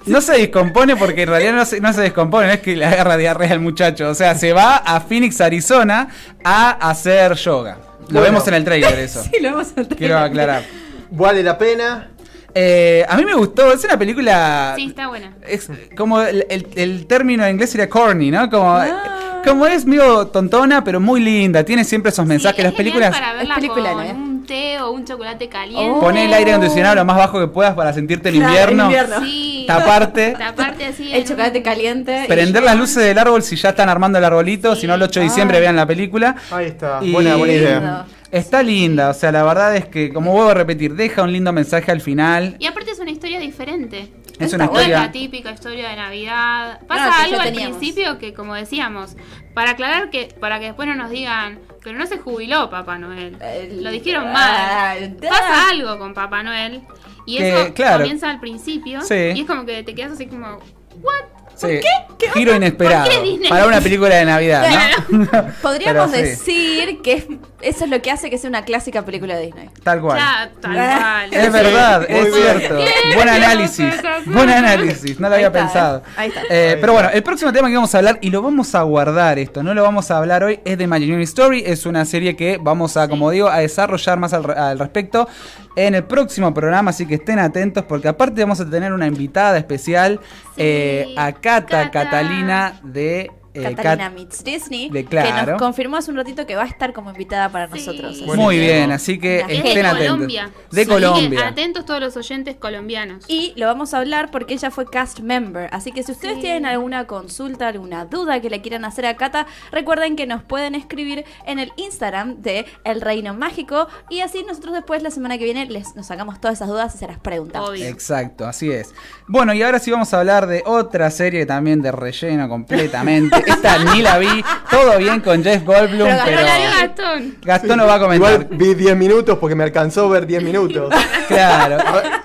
No se descompone porque en realidad no se, no se descompone, no es que le agarra diarrea al muchacho. O sea, se va a Phoenix, Arizona a hacer yoga. Lo Bueno. vemos en el trailer eso. (laughs) Sí, lo hemos entendido. Quiero aclarar. Vale la pena. Eh, a mí me gustó, es una película... Sí, está buena. Es como el, el- el término en inglés sería corny, ¿no? Como, Ah. como es medio tontona, pero muy linda. Tiene siempre esos mensajes. Sí, Las es películas. para verla es película, con ¿no? Un té o un chocolate caliente. Oh. Poné el aire acondicionado lo más bajo que puedas para sentirte en Claro, invierno. en invierno. Sí. Taparte. Taparte así. El chocolate un- caliente. Prender las luces del árbol si ya están armando el arbolito. Si no, el 8 de diciembre Ay. vean la película. Ahí está. Y- Buena, buena idea. Está linda, o sea, la verdad es que, como vuelvo a repetir, deja un lindo mensaje al final. Y aparte es una historia diferente. Es Está una No es historia. la típica historia de Navidad. Pasa algo al principio que, como decíamos, para aclarar que, para que después no nos digan, pero no se jubiló Papá Noel. El- Lo dijeron Ah, mal. Pasa algo con Papá Noel. Y Que, eso claro. comienza al principio. Sí. Y es como que te quedas así como, ¿what? Sí, Giro inesperado. ¿Por qué Disney? Para una película de Navidad, ¿no? (laughs) Podríamos Pero sí, decir que es- eso es lo que hace que sea una clásica película de Disney. Tal cual. Ya, tal cual. Es verdad, Muy es bien. cierto. Buen análisis. Buen análisis. No lo Ahí había está, pensado. ¿eh? Ahí está. Eh, Ahí pero bueno, el próximo tema que vamos a hablar, y lo vamos a guardar esto, no lo vamos a hablar hoy, es de Imaginary Story. Es una serie que vamos a, como digo, a desarrollar más al, al respecto en el próximo programa. Así que estén atentos, porque aparte vamos a tener una invitada especial, Sí, eh, a Cata, Cata. Catalina de. Eh, Catalina Cat- Meets Disney, de que claro. nos confirmó hace un ratito que va a estar como invitada para Sí. nosotros. así Muy que- bien, así que Es estén de atentos. Colombia. De que Colombia. atentos todos los oyentes colombianos. Y lo vamos a hablar porque ella fue cast member. Así que si ustedes tienen alguna consulta, alguna duda que le quieran hacer a Cata, recuerden que nos pueden escribir en el Instagram de El Reino Mágico. Y así nosotros después, la semana que viene, les, nos sacamos todas esas dudas y se las preguntamos. Obvio. Exacto, así es. Bueno, y ahora sí vamos a hablar de otra serie también de relleno completamente. (laughs) Esta ni la vi. Todo bien con Jeff Goldblum, Pero pero, Gastón. Gastón no va a comentar. Igual vi 10 minutos porque me alcanzó ver 10 minutos. (laughs) Claro,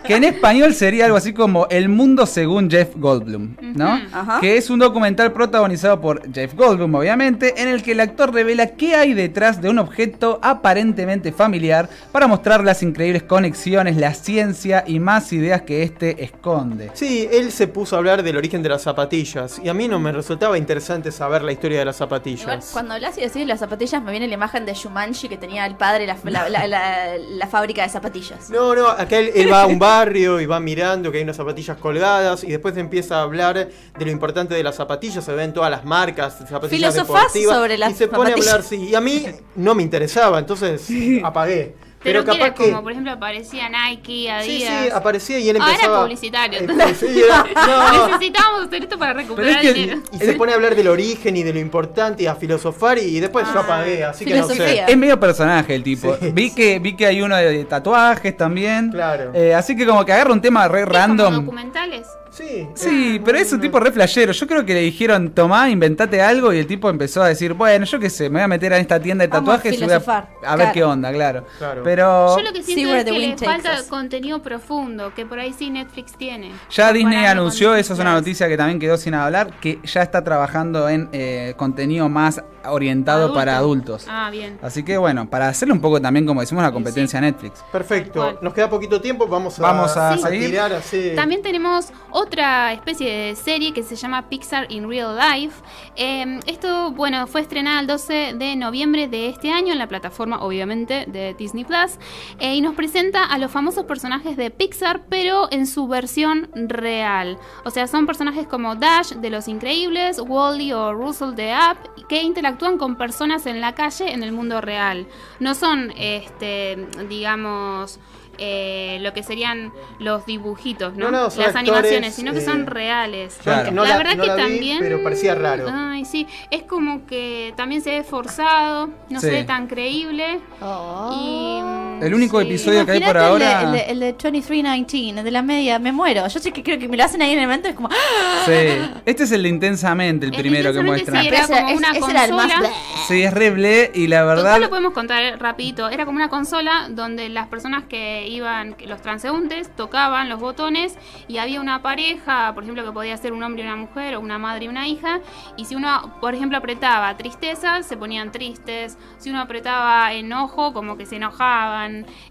que en español sería algo así como El mundo según Jeff Goldblum, ¿no? Ajá. Que es un documental protagonizado por Jeff Goldblum, obviamente, en el que el actor revela qué hay detrás de un objeto aparentemente familiar para mostrar las increíbles conexiones, la ciencia y más ideas que este esconde. Sí, él se puso a hablar del origen de las zapatillas y a mí no me resultaba interesante saber la historia de las Igual, zapatillas. cuando hablas y decís las zapatillas, me viene la imagen de Shumanji que tenía el padre la, la, la- la- la fábrica de zapatillas. No, no, acá él, él va a un barrio y va mirando que hay unas zapatillas colgadas y después empieza a hablar de lo importante de las zapatillas, se ven todas las marcas, de zapatillas Filosofás deportivas sobre las y se pone a zapatillas. hablar, sí, y a mí no me interesaba, entonces (laughs) apagué. Pero, Pero, que era capaz que como, por ejemplo, aparecía Nike, Sí, Adidas. sí, aparecía y él Ahora empezaba es publicitario, Eh, entonces. sí, (laughs) era- no, Necesitábamos hacer esto para recuperar que- dinero. Y se pone a hablar del origen y de lo importante y a filosofar y después yo apagué, así que no sé. Es medio personaje el tipo. Sí. Vi que vi que hay uno de tatuajes también. Claro. Eh, así que como que agarra un tema re ¿Qué, como random. documentales? Sí. Sí, pero es un tipo re flashero. Yo creo que le dijeron, tomá, inventate algo, y el tipo empezó a decir, bueno, yo qué sé, me voy a meter en esta tienda de Vamos a tatuajes y voy a, filosofar. a ver Claro. qué onda, claro. Claro. Pero Yo lo que siento where es the que wind le takes falta us. contenido profundo, que por ahí sí Netflix tiene. ya Disney anunció, con eso es una noticia que también quedó sin hablar, que ya está trabajando en eh, contenido más orientado Adulto. para adultos. Ah, bien. Así que bueno, para hacerle un poco también, como decimos, la competencia a Netflix. Perfecto. Cual. Nos queda poquito tiempo. Vamos a, Vamos a a seguir. tirar así. También tenemos otra especie de serie que se llama Pixar in Real Life. Eh, esto, bueno, fue estrenada el 12 de noviembre de este año en la plataforma, obviamente, de Disney Plus. eh, y nos presenta a los famosos personajes de Pixar, pero en su versión real. O sea, son personajes como Dash de Los Increíbles, Wally o Russell de Up, que interactúan con personas en la calle en el mundo real. No son, este, digamos. Eh, lo que serían los dibujitos, ¿no? No, no, son Las actores, animaciones, sino que eh, son reales. Claro. No la, la- verdad no que la vi, también. pero parecía raro. Ay, sí. Es como que también se ve forzado, no Sí. se ve tan creíble. Oh. Y, mm, El único sí. episodio que hay por el de- ahora- El de, el de 2319, el de la media, me muero. Yo sé que creo que me lo hacen ahí en el momento, es como. ¡ah! Sí. Este es el de Intensamente, el El primero que muestran. sí, era como ese- una ese era el más consola. Sí, es re ble, y la verdad... lo podemos contar rapidito. Era como una consola donde las personas que iban, los transeúntes, tocaban los botones y había una pareja, por ejemplo, que podía ser un hombre y una mujer o una madre y una hija. Y si uno, por ejemplo, apretaba tristeza, se ponían tristes. Si uno apretaba enojo, como que se enojaban.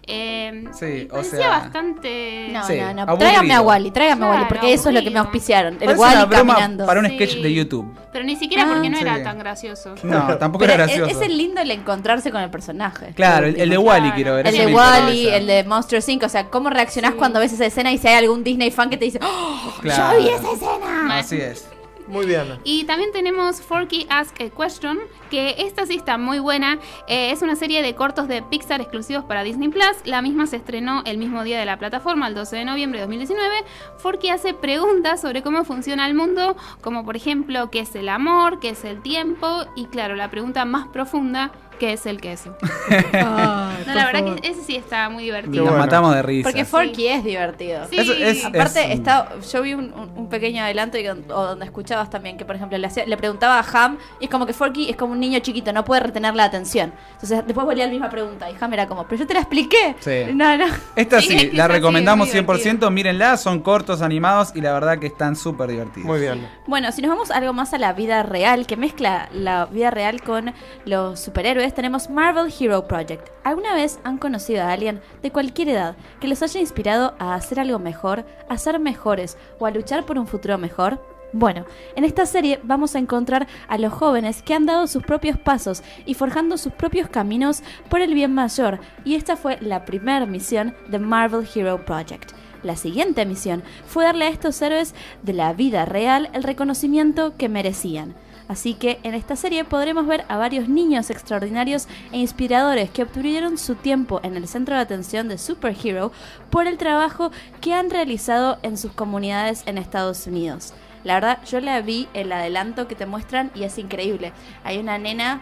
Eh, Sí, o sea- bastante... No, Sí, no, no. aburrido. Tráigame a Wally, tráigame a Claro, Wally, porque eso es lo que me auspiciaron. El Parece Wally una broma caminando. para un Sí. sketch de YouTube. Pero ni siquiera Ah, porque no sí. era tan gracioso. (laughs) No, tampoco Pero era gracioso. es el lindo el encontrarse con el personaje. Claro, el, el de Claro. Wally quiero ver. El de Wally, el de Monster Inc. O sea, ¿cómo reaccionás Sí. cuando ves esa escena y si hay algún Disney fan que te dice, ¡Oh, Claro. yo vi esa escena! Así es. Muy bien. Y también tenemos Forky Ask a Question, que esta sí está muy buena. Eh, es una serie de cortos de Pixar exclusivos para Disney Plus. La misma se estrenó el mismo día de la plataforma, el 12 de noviembre de 2019. Forky hace preguntas sobre cómo funciona el mundo, como por ejemplo, qué es el amor, qué es el tiempo, y claro, la pregunta más profunda, ¿qué es el queso? (laughs) no, la verdad que ese sí está muy divertido. Nos bueno. matamos de risa. Porque Forky es divertido. Sí. Es- Aparte, es- está, yo vi un, pequeño adelanto y, o donde escuchabas también que, por ejemplo, le, hacía- le preguntaba a Ham y es como que Forky es como un niño chiquito, no puede retener la atención. Entonces, después volvía la misma pregunta y Ham era como, pero yo te la expliqué. Sí. No, no. Esta Sí, la recomendamos es muy 100%. Mírenla, son cortos, animados y la verdad que están súper divertidos. Muy bien. Bueno, si nos vamos algo más a la vida real, que mezcla la vida real con los superhéroes, tenemos Marvel Hero Project. ¿Alguna vez han conocido a alguien de cualquier edad que los haya inspirado a hacer algo mejor, a ser mejores o a luchar por un futuro mejor? Bueno, en esta serie vamos a encontrar a los jóvenes que han dado sus propios pasos y forjando sus propios caminos por el bien mayor, y esta fue la primera misión de Marvel Hero Project. La siguiente misión fue darle a estos héroes de la vida real el reconocimiento que merecían. Así que en esta serie podremos ver a varios niños extraordinarios e inspiradores que obtuvieron su tiempo en el centro de atención de Superhero por el trabajo que han realizado en sus comunidades en Estados Unidos. La verdad, yo la vi el adelanto que te muestran y es increíble. Hay una nena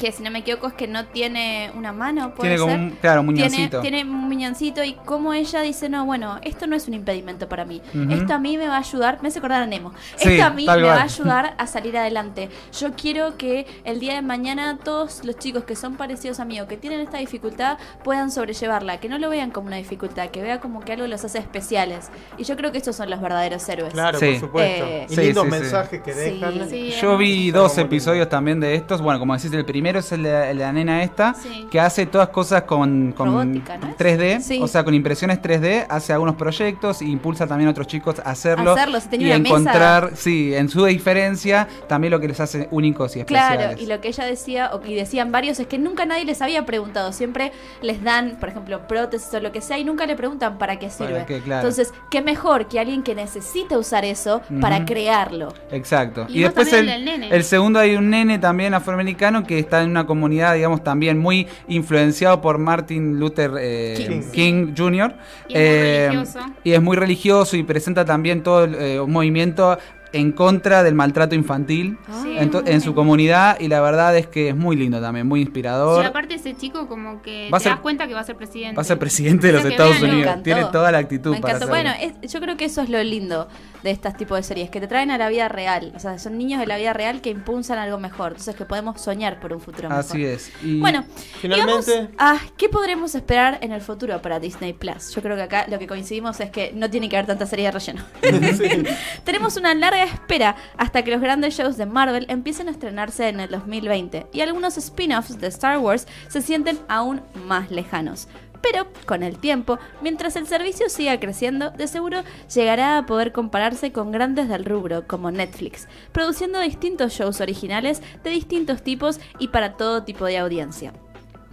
que si no me equivoco es que no tiene una mano, puede Tiene como ser. un, claro, un Tiene, muñoncito. tiene un muñoncito y como ella dice, no, bueno, esto no es un impedimento para mí. Esto a mí me va a ayudar, me hace acordar a Nemo. Sí, esto a mí me va a ayudar a salir adelante. Yo quiero que el día de mañana todos los chicos que son parecidos a mí o que tienen esta dificultad puedan sobrellevarla, que no lo vean como una dificultad, que vean como que algo los hace especiales. Y yo creo que estos son los verdaderos héroes. Claro, Sí. por supuesto. Eh, y Sí, lindos sí, sí. mensajes que dejan. Sí, Yo vi dos Como episodios también de estos. Bueno, como decís, el primero es el de, el de la nena esta, Sí. que hace todas cosas con, con Robótica, ¿no es? 3D, Sí. o sea, con impresiones 3D, hace algunos proyectos e impulsa también a otros chicos a hacerlo. Hacerlo, si tenía y una mesa. encontrar, sí, en su diferencia, también lo que les hace únicos y especiales. Claro, y lo que ella decía, o que decían varios, es que nunca nadie les había preguntado. Siempre les dan, por ejemplo, prótesis o lo que sea, y nunca le preguntan para qué ¿Para sirve. qué? Claro. Entonces, qué mejor que alguien que necesita usar eso para crearlo. Exacto. Y Y, después el, el el segundo hay un nene también afroamericano que está en una comunidad, digamos, también muy influenciado por Martin Luther eh, King. King. Jr. Y es muy religioso. y es muy religioso y presenta también todo el, eh, un movimiento en contra del maltrato infantil Sí. en, su comunidad y la verdad es que es muy lindo también, muy Y inspirador. aparte ese chico como que Va a te ser- das cuenta que va a ser presidente. Va a ser presidente de los Estados Unidos. Tiene toda la actitud Me para hacerlo. Bueno, es- yo creo que eso es lo lindo de estos tipos de series, que te traen a la vida real. O sea, son niños de la vida real que impulsan algo mejor. Entonces, que podemos soñar por un futuro mejor. Así es. Y Bueno, Finalmente- y vamos a qué podremos esperar en el futuro para Disney Plus. Yo creo que acá lo que coincidimos es que no tiene que haber tanta serie de relleno. (laughs) (laughs) Tenemos una larga espera hasta que los grandes shows de Marvel empiecen a estrenarse en el 2020 y algunos spin-offs de Star Wars se sienten aún más lejanos. Pero con el tiempo, mientras el servicio siga creciendo, de seguro llegará a poder compararse con grandes del rubro como Netflix, produciendo distintos shows originales de distintos tipos y para todo tipo de audiencia.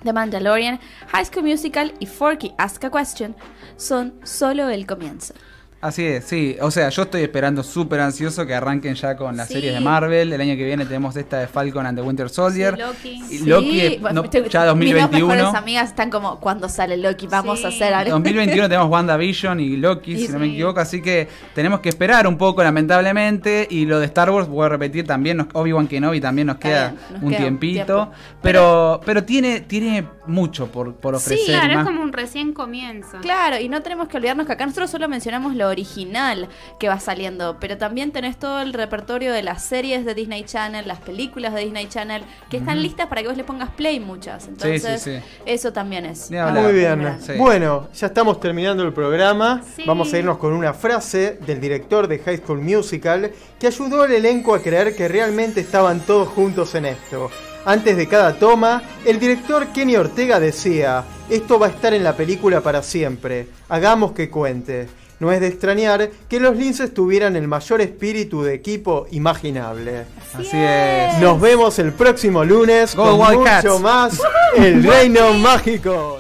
The Mandalorian, High School Musical y Forky Ask a Question son solo el comienzo. Así es, sí. O sea, yo estoy esperando súper ansioso que arranquen ya con las Sí. series de Marvel. El año que viene tenemos esta de Falcon and the Winter Soldier. Sí, Loki. Y Loki, Sí, no, ya Mis dos 2021. mejores amigas están como, cuando sale Loki? Vamos a hacer algo. 2021 (laughs) tenemos WandaVision y Loki, Y si no me equivoco, así que tenemos que esperar un poco, lamentablemente. Y lo de Star Wars, voy a repetir también, Obi-Wan Kenobi también nos queda bien, nos un queda un tiempito. tiempo. pero pero tiene, tiene mucho por, por Sí, ofrecer. Claro, es como un recién comienzo. Claro, y no tenemos que olvidarnos que acá nosotros solo mencionamos lo original que va saliendo, pero también tenés todo el repertorio de las series de Disney Channel, las películas de Disney Channel, que están listas para que vos le pongas play muchas. Entonces, sí. eso también es. Muy bien. Bueno, ya estamos terminando el programa. Sí. Vamos a irnos con una frase del director de High School Musical que ayudó al elenco a creer que realmente estaban todos juntos en esto. Antes de cada toma, el director Kenny Ortega decía, esto va a estar en la película para siempre, hagamos que cuente. No es de extrañar que los Linces tuvieran el mayor espíritu de equipo imaginable. Así es. Nos vemos el próximo lunes Go con mucho más El Reino Mágico.